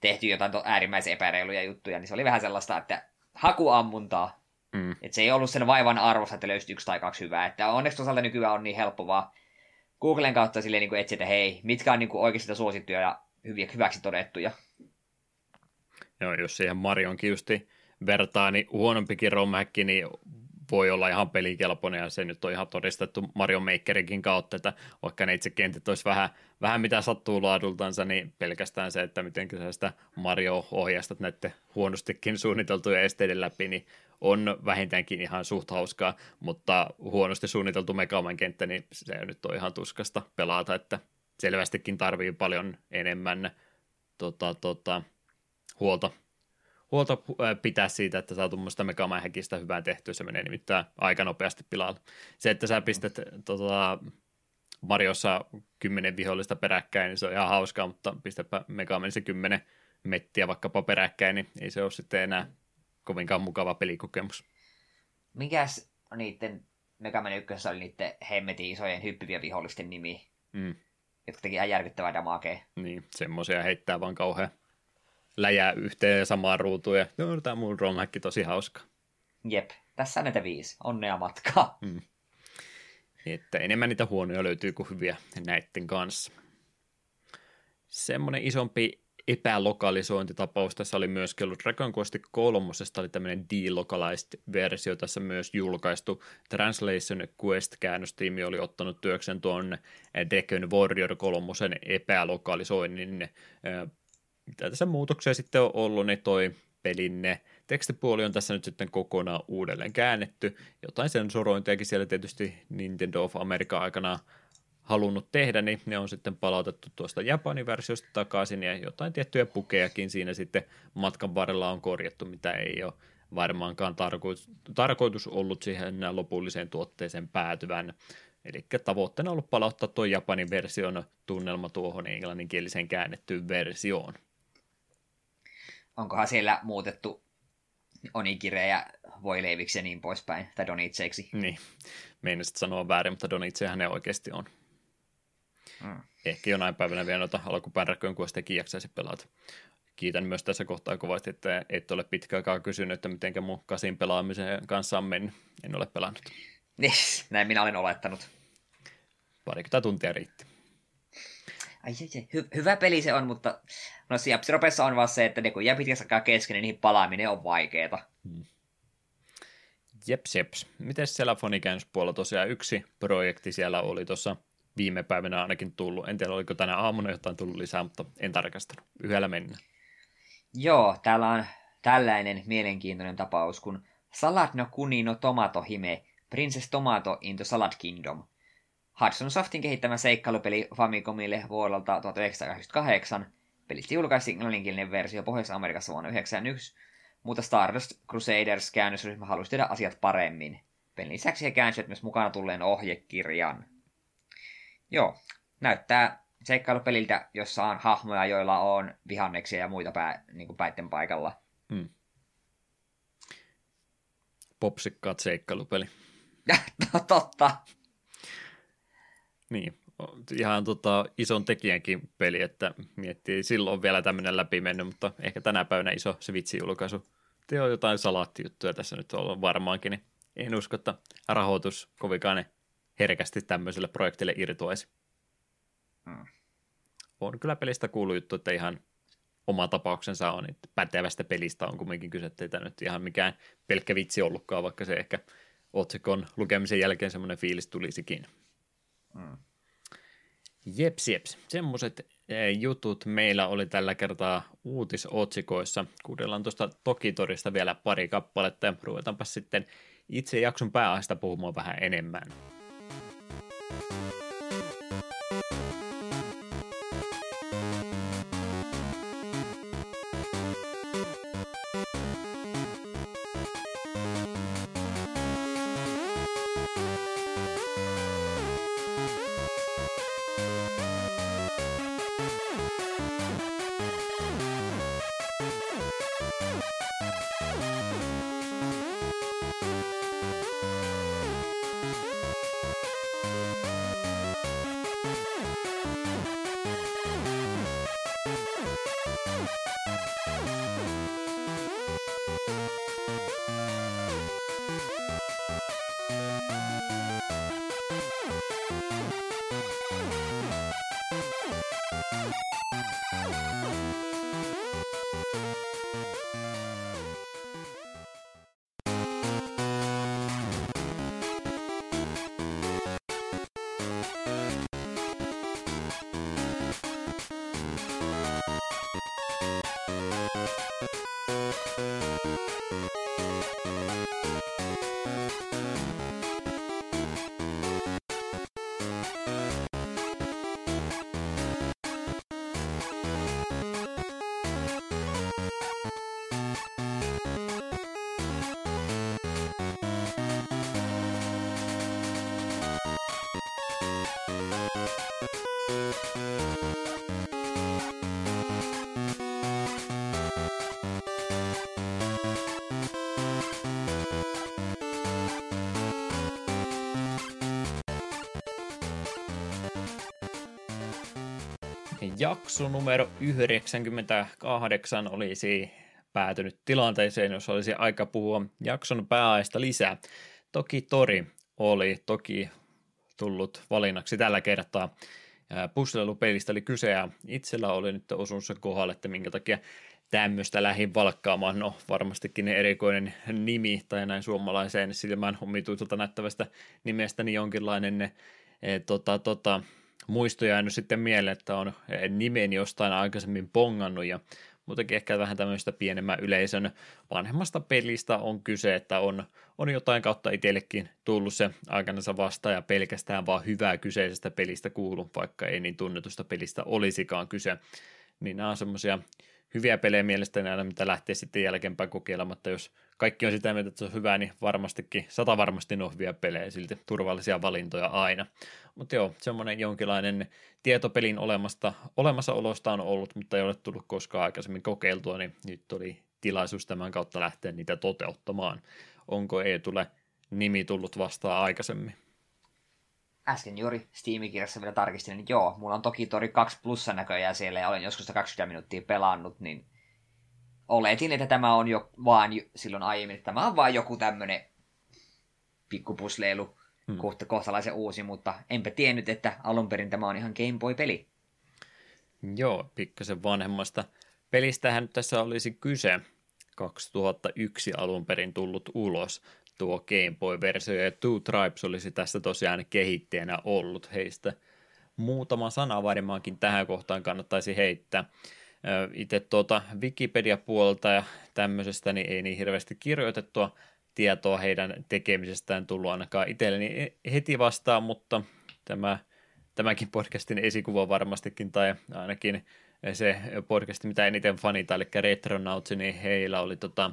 [SPEAKER 2] tehty jotain äärimmäisen epäreiluja juttuja, niin se oli vähän sellaista, että hakuammuntaa. Mm. Että se ei ollut sen vaivan arvossa, että löysit yksi tai kaksi hyvää. Että onneksi toisaalta nykyään on niin helppo vaan Googlen kautta silleen niin että hei, mitkä on niin kuin oikeasti suosittuja ja hyviä, hyväksi todettuja.
[SPEAKER 1] Joo, jos siihen Marionkin justi vertaa, niin huonompikin romhäkki, niin voi olla ihan pelikelpoinen ja se nyt on ihan todistettu Mario Makerinkin kautta, että vaikka ne itse kentät olisi vähän, vähän mitä sattuu laadultansa, niin pelkästään se, että miten sä sitä Mario ohjastat näiden huonostikin suunniteltuja esteiden läpi, niin on vähintäänkin ihan suht hauskaa, mutta huonosti suunniteltu Megaman kenttä, niin se nyt on ihan tuskasta pelata, että selvästikin tarvii paljon enemmän tota, tota, huolta, huolta pitää siitä, että saa tuommoista Megaman häkistä hyvää tehtyä, se menee nimittäin aika nopeasti pilalle. Se, että sä pistät tota, Mariossa kymmenen vihollista peräkkäin, niin se on ihan hauskaa, mutta pistäpä Megaman se kymmenen mettiä vaikkapa peräkkäin, niin ei se ole sitten enää kovinkaan mukava pelikokemus.
[SPEAKER 2] Mikäs niiden Megaman 1 oli niiden hemmetin isojen hyppivien vihollisten nimi, mm. jotka teki ihan järkyttävää damakea.
[SPEAKER 1] Niin, semmoisia heittää vaan kauhean läjää yhteen ja samaan ruutuun ja joo, tämä mun romhäkki tosi hauska.
[SPEAKER 2] Jep, tässä näitä viisi. Onnea matkaa. Mm.
[SPEAKER 1] Että enemmän niitä huonoja löytyy kuin hyviä näiden kanssa. Semmoinen isompi epälokalisointitapaus tässä oli myös ollut Dragon Quest 3. oli tämmöinen delocalized versio tässä myös julkaistu. Translation Quest-käännöstiimi oli ottanut työkseen tuon Dragon Warrior 3 epälokalisoinnin. Mitä tässä muutoksia sitten on ollut, niin toi pelinne tekstipuoli on tässä nyt sitten kokonaan uudelleen käännetty. Jotain sensorointiakin siellä tietysti Nintendo of America aikana halunnut tehdä, niin ne on sitten palautettu tuosta Japanin versiosta takaisin ja jotain tiettyjä pukejakin siinä sitten matkan varrella on korjattu, mitä ei ole varmaankaan tarkoitus, tarkoitus ollut siihen lopulliseen tuotteeseen päätyvän. Eli tavoitteena on ollut palauttaa tuo Japanin version tunnelma tuohon englanninkieliseen käännettyyn versioon.
[SPEAKER 2] Onkohan siellä muutettu onikirejä voileiviksi ja niin poispäin, tai donitseiksi?
[SPEAKER 1] Niin, meinasit sanoa väärin, mutta donitsehän ne oikeasti on. Mm. Ehkä jonain päivänä vielä noita alkupään Requiem jaksaisi pelata. Kiitän myös tässä kohtaa kovasti, että et ole pitkä aikaa kysynyt, että miten mun kasin pelaamisen kanssa on mennyt. En ole pelannut.
[SPEAKER 2] Näin minä olen olettanut.
[SPEAKER 1] Parikymmentä tuntia riitti.
[SPEAKER 2] Ai, ai, ai. Hy- hyvä peli se on, mutta no Siapsiropessa on vaan se, että ne kun jää pitkässä aikaa kesken, niin niihin palaaminen on vaikeeta. Hmm.
[SPEAKER 1] Jeps, jeps. Miten siellä fonikäännöspuolella tosiaan yksi projekti siellä oli tuossa viime päivänä ainakin tullut. En tiedä, oliko tänä aamuna jotain tullut lisää, mutta en tarkastanut. Yhdellä mennä.
[SPEAKER 2] Joo, täällä on tällainen mielenkiintoinen tapaus kun Salad no Kuni no Tomato Hime, Princess Tomato into Salad Kingdom. Hudson Softin kehittämä seikkailupeli Famicomille vuodelta 1988. Pelistä julkaistiin englanninkielinen versio Pohjois-Amerikassa vuonna 1991, mutta Stardust Crusaders käännösryhmä halusi tehdä asiat paremmin. Pelin lisäksi he käänsivät myös mukana tulleen ohjekirjan. Joo, näyttää seikkailupeliltä, jossa on hahmoja, joilla on vihanneksia ja muita pää, niin kuin päitten paikalla. Hmm.
[SPEAKER 1] Popsikkaat seikkailupeli.
[SPEAKER 2] totta.
[SPEAKER 1] Niin, ihan tota, ison tekijänkin peli, että miettii, silloin vielä tämmöinen läpi mennyt, mutta ehkä tänä päivänä iso se vitsi-julkaisu. Te on jotain salaattijuttuja tässä nyt on varmaankin, niin en usko, että rahoitus kovinkaan herkästi tämmöiselle projektille irtoaisi. Hmm. On kyllä pelistä kuullut juttu, että ihan oma tapauksensa on, että pätevästä pelistä on kumminkin kyse, että nyt ihan mikään pelkkä vitsi ollutkaan, vaikka se ehkä otsikon lukemisen jälkeen semmoinen fiilis tulisikin. Hmm. Jeps, jeps. Semmoiset eh, jutut meillä oli tällä kertaa uutisotsikoissa. Kuudellaan tuosta Tokitorista vielä pari kappaletta ja ruvetaanpa sitten itse jakson pääaista puhumaan vähän enemmän. Jakso numero 98 olisi päätynyt tilanteeseen, jos olisi aika puhua jakson pääaista lisää. Toki Tori oli toki tullut valinnaksi tällä kertaa. Pusselelupelistä oli kyse ja itsellä oli nyt osunut se kohdalle, että minkä takia tämmöistä lähin valkkaamaan. No varmastikin erikoinen nimi tai näin suomalaiseen silmään omituiselta näyttävästä nimestäni jonkinlainen ne, e, tota, tota, muisto jäänyt sitten mieleen, että on eh, nimeni jostain aikaisemmin pongannut ja muutenkin ehkä vähän tämmöistä pienemmän yleisön vanhemmasta pelistä on kyse, että on, on jotain kautta itsellekin tullut se aikanansa vasta ja pelkästään vaan hyvää kyseisestä pelistä kuulu, vaikka ei niin tunnetusta pelistä olisikaan kyse. Niin nämä on semmoisia hyviä pelejä mielestäni aina, mitä lähtee sitten jälkeenpäin kokeilematta. Jos kaikki on sitä mieltä, että se on hyvä, niin varmastikin, sata varmasti hyviä pelejä, silti turvallisia valintoja aina. Mutta joo, semmoinen jonkinlainen tietopelin olemasta, olemassaolosta on ollut, mutta ei ole tullut koskaan aikaisemmin kokeiltua, niin nyt oli tilaisuus tämän kautta lähteä niitä toteuttamaan. Onko ei tule nimi tullut vastaan aikaisemmin?
[SPEAKER 2] Äsken juuri Steam-kirjassa vielä tarkistin, niin joo, mulla on toki Tori 2 plussa näköjään siellä ja olen joskus 20 minuuttia pelannut, niin oletin, että tämä on jo vaan silloin aiemmin, että tämä on vaan joku tämmönen pikkupusleilu, hmm. kohta, kohtalaisen uusi, mutta enpä tiennyt, että alun perin tämä on ihan Game Boy-peli.
[SPEAKER 1] Joo, pikkasen vanhemmasta pelistähän tässä olisi kyse. 2001 alun perin tullut ulos tuo Game Boy-versio, ja Two Tribes olisi tässä tosiaan kehittäjänä ollut heistä. Muutama sana varmaankin tähän kohtaan kannattaisi heittää. Itse tuota Wikipedia-puolta ja tämmöisestä niin ei niin hirveästi kirjoitettua tietoa heidän tekemisestään tullut ainakaan itselleni heti vastaan, mutta tämä, tämäkin podcastin esikuva varmastikin, tai ainakin se podcast, mitä eniten fanita, eli Retronauts, niin heillä oli tota,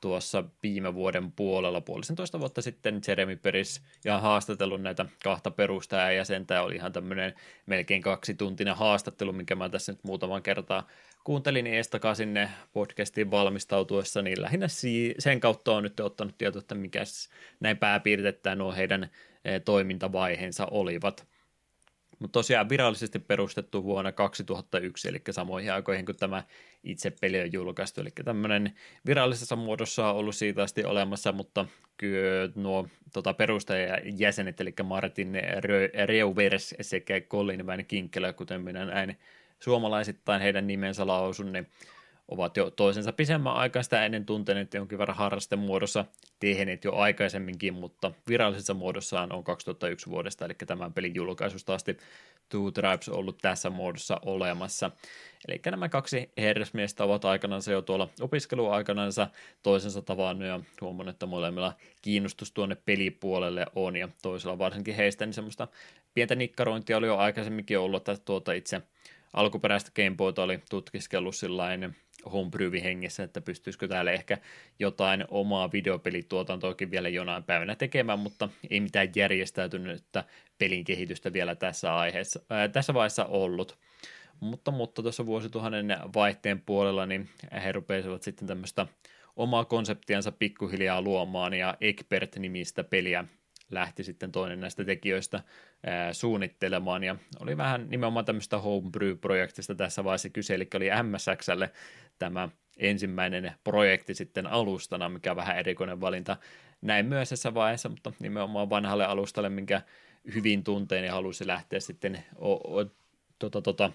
[SPEAKER 1] tuossa viime vuoden puolella, puolisentoista vuotta sitten Jeremy Peris ja haastatellut näitä kahta perustajaa jäsentä ja oli ihan tämmöinen melkein kaksi tuntinen haastattelu, minkä mä tässä nyt muutaman kertaa kuuntelin eestakaa sinne podcastiin valmistautuessa, niin lähinnä sen kautta on nyt ottanut tietoa, että mikä näin pääpiirtettäen nuo heidän eh, toimintavaiheensa olivat. Mutta tosiaan virallisesti perustettu vuonna 2001, eli samoihin aikoihin kuin tämä itse peli on julkaistu. Eli tämmöinen virallisessa muodossa on ollut siitä asti olemassa, mutta kyllä nuo tota, perustajajäsenet, eli Martin Reuvers sekä Colin Van Kinkelä, kuten minä näin suomalaisittain heidän nimensä lausun, niin ovat jo toisensa pisemmän aikaa sitä ennen tunteneet jonkin verran harrastemuodossa tehneet jo aikaisemminkin, mutta virallisessa muodossaan on 2001 vuodesta, eli tämän pelin julkaisusta asti Two Tribes ollut tässä muodossa olemassa. Eli nämä kaksi herrasmiestä ovat aikanaan jo tuolla opiskeluaikanansa toisensa tavannut ja huomannut, että molemmilla kiinnostus tuonne pelipuolelle on ja toisella varsinkin heistä niin semmoista pientä nikkarointia oli jo aikaisemminkin ollut, että tuota itse alkuperäistä Gameboyta oli tutkiskellut sillain homebrewin hengessä, että pystyisikö täällä ehkä jotain omaa videopelituotantoakin vielä jonain päivänä tekemään, mutta ei mitään järjestäytynyttä pelin kehitystä vielä tässä, aiheessa, ää, tässä vaiheessa ollut. Mutta, mutta tuossa vuosituhannen vaihteen puolella niin he rupesivat sitten tämmöistä omaa konseptiansa pikkuhiljaa luomaan ja Egbert-nimistä peliä lähti sitten toinen näistä tekijöistä ää, suunnittelemaan, ja oli vähän nimenomaan tämmöistä homebrew-projektista tässä vaiheessa kyse, eli oli MSXlle tämä ensimmäinen projekti sitten alustana, mikä vähän erikoinen valinta näin myöhäisessä vaiheessa, mutta nimenomaan vanhalle alustalle, minkä hyvin tunteen ja halusi lähteä sitten o, o, tota, tota,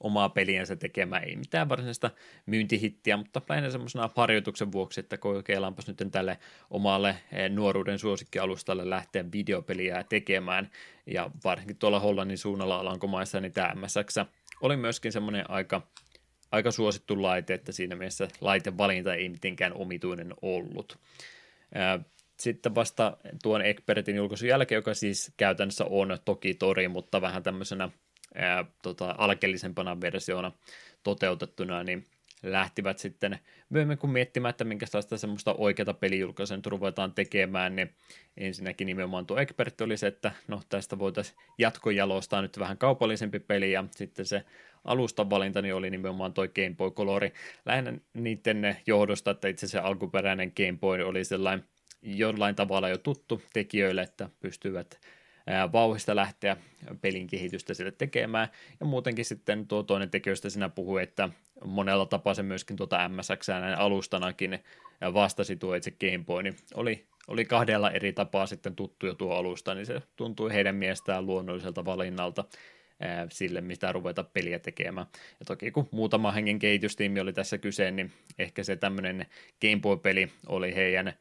[SPEAKER 1] omaa peliänsä tekemään, ei mitään varsinaista myyntihittiä, mutta lähinnä semmoisena harjoituksen vuoksi, että kokeillaanpas nyt tälle omalle eh, nuoruuden suosikkialustalle lähteä videopeliä tekemään, ja varsinkin tuolla Hollannin suunnalla Alankomaissa, niin tämä MSX oli myöskin semmoinen aika, aika suosittu laite, että siinä mielessä laitevalinta ei mitenkään omituinen ollut. Sitten vasta tuon Egbertin julkaisun jälkeen, joka siis käytännössä on toki tori, mutta vähän tämmöisenä ää, tota, alkeellisempana versiona toteutettuna, niin lähtivät sitten myöhemmin kun miettimään, että minkälaista semmoista oikeata pelijulkaisen ruvetaan tekemään, niin ensinnäkin nimenomaan tuo Expert oli se, että no tästä voitaisiin jatkojalostaa nyt vähän kaupallisempi peli, ja sitten se alustan valinta niin oli nimenomaan tuo Game Boy Color, lähinnä niiden johdosta, että itse se alkuperäinen Game Boy oli sellainen jollain tavalla jo tuttu tekijöille, että pystyvät vauhista lähteä pelin kehitystä sille tekemään. Ja muutenkin sitten tuo toinen tekijöistä sinä puhui, että monella tapaa se myöskin tuota MSX alustanakin vastasi tuo itse Game Boy, niin oli, oli kahdella eri tapaa sitten tuttu jo tuo alusta, niin se tuntui heidän miestään luonnolliselta valinnalta sille, mitä ruveta peliä tekemään. Ja toki kun muutama hengen kehitystiimi oli tässä kyse, niin ehkä se tämmöinen Game Boy-peli oli heidän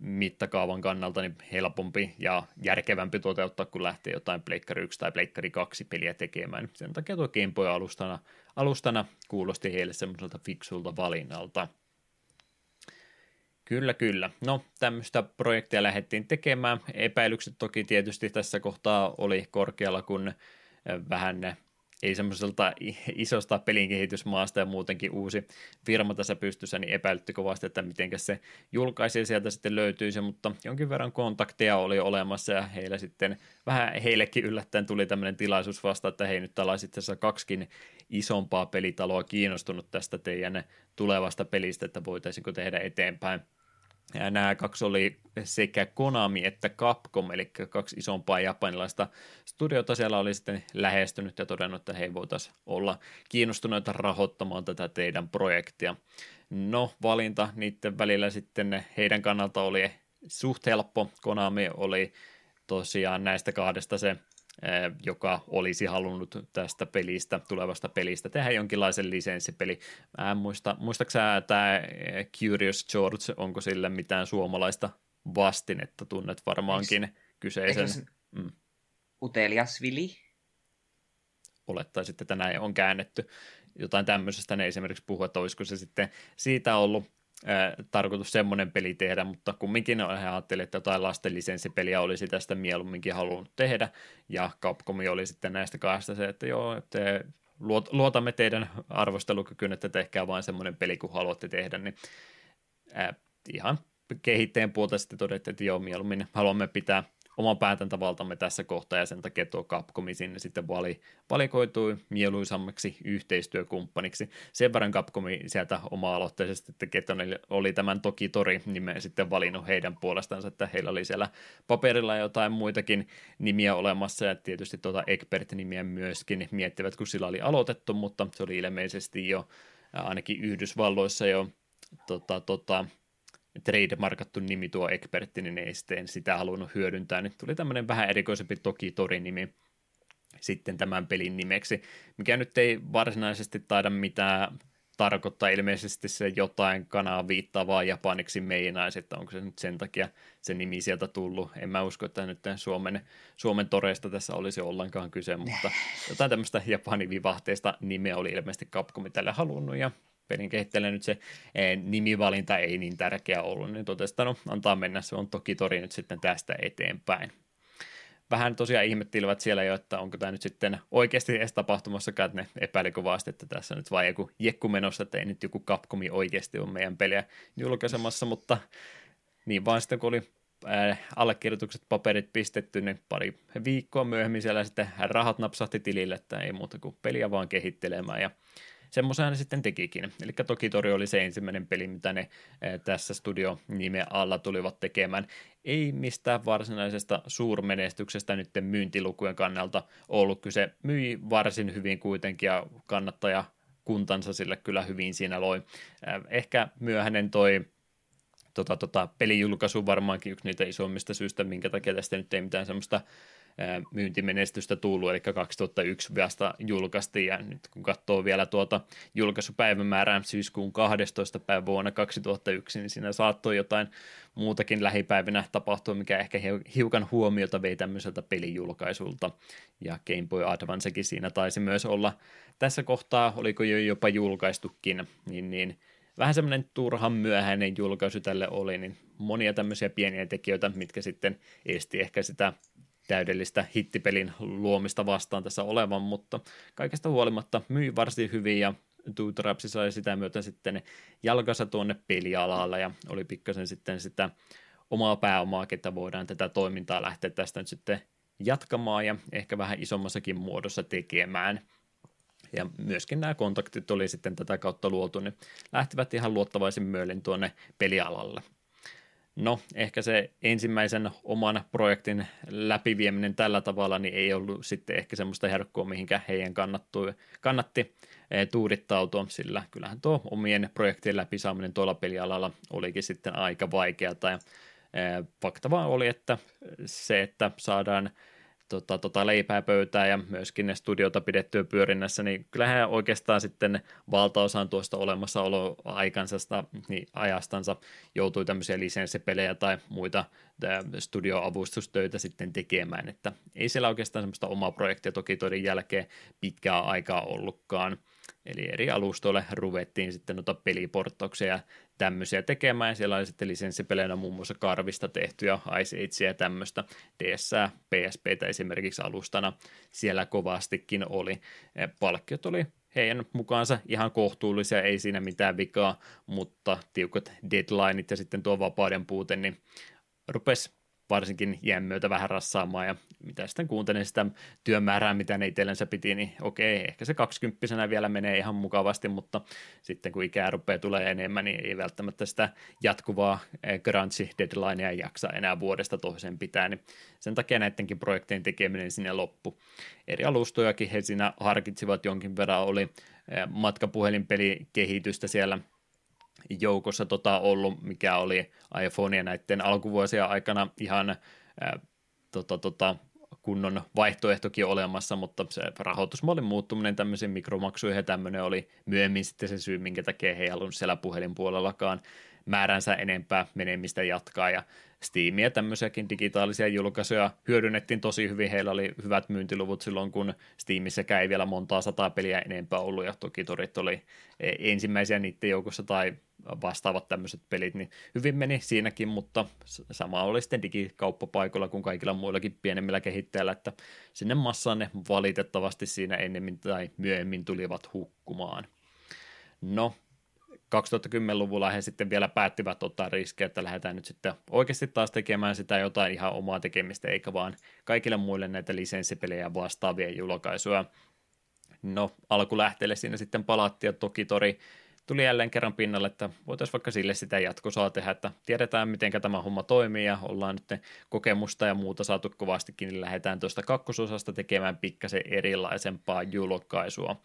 [SPEAKER 1] mittakaavan kannalta niin helpompi ja järkevämpi toteuttaa, kun lähtee jotain Pleikkari 1 tai Pleikkari 2 peliä tekemään. Sen takia tuo Game Boy alustana, alustana kuulosti heille semmoiselta fiksulta valinnalta. Kyllä, kyllä. No, tämmöistä projektia lähdettiin tekemään. Epäilykset toki tietysti tässä kohtaa oli korkealla, kun vähän ei semmoiselta isosta pelinkehitysmaasta ja muutenkin uusi firma tässä pystyssä, niin epäilytti kovasti, että miten se julkaisi sieltä sitten löytyisi, mutta jonkin verran kontakteja oli olemassa ja heillä sitten vähän heillekin yllättäen tuli tämmöinen tilaisuus vasta, että hei nyt täällä sitten kaksikin isompaa pelitaloa kiinnostunut tästä teidän tulevasta pelistä, että voitaisiinko tehdä eteenpäin. Ja nämä kaksi oli sekä Konami että Capcom, eli kaksi isompaa japanilaista studiota siellä oli sitten lähestynyt ja todennut, että he voitaisiin olla kiinnostuneita rahoittamaan tätä teidän projektia. No, valinta niiden välillä sitten heidän kannalta oli suht helppo. Konami oli tosiaan näistä kahdesta se joka olisi halunnut tästä pelistä, tulevasta pelistä, tehdä jonkinlaisen lisenssipeli. Mä en muista, muistaaksä tämä Curious George, onko sille mitään suomalaista vastinetta, tunnet varmaankin Eiks, kyseisen. Se, mm.
[SPEAKER 2] Utelias Vili?
[SPEAKER 1] Olettaisit, että näin on käännetty. Jotain tämmöisestä ne esimerkiksi puhuu, että olisiko se sitten siitä ollut tarkoitus semmoinen peli tehdä, mutta kumminkin he ajattelivat, että jotain lasten lisenssipeliä olisi tästä mieluumminkin halunnut tehdä, ja Capcom oli sitten näistä kahdesta se, että joo, että luotamme teidän arvostelukykyyn, että tehkää vain semmoinen peli, kun haluatte tehdä, niin ää, ihan kehittäjän puolta sitten todettiin, että joo, mieluummin haluamme pitää oman päätäntävaltamme tässä kohtaa ja sen takia tuo Capcomi sinne sitten vali, valikoitui mieluisammaksi yhteistyökumppaniksi. Sen verran Capcomi sieltä oma-aloitteisesti että oli tämän Toki Tori nimen sitten valinnut heidän puolestansa, että heillä oli siellä paperilla jotain muitakin nimiä olemassa ja tietysti tuota Egbert-nimiä myöskin miettivät, kun sillä oli aloitettu, mutta se oli ilmeisesti jo ainakin Yhdysvalloissa jo tota, tota, trademarkattu nimi tuo Egbertti, niin ei sitten sitä halunnut hyödyntää, niin tuli tämmöinen vähän erikoisempi Toki Tori-nimi sitten tämän pelin nimeksi, mikä nyt ei varsinaisesti taida mitään tarkoittaa ilmeisesti se jotain kanaa viittaavaa japaniksi meinaisi, että onko se nyt sen takia se nimi sieltä tullut. En mä usko, että nyt Suomen, Suomen toreista tässä olisi ollenkaan kyse, mutta jotain tämmöistä japanivivahteista nimeä oli ilmeisesti Capcom tälle halunnut ja pelin kehittäjälle nyt se eh, nimivalinta ei niin tärkeä ollut, niin totesi, no antaa mennä, se on toki tori nyt sitten tästä eteenpäin. Vähän tosiaan ihmettelivät siellä jo, että onko tämä nyt sitten oikeasti edes tapahtumassa, että ne epäili kovasti, että tässä nyt vain joku jekku menossa, että ei nyt joku Capcomi oikeasti ole meidän peliä julkaisemassa, mutta niin vaan sitten kun oli äh, allekirjoitukset, paperit pistetty, niin pari viikkoa myöhemmin siellä sitten rahat napsahti tilille, että ei muuta kuin peliä vaan kehittelemään ja semmoisen sitten tekikin. Eli toki Tori oli se ensimmäinen peli, mitä ne eh, tässä studio-nimen alla tulivat tekemään. Ei mistään varsinaisesta suurmenestyksestä nyt myyntilukujen kannalta ollut kyse. Myi varsin hyvin kuitenkin ja kannattaja kuntansa sille kyllä hyvin siinä loi. Eh, ehkä myöhäinen toi tota, tota, pelijulkaisu varmaankin yksi niitä isommista syistä, minkä takia tästä nyt ei mitään semmoista myyntimenestystä tullut, eli 2001 vasta julkaistiin, ja nyt kun katsoo vielä tuota julkaisupäivämäärää syyskuun 12. päivä vuonna 2001, niin siinä saattoi jotain muutakin lähipäivinä tapahtua, mikä ehkä hiukan huomiota vei tämmöiseltä pelijulkaisulta, ja Game Boy Advancekin siinä taisi myös olla tässä kohtaa, oliko jo jopa julkaistukin, niin, niin vähän semmoinen turhan myöhäinen julkaisu tälle oli, niin monia tämmöisiä pieniä tekijöitä, mitkä sitten esti ehkä sitä täydellistä hittipelin luomista vastaan tässä olevan, mutta kaikesta huolimatta myi varsin hyvin ja Two Traps sai sitä myötä sitten jalkansa tuonne pelialalle ja oli pikkasen sitten sitä omaa pääomaa, että voidaan tätä toimintaa lähteä tästä nyt sitten jatkamaan ja ehkä vähän isommassakin muodossa tekemään. Ja myöskin nämä kontaktit oli sitten tätä kautta luotu, niin lähtivät ihan luottavaisin myöllin tuonne pelialalle. No, ehkä se ensimmäisen oman projektin läpivieminen tällä tavalla niin ei ollut sitten ehkä semmoista herkkua, mihinkä heidän kannattui, kannatti e, tuudittautua, sillä kyllähän tuo omien projektien läpisaaminen tuolla pelialalla olikin sitten aika vaikeaa. Ja e, fakta vaan oli, että se, että saadaan tota, tota leipää pöytää ja myöskin ne studiota pidettyä pyörinnässä, niin kyllähän oikeastaan sitten valtaosan tuosta olemassaoloaikansa niin ajastansa joutui tämmöisiä lisenssipelejä tai muita studioavustustöitä sitten tekemään, että ei siellä oikeastaan semmoista omaa projektia toki todin jälkeen pitkää aikaa ollutkaan. Eli eri alustoille ruvettiin sitten noita peliporttauksia ja tämmöisiä tekemään. Siellä oli sitten lisenssipeleinä muun muassa Karvista tehtyjä Ice Agea ja tämmöistä. DS, PSPtä esimerkiksi alustana siellä kovastikin oli. Palkkiot oli heidän mukaansa ihan kohtuullisia, ei siinä mitään vikaa, mutta tiukat deadlineit ja sitten tuo vapauden puute, niin rupesi varsinkin jään myötä vähän rassaamaan ja mitä sitten kuuntelin sitä työmäärää, mitä ne itsellensä piti, niin okei, ehkä se kaksikymppisenä vielä menee ihan mukavasti, mutta sitten kun ikää rupeaa tulee enemmän, niin ei välttämättä sitä jatkuvaa eh, grunge deadlinea jaksa enää vuodesta toiseen pitää, niin sen takia näidenkin projektien tekeminen sinne loppu. Eri alustojakin he siinä harkitsivat jonkin verran, oli eh, matkapuhelinpelikehitystä siellä joukossa tota ollut, mikä oli iPhone ja näiden alkuvuosien aikana ihan ää, tota, tota, kunnon vaihtoehtokin olemassa, mutta se rahoitusmallin muuttuminen tämmöisiin mikromaksuihin ja tämmöinen oli myöhemmin sitten se syy, minkä takia he ei halunnut siellä puhelinpuolellakaan määränsä enempää menemistä jatkaa. Ja Steamia tämmöisiäkin digitaalisia julkaisuja hyödynnettiin tosi hyvin. Heillä oli hyvät myyntiluvut silloin, kun Steamissäkään ei vielä montaa sataa peliä enempää ollut ja toki torit oli e, ensimmäisiä niiden joukossa tai vastaavat tämmöiset pelit, niin hyvin meni siinäkin, mutta sama oli sitten digikauppapaikoilla kuin kaikilla muillakin pienemmillä kehittäjillä, että sinne massaan ne valitettavasti siinä ennemmin tai myöhemmin tulivat hukkumaan. No, 2010-luvulla he sitten vielä päättivät ottaa riskejä, että lähdetään nyt sitten oikeasti taas tekemään sitä jotain ihan omaa tekemistä, eikä vaan kaikille muille näitä lisenssipelejä vastaavia julkaisuja. No, alkulähteelle siinä sitten palattiin, ja toki Tori tuli jälleen kerran pinnalle, että voitaisiin vaikka sille sitä jatkosaa tehdä, että tiedetään miten tämä homma toimii ja ollaan nyt kokemusta ja muuta saatu kovastikin, niin lähdetään tuosta kakkososasta tekemään pikkasen erilaisempaa julkaisua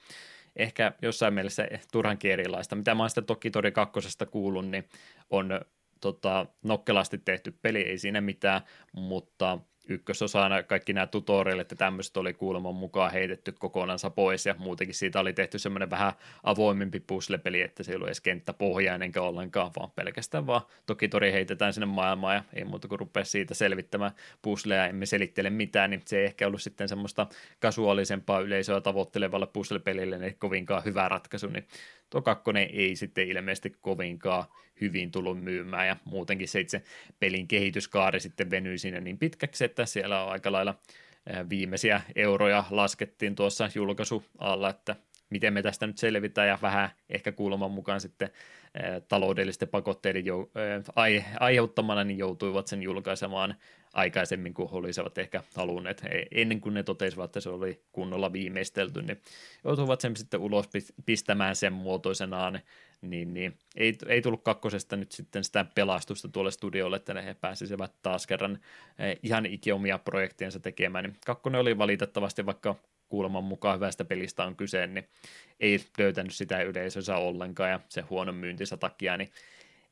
[SPEAKER 1] ehkä jossain mielessä turhankin erilaista. Mitä mä oon sitten toki Tori kakkosesta kuullut, niin on tota, nokkelasti tehty peli, ei siinä mitään, mutta ykkösosana kaikki nämä tutorialit ja tämmöiset oli kuuleman mukaan heitetty kokonansa pois ja muutenkin siitä oli tehty semmoinen vähän avoimempi puzzle-peli, että se ei ollut edes kenttäpohjainen ollenkaan, vaan pelkästään vaan. Toki tori heitetään sinne maailmaan ja ei muuta kuin rupea siitä selvittämään puzzleja, emme selittele mitään, niin se ei ehkä ollut sitten semmoista kasuaalisempaa yleisöä tavoittelevalle puzzle-pelille niin kovinkaan hyvä ratkaisu, niin tuo kakkonen ei sitten ilmeisesti kovinkaan hyvin tullut myymään ja muutenkin se itse pelin kehityskaari sitten venyi siinä niin pitkäksi, että siellä on aika lailla viimeisiä euroja laskettiin tuossa julkaisualla, että miten me tästä nyt selvitään ja vähän ehkä kuuleman mukaan sitten taloudellisten pakotteiden jou- ai- aiheuttamana niin joutuivat sen julkaisemaan aikaisemmin kuin olisivat ehkä halunneet. Ennen kuin ne totesivat, että se oli kunnolla viimeistelty, niin joutuivat sen sitten ulos pistämään sen muotoisenaan, niin, niin ei, ei tullut kakkosesta nyt sitten sitä pelastusta tuolle studiolle, että ne he pääsisivät taas kerran ihan ikiomia projektiensa tekemään. Kakkonen oli valitettavasti, vaikka kuuleman mukaan hyvästä pelistä on kyse, niin ei löytänyt sitä yleisönsä ollenkaan ja se huonon myyntinsä takia, niin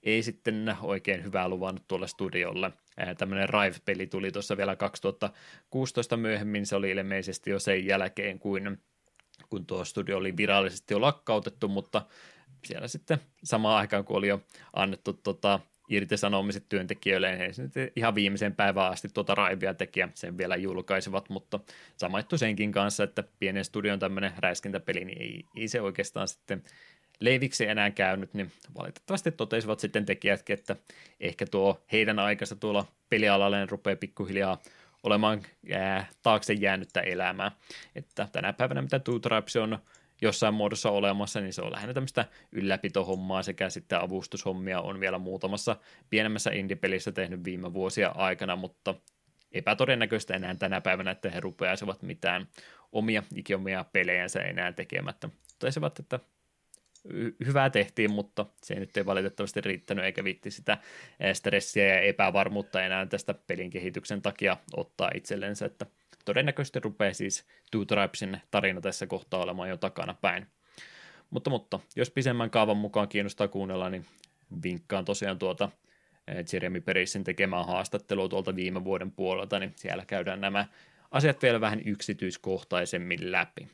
[SPEAKER 1] ei sitten oikein hyvää luvannut tuolle studiolle. Tämmöinen Rive-peli tuli tuossa vielä 2016 myöhemmin, se oli ilmeisesti jo sen jälkeen, kuin kun tuo studio oli virallisesti jo lakkautettu, mutta siellä sitten samaan aikaan, kun oli jo annettu tota, irtisanomiset työntekijöille, niin he ihan viimeisen päivään asti tuota raivia tekijä sen vielä julkaisivat, mutta samaittu senkin kanssa, että pienen studion tämmöinen räiskintäpeli, niin ei, ei se oikeastaan sitten leiviksi enää käynyt, niin valitettavasti totesivat sitten tekijätkin, että ehkä tuo heidän aikansa tuolla pelialalle rupeaa pikkuhiljaa olemaan ää, taakse jäänyttä elämää. Että tänä päivänä mitä Two Tribes on jossain muodossa olemassa, niin se on lähinnä tämmöistä ylläpitohommaa sekä sitten avustushommia on vielä muutamassa pienemmässä indie-pelissä tehnyt viime vuosia aikana, mutta epätodennäköistä enää tänä päivänä, että he rupeaisivat mitään omia ikiomia pelejänsä enää tekemättä. Totesivat, että hyvää tehtiin, mutta se nyt ei valitettavasti riittänyt eikä viitti sitä stressiä ja epävarmuutta enää tästä pelin kehityksen takia ottaa itsellensä, että todennäköisesti rupeaa siis Two Tribesin tarina tässä kohtaa olemaan jo takana päin. Mutta, mutta jos pisemmän kaavan mukaan kiinnostaa kuunnella, niin vinkkaan tosiaan tuota eh, Jeremy Perissin tekemää haastattelua tuolta viime vuoden puolelta, niin siellä käydään nämä asiat vielä vähän yksityiskohtaisemmin läpi.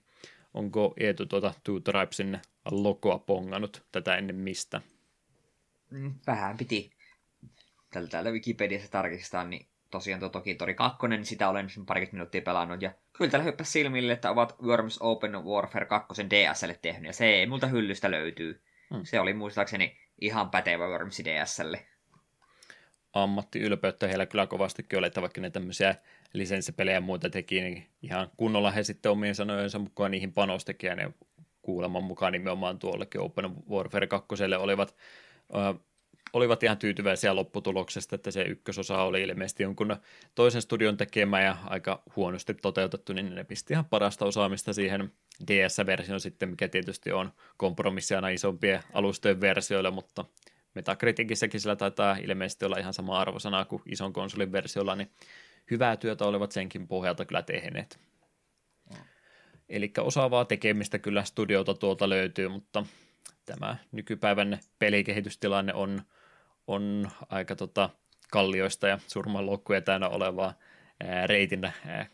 [SPEAKER 1] Onko Eetu tuota Two Tribesin logoa pongannut tätä ennen mistä?
[SPEAKER 2] Mm, vähän piti. Tällä täällä Wikipediassa tarkistaa, niin tosiaan tuo Tokitori 2, niin sitä olen parikymmentä minuuttia pelannut. Ja kyllä täällä hyppäsi silmille, että ovat Worms Open Warfare 2 DSlle tehnyt, ja se ei multa hyllystä löytyy. Hmm. Se oli muistaakseni ihan pätevä Worms DSlle.
[SPEAKER 1] Ammattiylpeyttä heillä kyllä kovastikin oli, että vaikka ne tämmöisiä lisenssipelejä ja muita teki, niin ihan kunnolla he sitten omien sanojensa mukaan niihin panostikin, ja ne kuuleman mukaan nimenomaan tuollekin Open Warfare 2 olivat olivat ihan tyytyväisiä lopputuloksesta, että se ykkösosa oli ilmeisesti jonkun toisen studion tekemä ja aika huonosti toteutettu, niin ne pisti ihan parasta osaamista siihen DS-versioon sitten, mikä tietysti on kompromissi aina isompien alustojen versioille, mutta Metacriticissäkin sillä taitaa ilmeisesti olla ihan sama arvosana kuin ison konsolin versiolla, niin hyvää työtä olivat senkin pohjalta kyllä tehneet. Eli osaavaa tekemistä kyllä studiota tuolta löytyy, mutta tämä nykypäivän pelikehitystilanne on on aika tota, kallioista ja surmanloukkuja täynnä olevaa ää, reitin ää,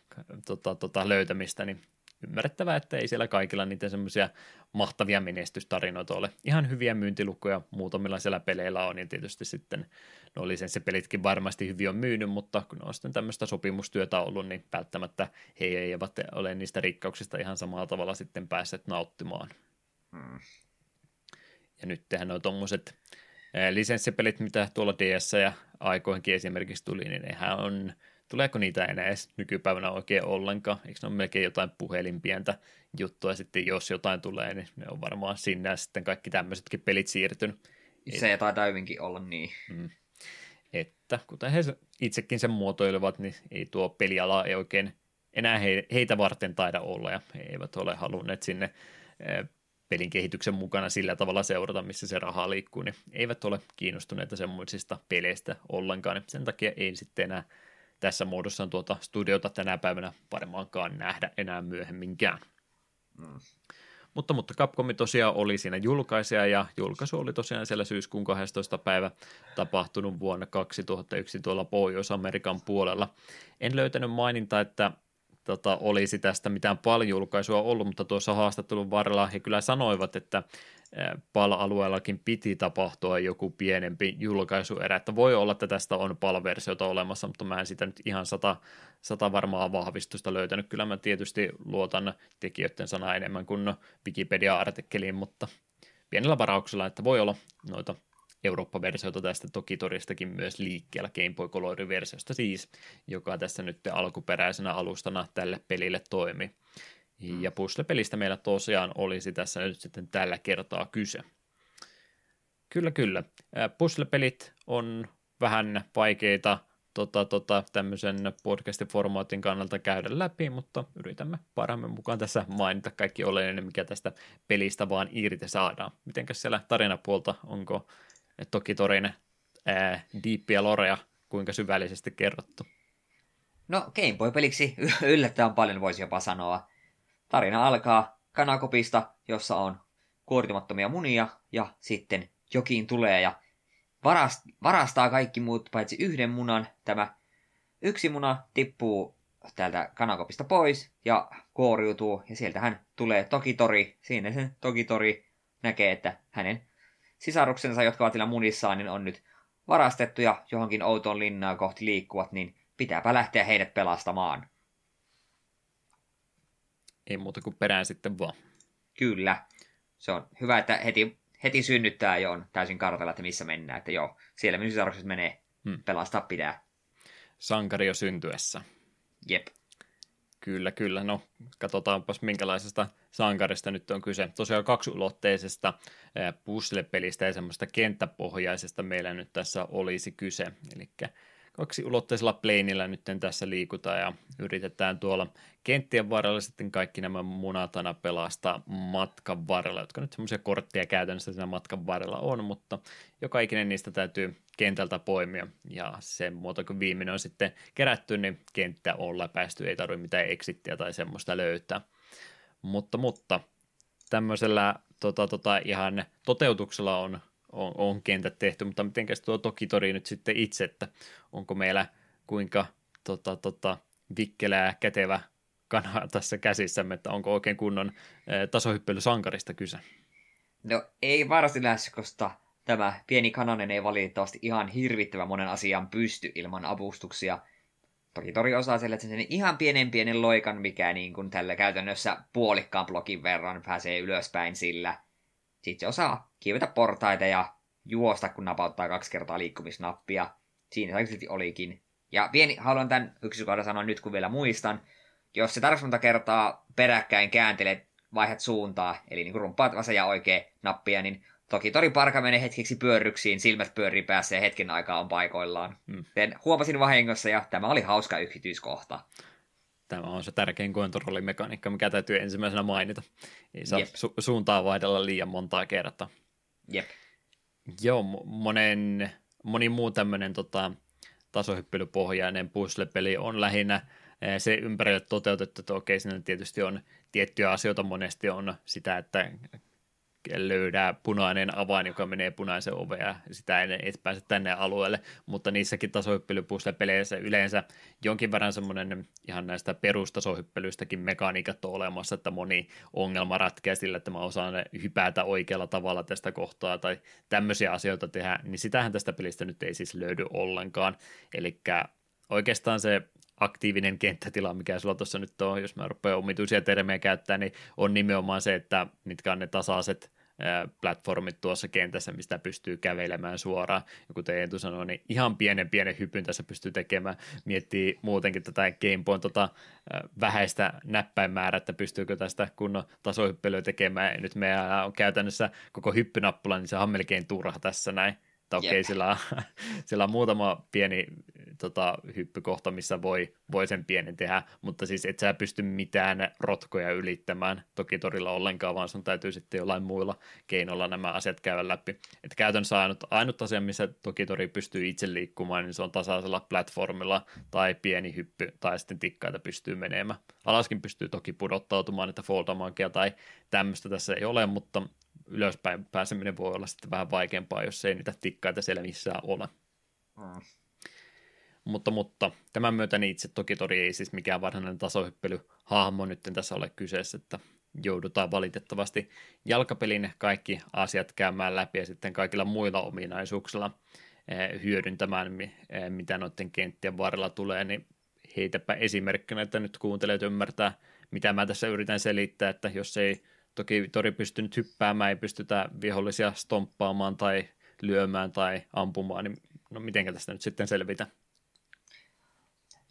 [SPEAKER 1] tota, tota, löytämistä, niin ymmärrettävää, että ei siellä kaikilla niitä semmoisia mahtavia menestystarinoita ole. Ihan hyviä myyntilukuja muutamilla siellä peleillä on, ja tietysti sitten no lisenssipelitkin varmasti hyvin on myynyt, mutta kun on sitten tämmöistä sopimustyötä ollut, niin välttämättä he eivät ole niistä rikkauksista ihan samalla tavalla sitten päässeet nauttimaan. Hmm. Ja nyt tehän on tuommoiset lisenssipelit, mitä tuolla DS ja aikoinkin esimerkiksi tuli, niin nehän on, tuleeko niitä enää edes nykypäivänä oikein ollenkaan? Eikö ne ole melkein jotain puhelinpientä juttua sitten, jos jotain tulee, niin ne on varmaan sinne ja sitten kaikki tämmöisetkin pelit siirtynyt.
[SPEAKER 2] Se Et... taitaa hyvinkin olla niin.
[SPEAKER 1] Mm. Että kuten he itsekin sen muotoilevat, niin ei tuo peliala ei oikein enää he, heitä varten taida olla ja he eivät ole halunneet sinne pelin kehityksen mukana sillä tavalla seurata, missä se raha liikkuu, niin eivät ole kiinnostuneita semmoisista peleistä ollenkaan. Sen takia ei sitten enää tässä muodossaan tuota studiota tänä päivänä varmaankaan nähdä enää myöhemminkään. Mm. Mutta, mutta Capcom tosiaan oli siinä julkaisija ja julkaisu oli tosiaan siellä syyskuun 12. päivä tapahtunut vuonna 2001 tuolla Pohjois-Amerikan puolella. En löytänyt maininta, että tota, olisi tästä mitään paljulkaisua ollut, mutta tuossa haastattelun varrella he kyllä sanoivat, että PAL-alueellakin piti tapahtua joku pienempi julkaisuerä, että voi olla, että tästä on PAL-versiota olemassa, mutta mä en sitä nyt ihan sata, sata varmaa vahvistusta löytänyt. Kyllä mä tietysti luotan tekijöiden sana enemmän kuin Wikipedia-artikkeliin, mutta pienellä varauksella, että voi olla noita Eurooppa-versiota tästä toki toristakin myös liikkeellä Game Boy Color-versiosta siis, joka tässä nyt alkuperäisenä alustana tälle pelille toimi. Mm. Ja puzzle-pelistä meillä tosiaan olisi tässä nyt sitten tällä kertaa kyse. Kyllä, kyllä. Puzzle-pelit on vähän vaikeita tota, tota, tämmöisen podcastin formaatin kannalta käydä läpi, mutta yritämme parhaamme mukaan tässä mainita kaikki oleellinen, mikä tästä pelistä vaan irti saadaan. Mitenkäs siellä tarinapuolta, onko toki torin ää, diippiä lorea kuinka syvällisesti kerrottu.
[SPEAKER 2] No Game Boy-peliksi yllättävän paljon voisi jopa sanoa. Tarina alkaa kanakopista, jossa on kuoritumattomia munia, ja sitten jokin tulee ja varastaa kaikki muut paitsi yhden munan. Tämä yksi muna tippuu täältä kanakopista pois ja kuoriutuu, ja sieltä hän tulee Tokitori. Siinä sen Tokitori näkee, että hänen sisaruksensa, jotka ovat siellä munissaan, niin on nyt varastettu ja johonkin outoon linnaa kohti liikkuvat, niin pitääpä lähteä heidät pelastamaan.
[SPEAKER 1] Ei muuta kuin perään sitten vaan.
[SPEAKER 2] Kyllä. Se on hyvä, että heti, heti synnyttää jo on täysin kartalla, että missä mennään. Että joo, siellä minun sisarukset menee. Hmm. Pelastaa pitää.
[SPEAKER 1] Sankari jo syntyessä.
[SPEAKER 2] Jep.
[SPEAKER 1] Kyllä, kyllä. No, katsotaanpas minkälaisesta sankarista nyt on kyse. Tosiaan kaksiulotteisesta puzzle-pelistä ja semmoista kenttäpohjaisesta meillä nyt tässä olisi kyse. Eli kaksiulotteisella pleinillä nyt tässä liikutaan ja yritetään tuolla kenttien varrella sitten kaikki nämä munat aina pelastaa matkan varrella, jotka nyt semmoisia kortteja käytännössä siinä matkan varrella on, mutta joka ikinen niistä täytyy kentältä poimia ja sen muuta kun viimeinen on sitten kerätty, niin kenttä on läpäisty, ei tarvitse mitään exittiä tai semmoista löytää. Mutta, mutta tämmöisellä tota, tota, ihan toteutuksella on on, on kentät tehty, mutta mitenkäs tuo Tokitori nyt sitten itse, että onko meillä kuinka tota, tota, vikkelää kätevä kana tässä käsissämme, että onko oikein kunnon e, tasohyppelysankarista kyse?
[SPEAKER 2] No ei lähes, koska tämä pieni kananen ei valitettavasti ihan hirvittävän monen asian pysty ilman avustuksia. Toki Tori osaa sille, että sen ihan pienen pienen loikan, mikä niin kuin tällä käytännössä puolikkaan blokin verran pääsee ylöspäin sillä. Sitten se osaa kiivetä portaita ja juosta, kun napauttaa kaksi kertaa liikkumisnappia. Siinä se olikin. Ja pieni, haluan tämän yksityiskohdan sanoa nyt, kun vielä muistan. Jos se monta kertaa peräkkäin kääntelee vaihdat suuntaa, eli niin rumppaat vasen ja oikea nappia, niin toki tori parka menee hetkeksi pyörryksiin, silmät pyörii päässä ja hetken aikaa on paikoillaan. Mm. huomasin vahingossa ja tämä oli hauska yksityiskohta.
[SPEAKER 1] Tämä on se tärkein kontrollimekaniikka, mikä täytyy ensimmäisenä mainita. Ei saa su- suuntaa vaihdella liian montaa kertaa.
[SPEAKER 2] Jep.
[SPEAKER 1] Joo, monen, moni muu tämmöinen tota, tasohyppelypohjainen puzzle-peli on lähinnä eh, se ympärille toteutettu, että okei, siinä tietysti on tiettyjä asioita monesti on sitä, että löydää punainen avain, joka menee punaisen oveen ja sitä ei et pääse tänne alueelle, mutta niissäkin tasohyppelypustepeleissä yleensä jonkin verran semmoinen ihan näistä perustasohyppelyistäkin mekaniikat on olemassa, että moni ongelma ratkeaa sillä, että mä osaan hypätä oikealla tavalla tästä kohtaa tai tämmöisiä asioita tehdä, niin sitähän tästä pelistä nyt ei siis löydy ollenkaan, eli oikeastaan se aktiivinen kenttätila, mikä sulla tuossa nyt on, jos mä rupean omituisia termejä käyttää, niin on nimenomaan se, että mitkä on ne tasaiset platformit tuossa kentässä, mistä pystyy kävelemään suoraan. Ja kuten Eetu sanoi, niin ihan pienen pienen hypyn tässä pystyy tekemään. Miettii muutenkin tätä Gameboyn tota, vähäistä näppäinmäärää, että pystyykö tästä kunnon tasohyppelyä tekemään. Ja nyt meillä on käytännössä koko hyppynappula, niin se on melkein turha tässä näin. Että okei, okay, sillä, on, sillä on muutama pieni tota, hyppykohta, missä voi, voi sen pienen tehdä, mutta siis et sä pysty mitään rotkoja ylittämään toki torilla ollenkaan, vaan sun täytyy sitten jollain muilla keinoilla nämä asiat käydä läpi. Et käytännössä ainut, ainut asia, missä toki tori pystyy itse liikkumaan, niin se on tasaisella platformilla tai pieni hyppy tai sitten tikkaita pystyy menemään. Alaskin pystyy toki pudottautumaan, että foldamankia tai tämmöistä tässä ei ole, mutta ylöspäin pääseminen voi olla sitten vähän vaikeampaa, jos ei niitä tikkaita siellä missään ole. Mm. Mutta, mutta tämän myötä niin itse toki tori ei siis mikään varsinainen tasohyppelyhahmo nyt tässä ole kyseessä, että joudutaan valitettavasti jalkapelin kaikki asiat käymään läpi ja sitten kaikilla muilla ominaisuuksilla eh, hyödyntämään, eh, mitä noiden kenttien varrella tulee, niin heitäpä esimerkkinä, että nyt kuuntelet ymmärtää, mitä mä tässä yritän selittää, että jos ei toki tori pystynyt hyppäämään, ei pystytä vihollisia stomppaamaan tai lyömään tai ampumaan, niin no mitenkä tästä nyt sitten selvitä?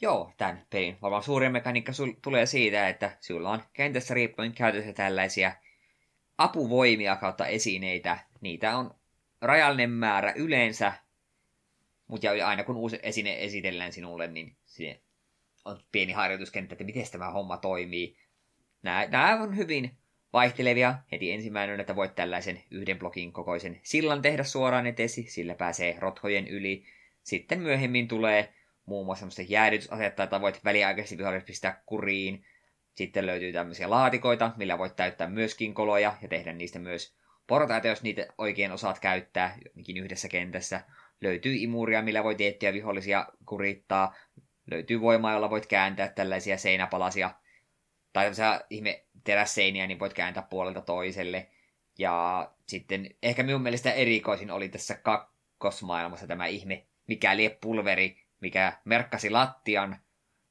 [SPEAKER 2] Joo, tämän pelin varmaan suurin mekaniikka sul- tulee siitä, että sulla on kentässä riippuen käytössä tällaisia apuvoimia kautta esineitä. Niitä on rajallinen määrä yleensä, mutta aina kun uusi esine esitellään sinulle, niin on pieni harjoituskenttä, että miten tämä homma toimii. Nämä, nämä on hyvin vaihtelevia. Heti ensimmäinen on, että voit tällaisen yhden blokin kokoisen sillan tehdä suoraan etesi, sillä pääsee rothojen yli. Sitten myöhemmin tulee muun muassa semmoista jäädytysasetta, että voit väliaikaisesti vihollisesti pistää kuriin. Sitten löytyy tämmöisiä laatikoita, millä voit täyttää myöskin koloja ja tehdä niistä myös portaita, jos niitä oikein osaat käyttää jonkin yhdessä kentässä. Löytyy imuria, millä voi tiettyjä vihollisia kurittaa. Löytyy voimaa, jolla voit kääntää tällaisia seinäpalasia tai tämmöisiä ihme terässeiniä, niin voit kääntää puolelta toiselle. Ja sitten ehkä minun mielestä erikoisin oli tässä kakkosmaailmassa tämä ihme, mikäli pulveri, mikä merkkasi lattian,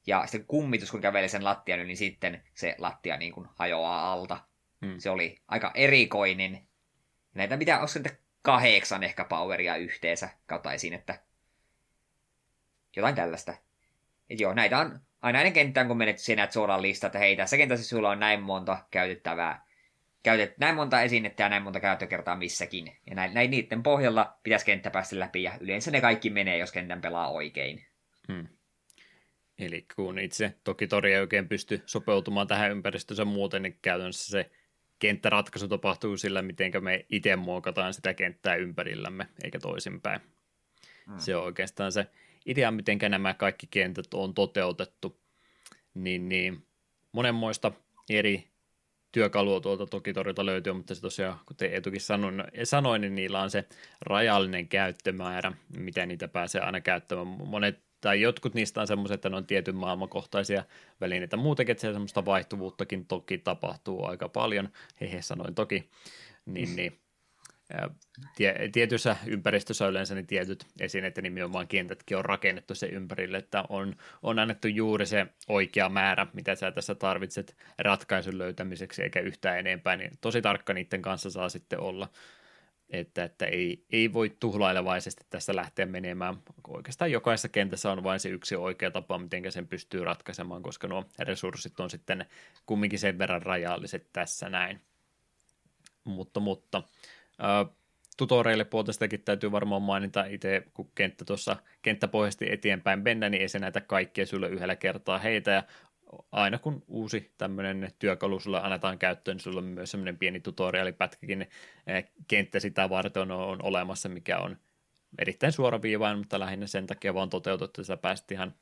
[SPEAKER 2] ja sitten kummitus, kun käveli sen lattian, niin sitten se lattia niin kuin hajoaa alta. Hmm. Se oli aika erikoinen. Näitä pitää olla kahdeksan ehkä poweria yhteensä kautta esiin, että jotain tällaista. Et joo, näitä on aina ennen kenttään, kun menet sinä suoraan lista, että hei, tässä kentässä sulla on näin monta käytettävää, käytet, näin monta esinettä ja näin monta käyttökertaa missäkin. Ja näin, näin niiden pohjalla pitäisi kenttä päästä läpi, ja yleensä ne kaikki menee, jos kentän pelaa oikein. Hmm.
[SPEAKER 1] Eli kun itse toki Tori ei oikein pysty sopeutumaan tähän ympäristönsä muuten, niin käytännössä se kenttäratkaisu tapahtuu sillä, miten me itse muokataan sitä kenttää ympärillämme, eikä toisinpäin. Hmm. Se on oikeastaan se idea, miten nämä kaikki kentät on toteutettu, niin, niin monenmoista eri työkalua tuolta toki torilta löytyy, mutta se tosiaan, kuten Etukin sanoin, sanoin, niin niillä on se rajallinen käyttömäärä, miten niitä pääsee aina käyttämään. Monet tai jotkut niistä on semmoiset, että ne on tietyn maailmankohtaisia välineitä. Muutenkin, että semmoista vaihtuvuuttakin toki tapahtuu aika paljon. Hehe, sanoin toki. Niin, niin tietyissä ympäristössä yleensä niin tietyt esineet ja nimenomaan kentätkin on rakennettu sen ympärille, että on, on annettu juuri se oikea määrä, mitä sä tässä tarvitset ratkaisun löytämiseksi eikä yhtään enempää, niin tosi tarkka niiden kanssa saa sitten olla, että, että ei, ei voi tuhlailevaisesti tässä lähteä menemään. Oikeastaan jokaisessa kentässä on vain se yksi oikea tapa, miten sen pystyy ratkaisemaan, koska nuo resurssit on sitten kumminkin sen verran rajalliset tässä näin. Mutta, mutta tutoreille puolestakin täytyy varmaan mainita itse, kun kenttä tuossa kenttäpohjasti eteenpäin mennä, niin ei se näitä kaikkia sulle yhdellä kertaa heitä, ja aina kun uusi tämmöinen työkalu sulle annetaan käyttöön, niin sulla on myös semmoinen pieni tutorialipätkäkin kenttä sitä varten on, olemassa, mikä on erittäin suoraviivainen, mutta lähinnä sen takia vaan toteutettu, että sä pääsit ihan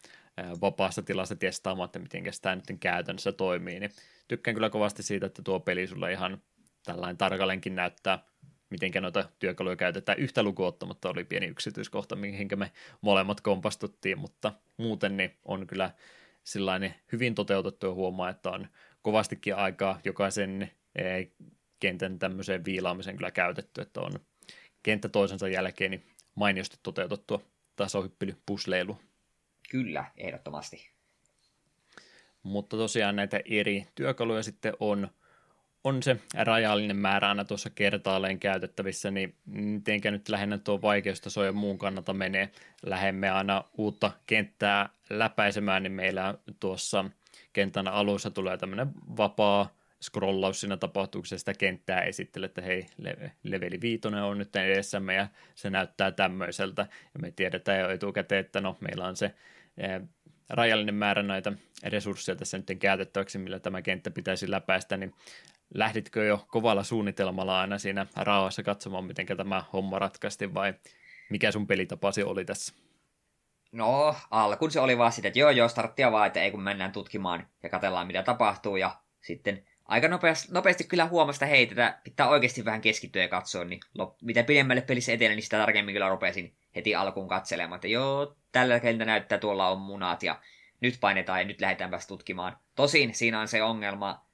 [SPEAKER 1] vapaassa tilassa testaamaan, että miten tämä nyt käytännössä toimii, niin tykkään kyllä kovasti siitä, että tuo peli sulle ihan tällainen tarkallenkin näyttää, miten noita työkaluja käytetään yhtä lukuottamatta, oli pieni yksityiskohta, mihin me molemmat kompastuttiin, mutta muuten niin on kyllä sellainen hyvin toteutettu ja huomaa, että on kovastikin aikaa jokaisen eh, kentän tämmöiseen viilaamiseen kyllä käytetty, että on kenttä toisensa jälkeen niin mainiosti toteutettua tasohyppely pusleilu.
[SPEAKER 2] Kyllä, ehdottomasti.
[SPEAKER 1] Mutta tosiaan näitä eri työkaluja sitten on – on se rajallinen määrä aina tuossa kertaalleen käytettävissä, niin mitenkä nyt lähinnä tuo vaikeustaso ja muun kannalta menee. Lähemme aina uutta kenttää läpäisemään, niin meillä tuossa kentän alussa tulee tämmöinen vapaa scrollaus siinä tapahtuuksessa sitä kenttää esittelee, että hei, leveli viitonen on nyt edessämme ja se näyttää tämmöiseltä. Ja me tiedetään jo etukäteen, että no, meillä on se eh, rajallinen määrä näitä resursseja tässä nyt käytettäväksi, millä tämä kenttä pitäisi läpäistä, niin lähditkö jo kovalla suunnitelmalla aina siinä rauhassa katsomaan, miten tämä homma ratkaisti vai mikä sun pelitapasi oli tässä?
[SPEAKER 2] No, alkuun se oli vaan sitä, että joo joo, starttia vaan, että ei kun mennään tutkimaan ja katellaan mitä tapahtuu ja sitten aika nopeasti, nopeasti kyllä huomasta hei, että pitää oikeasti vähän keskittyä ja katsoa, niin lop, mitä pidemmälle pelissä etenee, niin sitä tarkemmin kyllä rupesin heti alkuun katselemaan, että joo, tällä hetkellä näyttää tuolla on munat ja nyt painetaan ja nyt lähdetäänpäs tutkimaan. Tosin siinä on se ongelma,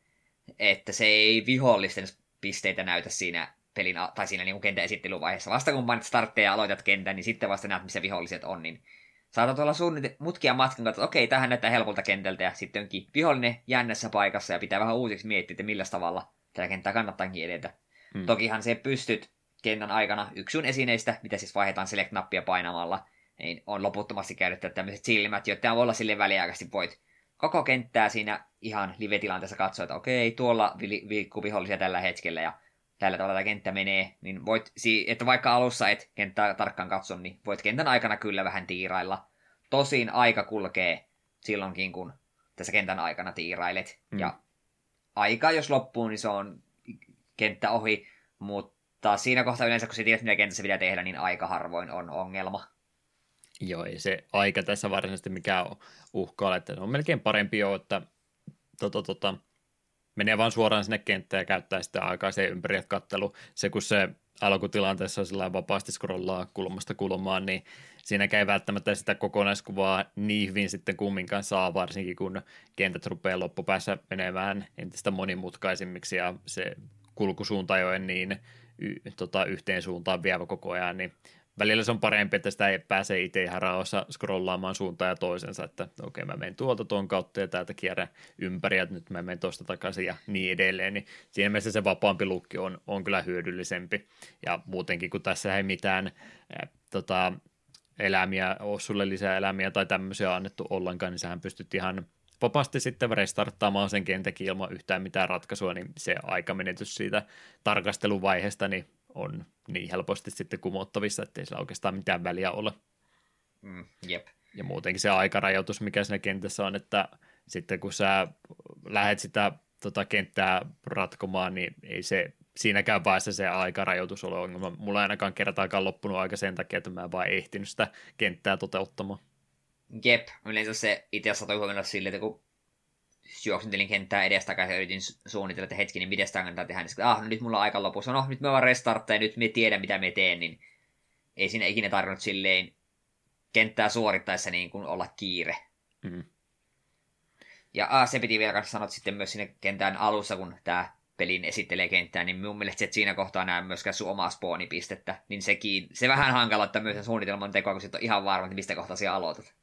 [SPEAKER 2] että se ei vihollisten pisteitä näytä siinä pelin, tai siinä niin kentän esittelyvaiheessa. Vasta kun painat startteja ja aloitat kentän, niin sitten vasta näet, missä viholliset on, niin saatat olla suunnit- mutkia matkan kautta, että okei, tähän näyttää helpolta kentältä, ja sitten onkin vihollinen jännässä paikassa, ja pitää vähän uusiksi miettiä, että millä tavalla tätä kenttää kannattaakin edetä. Hmm. Tokihan se pystyt kentän aikana yksi sun esineistä, mitä siis vaihdetaan select-nappia painamalla, niin on loputtomasti käytetty tämmöiset silmät, joita voi olla sille väliaikaisesti voit koko kenttää siinä ihan live-tilanteessa katsoa, että okei, tuolla liikkuu vihollisia tällä hetkellä ja tällä tavalla tämä kenttä menee, niin voit, että vaikka alussa et kenttää tarkkaan katso, niin voit kentän aikana kyllä vähän tiirailla. Tosin aika kulkee silloinkin, kun tässä kentän aikana tiirailet. Mm. Ja aika, jos loppuu, niin se on kenttä ohi, mutta siinä kohtaa yleensä, kun sä tiedät, mitä kentässä pitää tehdä, niin aika harvoin on ongelma.
[SPEAKER 1] Joo, ei se aika tässä varsinaisesti mikään uhkaa, että on melkein parempi jo, että tota, tota, menee vaan suoraan sinne kenttään ja käyttää sitä aikaa se ympäri kattelu. Se kun se alkutilanteessa sillä vapaasti scrollaa kulmasta kulmaan, niin siinä ei välttämättä sitä kokonaiskuvaa niin hyvin sitten kumminkaan saa, varsinkin kun kentät rupeaa loppupäässä menemään entistä monimutkaisimmiksi ja se kulkusuunta ei ole niin y, tota, yhteen suuntaan vievä koko ajan, niin välillä se on parempi, että sitä ei pääse itse ihan rauhassa scrollaamaan suuntaan ja toisensa, että okei okay, mä menen tuolta tuon kautta ja täältä kierrän ympäri ja nyt mä menen tuosta takaisin ja niin edelleen, niin siinä mielessä se vapaampi lukki on, on kyllä hyödyllisempi. Ja muutenkin kun tässä ei mitään äh, tota, elämiä, ole sulle lisää elämiä tai tämmöisiä annettu ollenkaan, niin sähän pystyt ihan vapaasti sitten restarttaamaan sen kentäkin ilman yhtään mitään ratkaisua, niin se aikamenetys siitä tarkasteluvaiheesta niin on niin helposti sitten kumottavissa, ettei sillä oikeastaan mitään väliä ole.
[SPEAKER 2] Mm, jep.
[SPEAKER 1] Ja muutenkin se aikarajoitus, mikä siinä kentässä on, että sitten kun sä lähdet sitä tota kenttää ratkomaan, niin ei se siinäkään vaiheessa se aikarajoitus ole ongelma. Mulla ei ainakaan kertaakaan loppunut aika sen takia, että mä en vaan ehtinyt sitä kenttää toteuttamaan.
[SPEAKER 2] Jep, yleensä se itse asiassa toi huomioida silleen, että kun juoksentelin kenttää edestakaisin ja yritin suunnitella, että hetki, niin miten sitä kannattaa tehdä. Niin ah, no nyt mulla on aika lopussa. No, nyt me vaan restarttaa ja nyt me tiedän, mitä me teen, niin ei siinä ikinä tarvinnut silleen kenttää suorittaessa niin kuin olla kiire. Mm. Ja ah, se piti vielä sanoa sitten myös sinne kentän alussa, kun tämä pelin esittelee kenttää, niin mun mielestä et siinä kohtaa näe myöskään sun omaa spoonipistettä, niin sekin, se vähän hankaloittaa myös sen suunnitelman tekoa, kun sit on ihan varma, että mistä kohtaa siellä aloitat.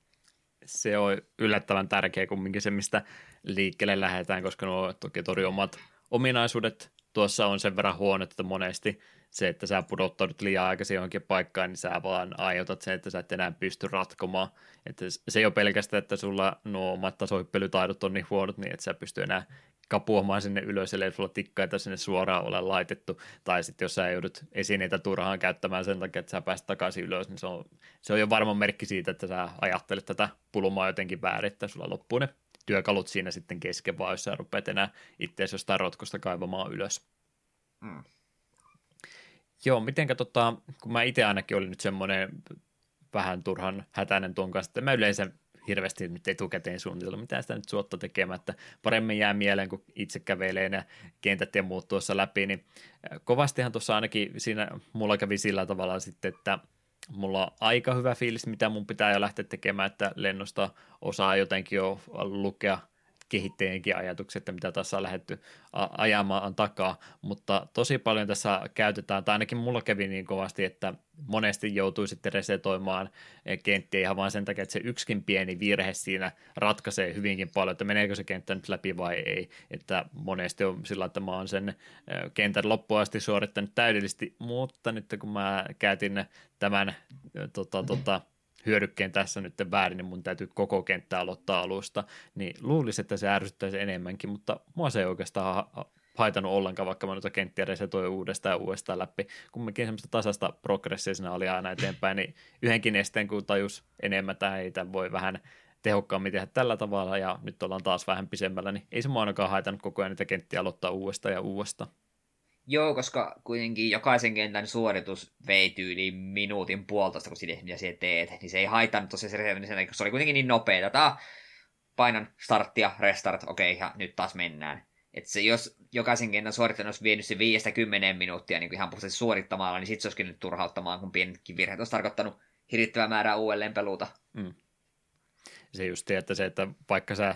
[SPEAKER 1] Se on yllättävän tärkeä kumminkin se, mistä liikkeelle lähdetään, koska nuo toki tori omat ominaisuudet tuossa on sen verran huono, että monesti se, että sä pudottaudut liian aikaisin johonkin paikkaan, niin sä vaan aiheutat sen, että sä et enää pysty ratkomaan. Että se ei ole pelkästään, että sulla nuo omat tasohyppelytaidot on niin huonot, niin että sä pysty enää kapuamaan sinne ylös, ellei sulla tikkaita sinne suoraan ole laitettu. Tai sitten jos sä joudut esineitä turhaan käyttämään sen takia, että sä pääset takaisin ylös, niin se on, se on jo varma merkki siitä, että sä ajattelet tätä pulumaa jotenkin väärin, että sulla loppuu ne työkalut siinä sitten kesken, vaan jos sä rupeat enää itseäsi jostain rotkosta kaivamaan ylös. Mm. Joo, mitenkä tota, kun mä itse ainakin olin nyt semmoinen vähän turhan hätäinen tuon kanssa, että mä yleensä hirveästi nyt etukäteen suunnitellut, mitä sitä nyt suotta tekemättä. Paremmin jää mieleen, kun itse kävelee ne kentät ja muut tuossa läpi, niin kovastihan tuossa ainakin siinä mulla kävi sillä tavalla sitten, että mulla on aika hyvä fiilis, mitä mun pitää jo lähteä tekemään, että lennosta osaa jotenkin jo lukea – kehittäjienkin ajatukset, että mitä tässä on lähdetty ajamaan takaa, mutta tosi paljon tässä käytetään, tai ainakin mulla kävi niin kovasti, että monesti joutuu sitten resetoimaan kenttiä ihan vain sen takia, että se yksikin pieni virhe siinä ratkaisee hyvinkin paljon, että meneekö se kenttä nyt läpi vai ei, että monesti on sillä, että mä oon sen kentän loppuun asti suorittanut täydellisesti, mutta nyt kun mä käytin tämän tota, tota, hyödykkeen tässä nyt väärin, niin mun täytyy koko kenttä aloittaa alusta, niin luulisin, että se ärsyttäisi enemmänkin, mutta mua se ei oikeastaan haitannut ollenkaan, vaikka mä noita kenttiä resetoin uudestaan ja uudestaan läpi. Kumminkin semmoista tasasta progressia siinä oli aina eteenpäin, niin yhdenkin esteen kun tajus enemmän, että ei voi vähän tehokkaammin tehdä tällä tavalla, ja nyt ollaan taas vähän pisemmällä, niin ei se mua ainakaan haitannut koko ajan niitä kenttiä aloittaa uudestaan ja uudestaan.
[SPEAKER 2] Joo, koska kuitenkin jokaisen kentän suoritus vei tyyliin minuutin puolitoista, kun sinne, mitä siellä teet, niin se ei haitannut tosiaan se reservin, se oli kuitenkin niin nopea. Tää, painan starttia, restart, okei, okay, ja nyt taas mennään. Että se, jos jokaisen kentän suorittanut olisi vienyt se 5-10 minuuttia niin ihan puhtaasti suorittamalla, niin sitten se olisikin nyt turhauttamaan, kun pienetkin virheet olisi tarkoittanut hirvittävää määrää uudelleen peluuta. Mm.
[SPEAKER 1] Se just, että se, että vaikka sä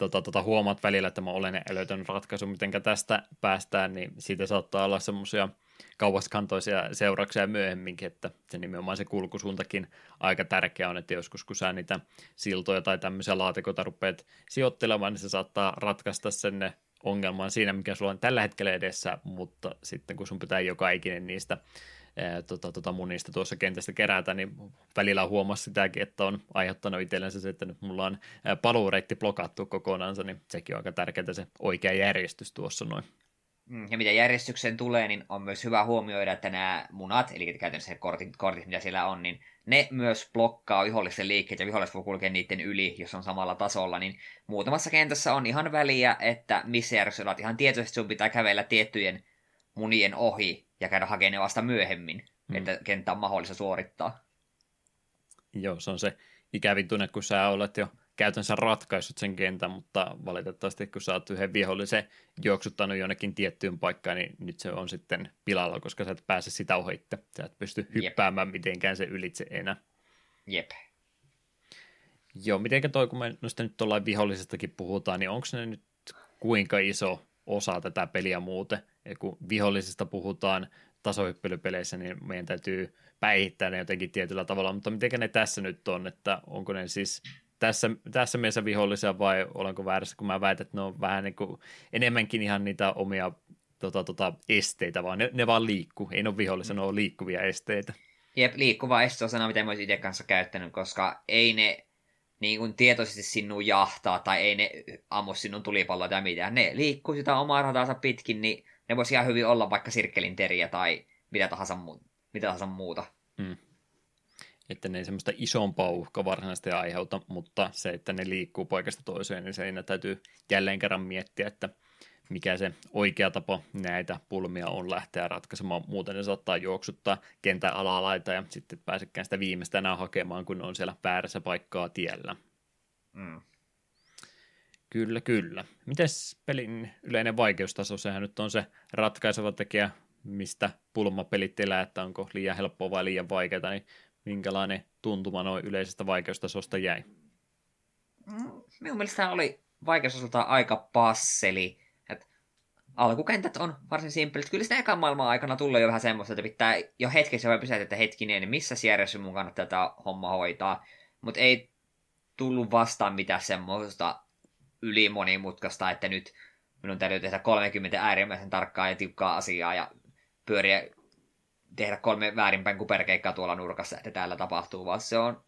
[SPEAKER 1] tota, tota, huomaat välillä, että mä olen löytänyt ratkaisu, miten tästä päästään, niin siitä saattaa olla semmoisia kauaskantoisia seurauksia myöhemminkin, että se nimenomaan se kulkusuuntakin aika tärkeä on, että joskus kun sä niitä siltoja tai tämmöisiä laatikoita rupeat sijoittelemaan, niin se saattaa ratkaista sen ongelman siinä, mikä sulla on tällä hetkellä edessä, mutta sitten kun sun pitää joka ikinen niistä tota, tota munista tuossa kentästä kerätä, niin välillä huomasi sitäkin, että on aiheuttanut itsellensä se, että nyt mulla on paluureitti blokattu kokonaansa, niin sekin on aika tärkeää se oikea järjestys tuossa noin.
[SPEAKER 2] Mm, ja mitä järjestykseen tulee, niin on myös hyvä huomioida, että nämä munat, eli käytännössä kortit, kortit, mitä siellä on, niin ne myös blokkaa vihollisten liikkeet ja viholliset voi kulkea niiden yli, jos on samalla tasolla, niin muutamassa kentässä on ihan väliä, että missä järjestöllä ihan tietoisesti sun pitää kävellä tiettyjen munien ohi ja käydä hakemaan ne vasta myöhemmin, mm. että kenttä on mahdollista suorittaa.
[SPEAKER 1] Joo, se on se ikävin tunne, kun sä olet jo käytännössä ratkaissut sen kentän, mutta valitettavasti kun sä oot yhden vihollisen juoksuttanut jonnekin tiettyyn paikkaan, niin nyt se on sitten pilalla, koska sä et pääse sitä ohitte. Sä et pysty hyppäämään Jep. mitenkään se ylitse enää.
[SPEAKER 2] Jep.
[SPEAKER 1] Joo, mitenkä toi, kun me noista nyt tuollain vihollisestakin puhutaan, niin onko ne nyt kuinka iso osa tätä peliä muuten? Ja kun vihollisista puhutaan tasohyppelypeleissä, niin meidän täytyy päihittää ne jotenkin tietyllä tavalla, mutta miten ne tässä nyt on, että onko ne siis tässä, tässä mielessä vihollisia vai olenko väärässä, kun mä väitän, että ne on vähän niin kuin enemmänkin ihan niitä omia tota, tota, esteitä, vaan ne, ne vaan liikkuu, ei ne ole vihollisia, ne on liikkuvia esteitä.
[SPEAKER 2] Jep, liikkuva este on sana, mitä mä itse kanssa käyttänyt, koska ei ne niin kuin tietoisesti sinun jahtaa tai ei ne ammu sinun tulipalloa tai mitään. Ne liikkuu sitä omaa rataansa pitkin, niin ne voisi ihan hyvin olla vaikka sirkkelin teriä tai mitä tahansa, mu- mitä tahansa muuta. Mm.
[SPEAKER 1] Että ne ei semmoista isompaa uhkaa varsinaisesti aiheuta, mutta se, että ne liikkuu paikasta toiseen, niin siinä täytyy jälleen kerran miettiä, että mikä se oikea tapa näitä pulmia on lähteä ratkaisemaan. Muuten ne saattaa juoksuttaa kentän alalaita ja sitten pääsekään sitä viimeistä enää hakemaan, kun on siellä väärässä paikkaa tiellä. Mm. Kyllä, kyllä. Mites pelin yleinen vaikeustaso? Sehän nyt on se ratkaiseva tekijä, mistä pulmapelit elää, että onko liian helppoa vai liian vaikeaa, niin minkälainen tuntuma noin yleisestä vaikeustasosta jäi?
[SPEAKER 2] Mm, minun mielestä oli vaikeustasolta aika passeli. Et alkukentät on varsin simppelit. Kyllä sitä ekan maailman aikana tulee jo vähän semmoista, että pitää jo hetkessä vai pysähtyä, että hetkinen, niin missä järjessä mun kannattaa tätä homma hoitaa. Mutta ei tullut vastaan mitään semmoista ylimonimutkaista, että nyt minun täytyy tehdä 30 äärimmäisen tarkkaa ja tiukkaa asiaa ja pyöriä tehdä kolme väärinpäin kuperkeikkaa tuolla nurkassa, että täällä tapahtuu, vaan se on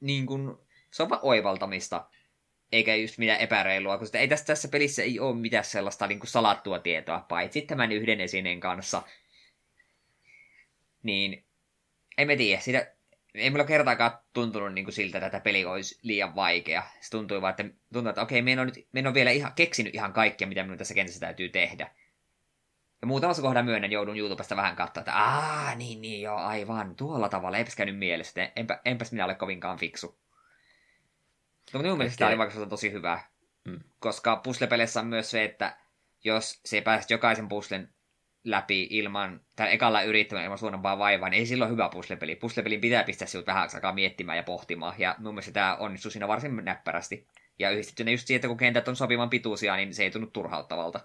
[SPEAKER 2] niin kuin, se on vaan oivaltamista, eikä just mitään epäreilua, koska ei tässä, tässä pelissä ei ole mitään sellaista niin kuin salattua tietoa, paitsi tämän yhden esineen kanssa. Niin, ei me tiedä, sitä, ei mulla kertaakaan tuntunut niin kuin siltä, että tätä peli olisi liian vaikea. Se tuntui vaan, että, tuntui, että okei, me on, nyt, me on vielä ihan, keksinyt ihan kaikkea, mitä minun tässä kentässä täytyy tehdä. Ja muutamassa kohdassa myönnän joudun YouTubesta vähän katsoa, että aah, niin, niin, joo, aivan, tuolla tavalla, eipäs käynyt mielessä, että enpä, enpäs minä ole kovinkaan fiksu. No, mutta minun mielestä tämä oli vaikka tosi hyvä, mm. koska puslepeleissä on myös se, että jos se pääset jokaisen puslen läpi ilman, tai ekalla yrittämään ilman suurempaa vaivaa, niin ei silloin hyvä puslepeli. Puslepelin pitää pistää sinut vähän aikaa miettimään ja pohtimaan, ja mun mielestä tämä onnistui siinä varsin näppärästi. Ja yhdistettynä just siihen, että kun kentät on sopivan pituisia, niin se ei tunnu turhauttavalta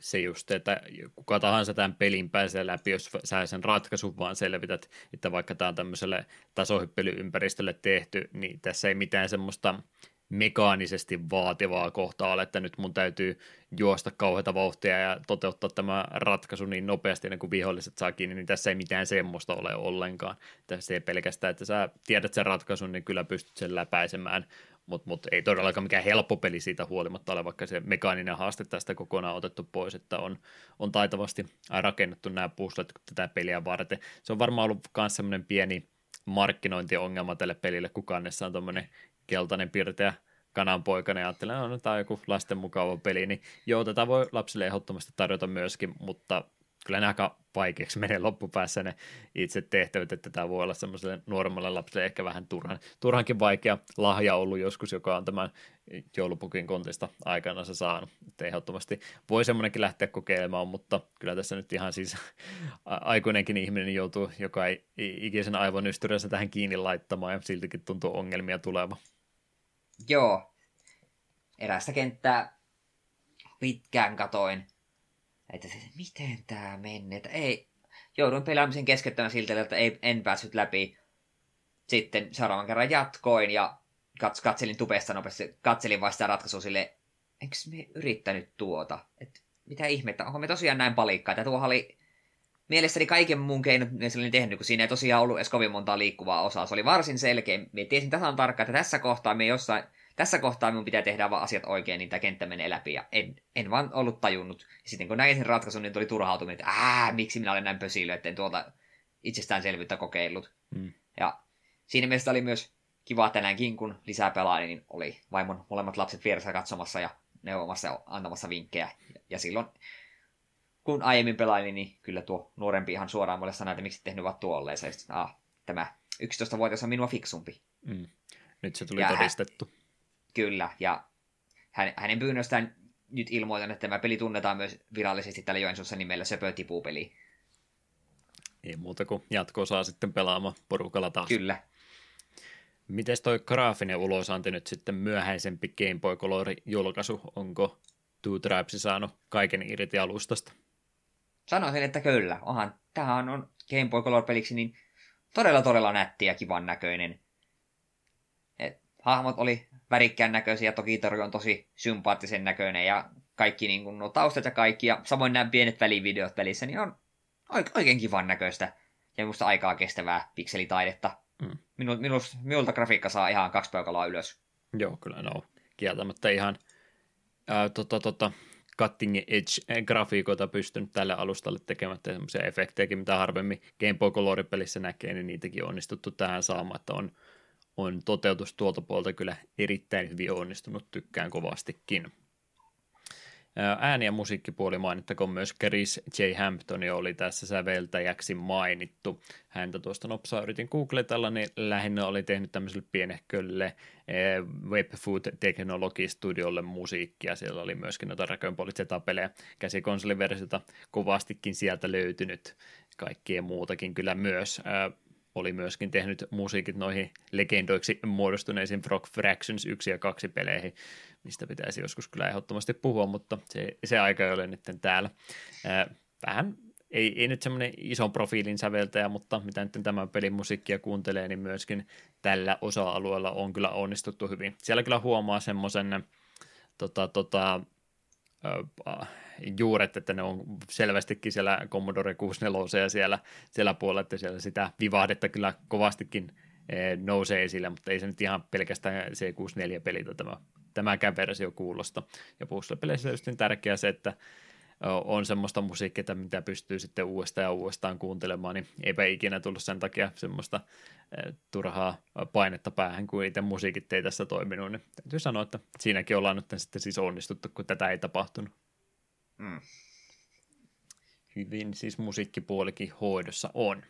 [SPEAKER 1] se just, että kuka tahansa tämän pelin pääsee läpi, jos sä sen ratkaisun vaan selvität, että vaikka tämä on tämmöiselle tasohyppelyympäristölle tehty, niin tässä ei mitään semmoista mekaanisesti vaativaa kohtaa että nyt mun täytyy juosta kauheita vauhtia ja toteuttaa tämä ratkaisu niin nopeasti ennen kuin viholliset saa kiinni, niin tässä ei mitään semmoista ole ollenkaan. Tässä ei pelkästään, että sä tiedät sen ratkaisun, niin kyllä pystyt sen läpäisemään, mutta mut ei todellakaan mikään helppo peli siitä huolimatta ole, vaikka se mekaaninen haaste tästä kokonaan otettu pois, että on, on taitavasti rakennettu nämä puzzlet tätä peliä varten. Se on varmaan ollut myös semmoinen pieni markkinointiongelma tälle pelille, kun kannessa on tuommoinen keltainen pirteä kananpoikana ja ajattelen, että no, tämä on joku lasten mukava peli, niin joo, tätä voi lapsille ehdottomasti tarjota myöskin, mutta kyllä ne aika vaikeaksi menee loppupäässä ne itse tehtävät, että tämä voi olla semmoiselle nuoremmalle lapselle ehkä vähän turhan, turhankin vaikea lahja ollut joskus, joka on tämän joulupukin kontista aikana se saanut. Että ehdottomasti voi semmoinenkin lähteä kokeilemaan, mutta kyllä tässä nyt ihan siis aikuinenkin ihminen joutuu, joka ei ikisen aivonystyränsä tähän kiinni laittamaan ja siltikin tuntuu ongelmia tuleva.
[SPEAKER 2] Joo. Erästä kenttää pitkään katoin että miten tämä menee, että ei, jouduin pelaamisen keskeyttämään siltä, että ei, en päässyt läpi. Sitten seuraavan kerran jatkoin ja kats, katselin tupesta nopeasti, katselin vasta ratkaisua sille, eikö me yrittänyt tuota? Et, mitä ihmettä, onko me tosiaan näin palikkaa? Tuohan oli mielestäni kaiken muun keinot ne oli tehnyt, kun siinä ei tosiaan ollut edes kovin montaa liikkuvaa osaa. Se oli varsin selkeä. Me tiesin tasan tarkkaan, että tässä kohtaa me jossain tässä kohtaa minun pitää tehdä vaan asiat oikein, niin tämä kenttä menee läpi. Ja en, en vaan ollut tajunnut. Ja sitten kun näin sen ratkaisun, niin tuli turhautuminen, että ää, miksi minä olen näin pösilö, että en tuolta itsestäänselvyyttä kokeillut. Mm. Ja siinä mielessä oli myös kiva tänäänkin, kun lisää pelaa, niin oli vaimon molemmat lapset vieressä katsomassa ja neuvomassa ja antamassa vinkkejä. Ja silloin, kun aiemmin pelailin, niin kyllä tuo nuorempi ihan suoraan mulle sanoi, että miksi tehnyt vaan tuolleen. Se, ah, tämä 11-vuotias on minua fiksumpi.
[SPEAKER 1] Mm. Nyt se tuli ja todistettu. Hän,
[SPEAKER 2] Kyllä, ja hän, hänen pyynnöstään nyt ilmoitan, että tämä peli tunnetaan myös virallisesti tällä Joensuussa nimellä Söpötipupeli.
[SPEAKER 1] Ei muuta kuin jatko saa sitten pelaamaan porukalla taas.
[SPEAKER 2] Kyllä.
[SPEAKER 1] Miten toi graafinen ulosanti nyt sitten myöhäisempi Game Boy Color-julkaisu? Onko Two Tribes saanut kaiken irti alustasta?
[SPEAKER 2] Sanoisin, että kyllä. Onhan, tämähän on Game Boy Color-peliksi niin todella todella nätti ja kivan näköinen. Et, hahmot oli värikkään näköisiä, toki Tori on tosi sympaattisen näköinen ja kaikki niin kuin, no, taustat ja kaikki, ja samoin nämä pienet välivideot pelissä, niin on oikein kivan näköistä ja minusta aikaa kestävää pikselitaidetta. Mm. Minu, minus, minulta grafiikka saa ihan kaksi peukaloa ylös.
[SPEAKER 1] Joo, kyllä no. Kieltämättä ihan ää, tota, tota, cutting edge-grafiikoita pystynyt tälle alustalle tekemään sellaisia efektejäkin, mitä harvemmin Game Boy Color-pelissä näkee, niin niitäkin on onnistuttu tähän saamaan, että on on toteutus tuolta puolta kyllä erittäin hyvin onnistunut, tykkään kovastikin. Ääni- ja musiikkipuoli mainittakoon myös Chris J. Hampton oli tässä säveltäjäksi mainittu. Häntä tuosta nopsaa yritin googletella, niin lähinnä oli tehnyt tämmöiselle pienehkölle Webfood Technology Studiolle musiikkia. Siellä oli myöskin noita Raccoon pelejä käsikonsoliversiota kovastikin sieltä löytynyt. Kaikkien muutakin kyllä myös oli myöskin tehnyt musiikit noihin legendoiksi muodostuneisiin Frog Fractions 1 ja 2 peleihin, mistä pitäisi joskus kyllä ehdottomasti puhua, mutta se, se aika ei ole nyt täällä. Vähän ei, ei nyt semmoinen ison profiilin säveltäjä, mutta mitä nyt tämän pelin musiikkia kuuntelee, niin myöskin tällä osa-alueella on kyllä onnistuttu hyvin. Siellä kyllä huomaa semmoisen tota, tota, äh, juuret, että ne on selvästikin siellä Commodore 64 siellä, siellä puolella, että siellä sitä vivahdetta kyllä kovastikin nousee esille, mutta ei se nyt ihan pelkästään C64-pelitä tämä, tämäkään versio kuulosta. Ja puzzle-peleissä on niin tärkeää se, että on semmoista musiikkia, mitä pystyy sitten uudestaan ja uudestaan kuuntelemaan, niin eipä ikinä tullut sen takia semmoista turhaa painetta päähän, kun itse musiikit ei tässä toiminut, niin täytyy sanoa, että siinäkin ollaan nyt sitten siis onnistuttu, kun tätä ei tapahtunut. Mm. Hyvin siis musiikkipuolikin hoidossa on.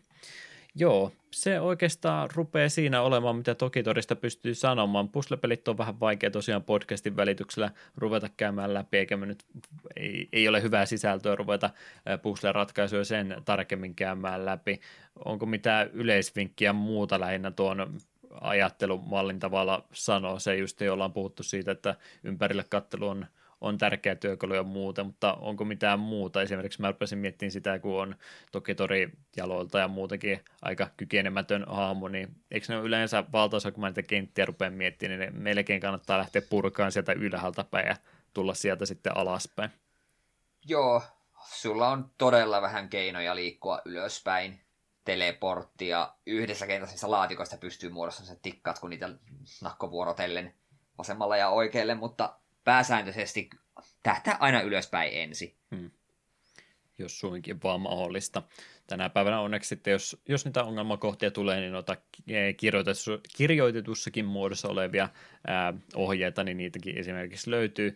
[SPEAKER 1] Joo, se oikeastaan rupeaa siinä olemaan, mitä Tokitorista pystyy sanomaan. Puslepelit on vähän vaikea tosiaan podcastin välityksellä ruveta käymään läpi, eikä me nyt, ei, ei ole hyvää sisältöä ruveta pusle-ratkaisuja sen tarkemmin käymään läpi. Onko mitään yleisvinkkiä muuta lähinnä tuon ajattelumallin tavalla sanoa? Se just ei ollaan puhuttu siitä, että ympärille kattelu on on tärkeä työkalu ja muuta, mutta onko mitään muuta? Esimerkiksi mä rupesin miettimään sitä, kun on toki tori jaloilta ja muutenkin aika kykenemätön hahmo, niin eikö ne yleensä valtaosa, kun mä niitä kenttiä rupean miettimään, niin melkein kannattaa lähteä purkaan sieltä ylhäältä päin ja tulla sieltä sitten alaspäin.
[SPEAKER 2] Joo, sulla on todella vähän keinoja liikkua ylöspäin. Teleportti ja yhdessä kentässä laatikoista pystyy muodostamaan sen tikkat, kun niitä nakkovuorotellen vasemmalla ja oikealle, mutta pääsääntöisesti tähtää aina ylöspäin ensin. Hmm.
[SPEAKER 1] Jos suinkin vaan mahdollista. Tänä päivänä onneksi sitten, jos, jos niitä ongelmakohtia tulee, niin noita kirjoitetussa, kirjoitetussakin muodossa olevia ää, ohjeita, niin niitäkin esimerkiksi löytyy.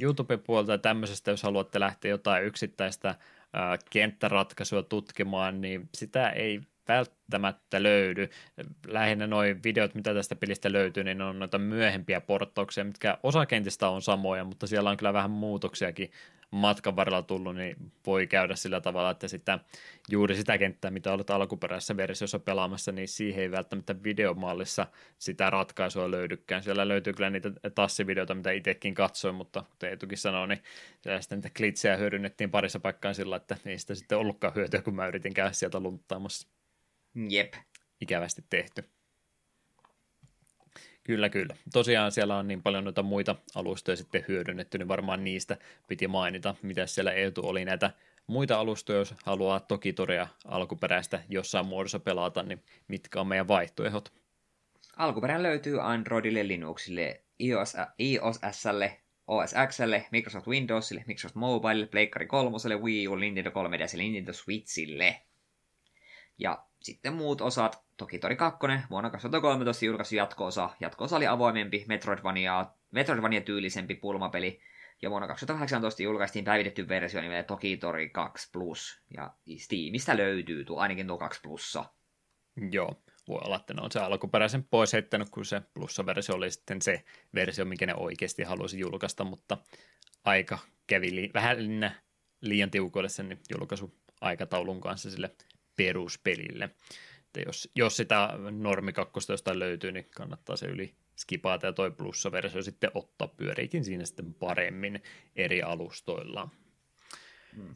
[SPEAKER 1] YouTube-puolta ja tämmöisestä, jos haluatte lähteä jotain yksittäistä ää, kenttäratkaisua tutkimaan, niin sitä ei välttämättä löydy. Lähinnä noin videot, mitä tästä pelistä löytyy, niin on noita myöhempiä porttauksia, mitkä osakentistä on samoja, mutta siellä on kyllä vähän muutoksiakin matkan varrella tullut, niin voi käydä sillä tavalla, että sitä, juuri sitä kenttää, mitä olet alkuperäisessä versiossa pelaamassa, niin siihen ei välttämättä videomallissa sitä ratkaisua löydykään. Siellä löytyy kyllä niitä tassivideoita, mitä itsekin katsoin, mutta kuten Eetukin sanoi, niin sitten niitä klitsejä hyödynnettiin parissa paikkaan sillä, että ei sitä sitten ollutkaan hyötyä, kun mä yritin käydä sieltä lunttaamassa.
[SPEAKER 2] Jep.
[SPEAKER 1] Ikävästi tehty. Kyllä, kyllä. Tosiaan siellä on niin paljon noita muita alustoja sitten hyödynnetty, niin varmaan niistä piti mainita, mitä siellä Eetu oli näitä muita alustoja, jos haluaa toki torea alkuperäistä jossain muodossa pelata, niin mitkä on meidän vaihtoehdot?
[SPEAKER 2] Alkuperä löytyy Androidille, Linuxille, iOS, iOSlle, OS Xlle, Microsoft Windowsille, Microsoft Mobilelle, Pleikkari 3, Wii U, Nintendo 3DS ja Nintendo Switchille. Ja sitten muut osat, toki Tori 2, vuonna 2013 julkaisi jatko-osa. Jatko-osa oli avoimempi, Metroidvania, Metroidvania-tyylisempi pulmapeli, ja vuonna 2018 julkaistiin päivitetty versio nimeltä Toki Tori 2 Plus, ja Steamista löytyy tuo, ainakin tuo 2 Plussa.
[SPEAKER 1] Joo, voi olla, että ne on se alkuperäisen pois heittänyt, kun se plussa-versio oli sitten se versio, mikä ne oikeasti halusi julkaista, mutta aika kävi li- vähän liian tiukoille sen julkaisuaikataulun kanssa sille peruspelille. Että jos, jos sitä normi kakkosta jostain löytyy, niin kannattaa se yli skipata ja toi plussa-versio sitten ottaa pyöriikin siinä sitten paremmin eri alustoilla. Hmm.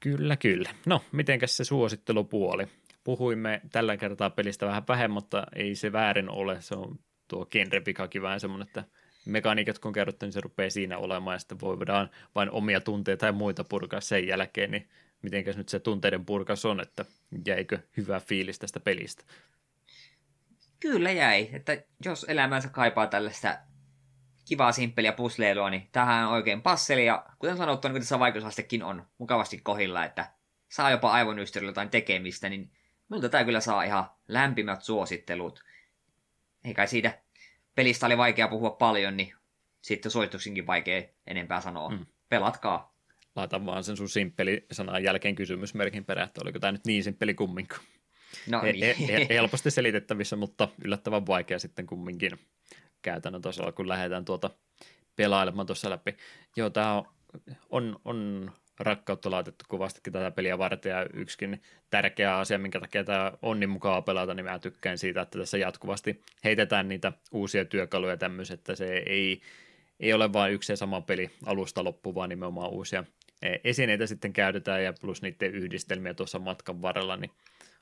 [SPEAKER 1] Kyllä, kyllä. No, mitenkäs se suosittelupuoli? Puhuimme tällä kertaa pelistä vähän vähemmän, mutta ei se väärin ole. Se on tuo genrepikakin vähän semmoinen, että mekaniikat kun kerrottu, niin se rupeaa siinä olemaan ja sitten voidaan vain omia tunteita tai muita purkaa sen jälkeen, niin mitenkäs nyt se tunteiden purkas on, että jäikö hyvä fiilis tästä pelistä?
[SPEAKER 2] Kyllä jäi, että jos elämänsä kaipaa tällaista kivaa simppeliä pusleilua, niin tähän on oikein passeli, ja kuten sanottu, niin tässä vaikeusastekin on mukavasti kohilla, että saa jopa aivonystyrillä jotain tekemistä, niin minulta tämä kyllä saa ihan lämpimät suosittelut. Eikä siitä pelistä oli vaikea puhua paljon, niin sitten suosituksinkin vaikea enempää sanoa. Mm. Pelatkaa
[SPEAKER 1] laita vaan sen sun simppeli sanan jälkeen kysymysmerkin perään, että oliko tämä nyt niin simppeli kumminkaan.
[SPEAKER 2] No niin. He,
[SPEAKER 1] he, helposti selitettävissä, mutta yllättävän vaikea sitten kumminkin käytännön tasolla, kun lähdetään tuota pelailemaan tuossa läpi. Joo, tämä on, on, on rakkautta laitettu kovastikin tätä peliä varten, ja yksikin tärkeä asia, minkä takia tämä on niin mukava pelata, niin mä tykkään siitä, että tässä jatkuvasti heitetään niitä uusia työkaluja tämmöisiä, että se ei, ei ole vain yksi ja sama peli alusta loppuun, vaan nimenomaan uusia esineitä sitten käytetään, ja plus niiden yhdistelmiä tuossa matkan varrella, niin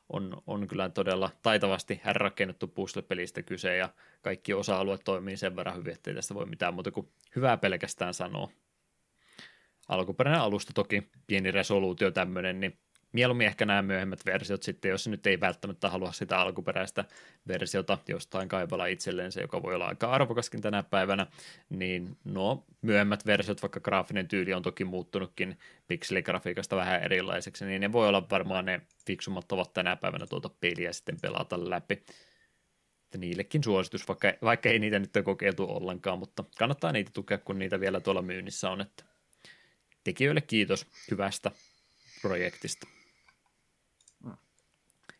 [SPEAKER 1] on, on kyllä todella taitavasti rakennettu puzzle-pelistä kyse, ja kaikki osa-alueet toimii sen verran hyvin, ettei tästä voi mitään muuta kuin hyvää pelkästään sanoa. Alkuperäinen alusta toki, pieni resoluutio tämmöinen, niin mieluummin ehkä nämä myöhemmät versiot sitten, jos nyt ei välttämättä halua sitä alkuperäistä versiota jostain kaivalla itselleen, se joka voi olla aika arvokaskin tänä päivänä, niin no myöhemmät versiot, vaikka graafinen tyyli on toki muuttunutkin pikseligrafiikasta vähän erilaiseksi, niin ne voi olla varmaan ne fiksummat ovat tänä päivänä tuota peliä sitten pelata läpi. Että niillekin suositus, vaikka, vaikka ei niitä nyt ole kokeiltu ollenkaan, mutta kannattaa niitä tukea, kun niitä vielä tuolla myynnissä on, että tekijöille kiitos hyvästä projektista.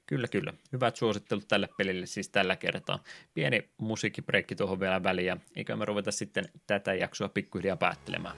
[SPEAKER 1] Kyllä, kyllä. Hyvät suosittelut tälle pelille siis tällä kertaa. Pieni musiikkibreikki tuohon vielä väliin ja eikä me ruveta sitten tätä jaksoa pikkuhiljaa päättelemään.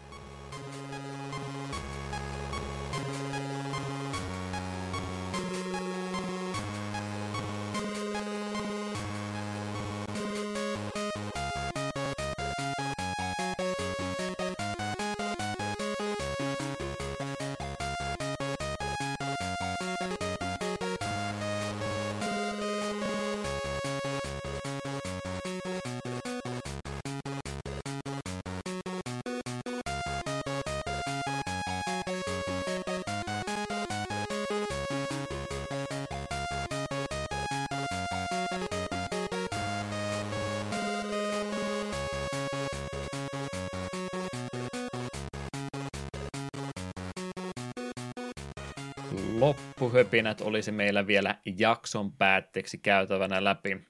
[SPEAKER 1] Loppuhöpinät olisi meillä vielä jakson päätteeksi käytävänä läpi.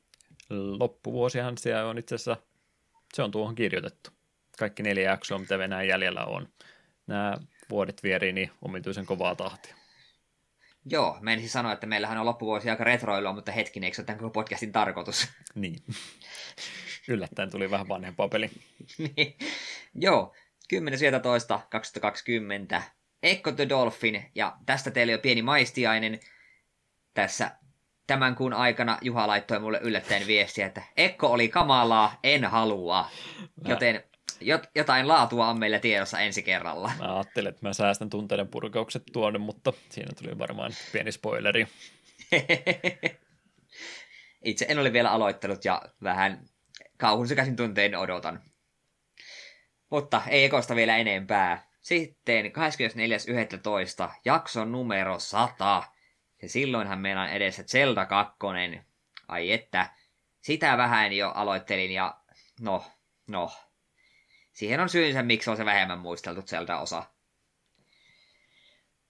[SPEAKER 1] Loppuvuosihan siellä on itse asiassa, se on tuohon kirjoitettu. Kaikki neljä jaksoa, mitä Venäjän jäljellä on. Nämä vuodet vierii niin omituisen kovaa tahtia.
[SPEAKER 2] Joo, menisin sanoa, että meillähän on loppuvuosi aika retroilua, mutta hetkinen, eikö se ole tämän koko podcastin tarkoitus?
[SPEAKER 1] Niin. Yllättäen tuli vähän vanhempaa peli.
[SPEAKER 2] niin. Joo, 10.12.2020 Echo the Dolphin, ja tästä teille jo pieni maistiainen. Tässä tämän kuun aikana Juha laittoi mulle yllättäen viestiä, että Ekko oli kamalaa, en halua. Joten jot, jotain laatua on meillä tiedossa ensi kerralla.
[SPEAKER 1] Mä ajattelin, että mä säästän tunteiden purkaukset tuonne, mutta siinä tuli varmaan pieni spoileri.
[SPEAKER 2] Itse en ole vielä aloittanut ja vähän kauhun tuntein odotan. Mutta ei ekosta vielä enempää. Sitten 24.11. jakson numero 100. Ja silloinhan meillä on edessä Zelda 2. Ai että, sitä vähän jo aloittelin ja no, no. Siihen on syynsä, miksi on se vähemmän muisteltu Zelda-osa.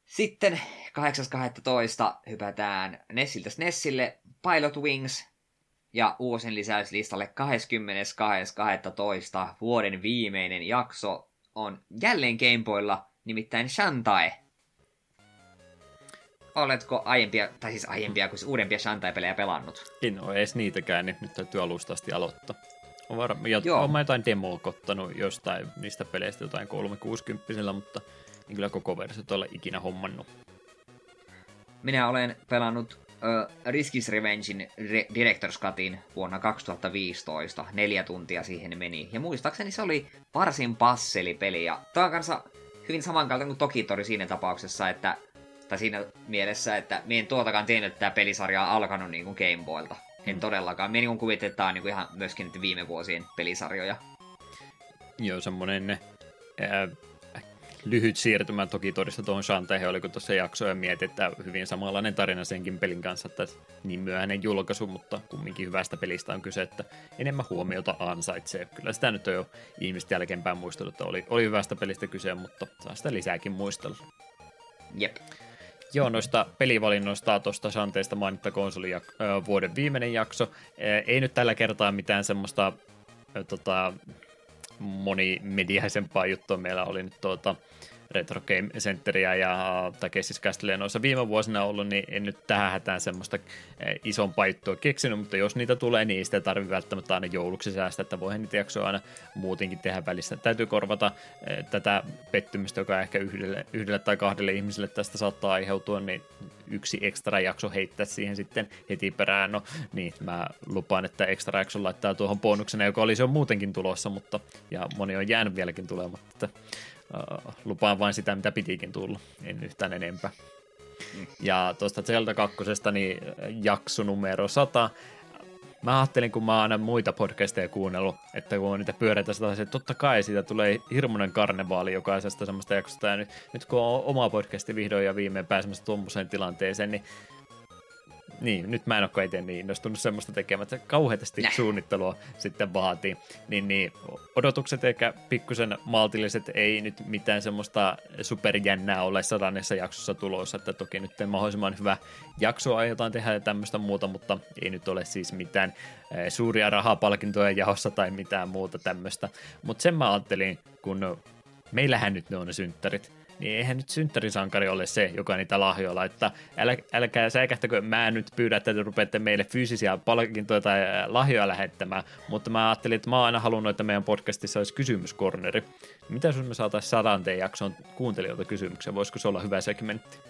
[SPEAKER 2] Sitten 8.12. hypätään Nessiltä Nessille Pilot Wings ja uusin lisäyslistalle 20.12. vuoden viimeinen jakso on jälleen Gameboylla, nimittäin Shantae. Oletko aiempia, tai siis aiempia kuin uudempia Shantae-pelejä pelannut?
[SPEAKER 1] En ole edes niitäkään, niin nyt täytyy alusta asti aloittaa. On varma, ja Joo. Olen jotain demoa kottanut jostain niistä peleistä, jotain 360 mutta en kyllä koko versiota ole ikinä hommannut.
[SPEAKER 2] Minä olen pelannut uh, Riskis Revengein Re- Director's Cutin vuonna 2015. Neljä tuntia siihen meni. Ja muistaakseni se oli varsin passeli peli. Ja tämä on kanssa hyvin samankaltainen kuin Tokitori siinä tapauksessa, että tai siinä mielessä, että mie en tuotakaan tiennyt, että tämä pelisarja on alkanut niin kuin Game Boylta. En mm. todellakaan. Mie niin kuvittelin, että tämä on niin kuin ihan myöskin viime vuosien pelisarjoja.
[SPEAKER 1] Joo, semmoinen lyhyt siirtymä toki todista tuohon Shanteihin, oliko tuossa jakso ja mietin, että hyvin samanlainen tarina senkin pelin kanssa, että niin myöhäinen julkaisu, mutta kumminkin hyvästä pelistä on kyse, että enemmän huomiota ansaitsee. Kyllä sitä nyt on jo ihmiset jälkeenpäin muistellut, että oli, oli hyvästä pelistä kyse, mutta saa sitä lisääkin muistella.
[SPEAKER 2] Jep.
[SPEAKER 1] Joo, noista pelivalinnoista tuosta Shanteista mainittakoon, se oli jak- vuoden viimeinen jakso. Ei nyt tällä kertaa mitään semmoista tota, monimediaisempaa juttua. Meillä oli nyt tuota, Retro Game Centeria ja Takesis Castlea noissa viime vuosina ollut, niin en nyt tähän hätään semmoista eh, ison paittua keksinyt, mutta jos niitä tulee, niin sitä tarvitse välttämättä aina jouluksi säästää, että voihan niitä jaksoa aina muutenkin tehdä välissä. Täytyy korvata eh, tätä pettymystä, joka ehkä yhdelle, yhdelle tai kahdelle ihmiselle tästä saattaa aiheutua, niin yksi ekstra jakso heittää siihen sitten heti perään. No niin, mä lupaan, että ekstra jakso laittaa tuohon bonuksena, joka olisi jo muutenkin tulossa, mutta ja moni on jäänyt vieläkin tulematta. Uh, lupaan vain sitä, mitä pitikin tulla, en yhtään enempää. Ja tuosta Zelda 2. niin jakso numero 100 mä ajattelin, kun mä oon aina muita podcasteja kuunnellut, että kun on niitä pyöreitä sitä, että totta kai siitä tulee hirmuinen karnevaali jokaisesta semmoista jaksosta, ja nyt, nyt kun on oma podcasti vihdoin ja viimein pääsemässä tuommoiseen tilanteeseen, niin niin, nyt mä en ole itse niin innostunut semmoista tekemään, että kauheasti Näh. suunnittelua sitten vaatii. Niin, niin odotukset eikä pikkusen maltilliset ei nyt mitään semmoista superjännää ole sadannessa jaksossa tulossa, että toki nyt mahdollisimman hyvä jakso aiotaan tehdä ja tämmöistä muuta, mutta ei nyt ole siis mitään eh, suuria rahapalkintoja jahossa tai mitään muuta tämmöistä. Mutta sen mä ajattelin, kun meillähän nyt ne on ne synttärit, niin eihän nyt synttärisankari ole se, joka niitä lahjoja laittaa. Äl, älkää säikähtäkö, mä nyt pyydä, että te rupeatte meille fyysisiä palkintoja tai lahjoja lähettämään, mutta mä ajattelin, että mä oon aina halunnut, että meidän podcastissa olisi kysymyskorneri. Mitä jos me saataisiin sadanteen jakson kuuntelijoilta kysymyksen? Voisiko se olla hyvä segmentti?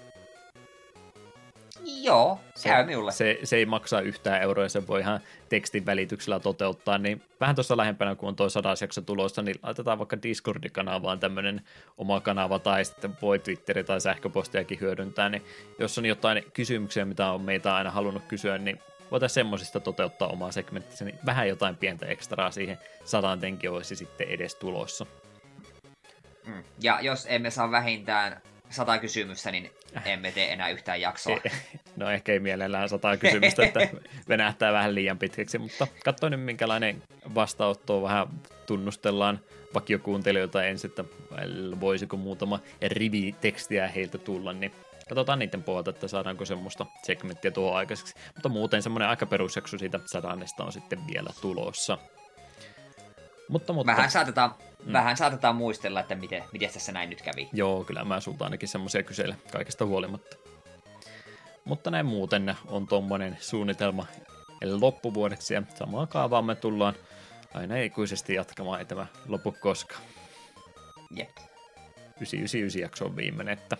[SPEAKER 2] Joo, käy minulle.
[SPEAKER 1] Se, se ei maksa yhtään euroa, se voi ihan tekstin välityksellä toteuttaa, niin vähän tuossa lähempänä, kun on toi sadas jakso tulossa, niin laitetaan vaikka Discord-kanavaan tämmöinen oma kanava, tai sitten voi Twitteri tai sähköpostiakin hyödyntää, niin jos on jotain kysymyksiä, mitä on meitä aina halunnut kysyä, niin voitaisiin semmoisista toteuttaa omaa segmenttiä, niin vähän jotain pientä ekstraa siihen sadantenkin olisi sitten edes tulossa.
[SPEAKER 2] Mm. Ja jos emme saa vähintään sata kysymystä, niin emme tee enää yhtään jaksoa.
[SPEAKER 1] No ehkä ei mielellään sata kysymystä, että venähtää vähän liian pitkäksi, mutta katsoin nyt minkälainen vastaanotto vähän tunnustellaan vakiokuuntelijoilta ensin, että voisiko muutama rivi tekstiä heiltä tulla, niin katsotaan niiden puolta, että saadaanko semmoista segmenttiä tuohon aikaiseksi. Mutta muuten semmoinen aika perusjakso siitä sadannesta on sitten vielä tulossa.
[SPEAKER 2] Mutta, mutta... Vähän saatetaan mm. vähän saatetaan muistella, että miten, miten tässä näin nyt kävi.
[SPEAKER 1] Joo, kyllä mä sulta ainakin semmoisia kysellä kaikesta huolimatta. Mutta näin muuten on tuommoinen suunnitelma eli loppuvuodeksi ja samaa kaavaa me tullaan aina ikuisesti jatkamaan, ei tämä lopu koskaan.
[SPEAKER 2] Jep.
[SPEAKER 1] 999 jakso on viimeinen, että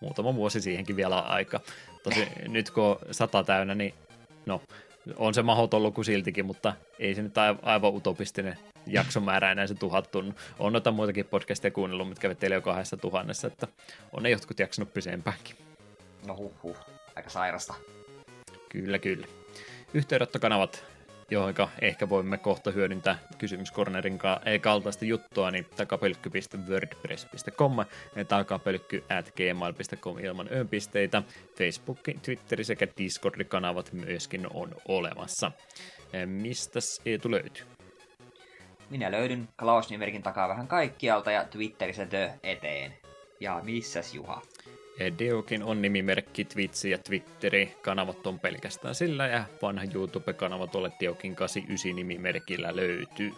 [SPEAKER 1] muutama vuosi siihenkin vielä aika. Tosi nyt kun on sata täynnä, niin no, on se mahdoton luku siltikin, mutta ei se nyt aivan utopistinen jaksomäärä enää se tuhat tunnu. On noita muitakin podcasteja kuunnellut, mitkä vetelee jo kahdessa tuhannessa, että on ne jotkut jaksanut pyseempäänkin.
[SPEAKER 2] No huh, huh. aika sairasta.
[SPEAKER 1] Kyllä, kyllä. Yhteydenottokanavat, joihin ehkä voimme kohta hyödyntää kysymyskornerin kaltaista juttua, niin takapelkky.wordpress.com ja takapelkky at gmail.com ilman öönpisteitä. Facebook, Twitter sekä Discord-kanavat myöskin on olemassa. Mistä Eetu löytyy?
[SPEAKER 2] Minä löydyn Klaus-nimerkin takaa vähän kaikkialta ja Twitterissä The eteen. Ja missäs Juha?
[SPEAKER 1] Deokin on nimimerkki, Twitch ja Twitteri. Kanavat on pelkästään sillä ja vanha YouTube-kanava tuolle Deokin 89 nimimerkillä löytyy.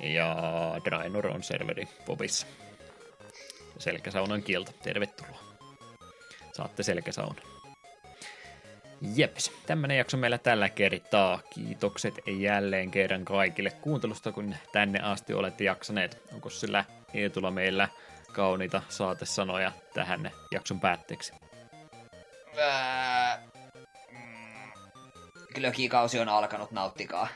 [SPEAKER 1] Ja Draenor on serveri Bobissa. Selkäsaunan kieltä. Tervetuloa. Saatte selkäsaunan. Jeps, tämmönen jakso meillä tällä kertaa. Kiitokset jälleen kerran kaikille kuuntelusta, kun tänne asti olette jaksaneet. Onko sillä Eetulla meillä kauniita saatesanoja tähän jakson päätteeksi?
[SPEAKER 2] Ää, mm, on alkanut, nauttikaa.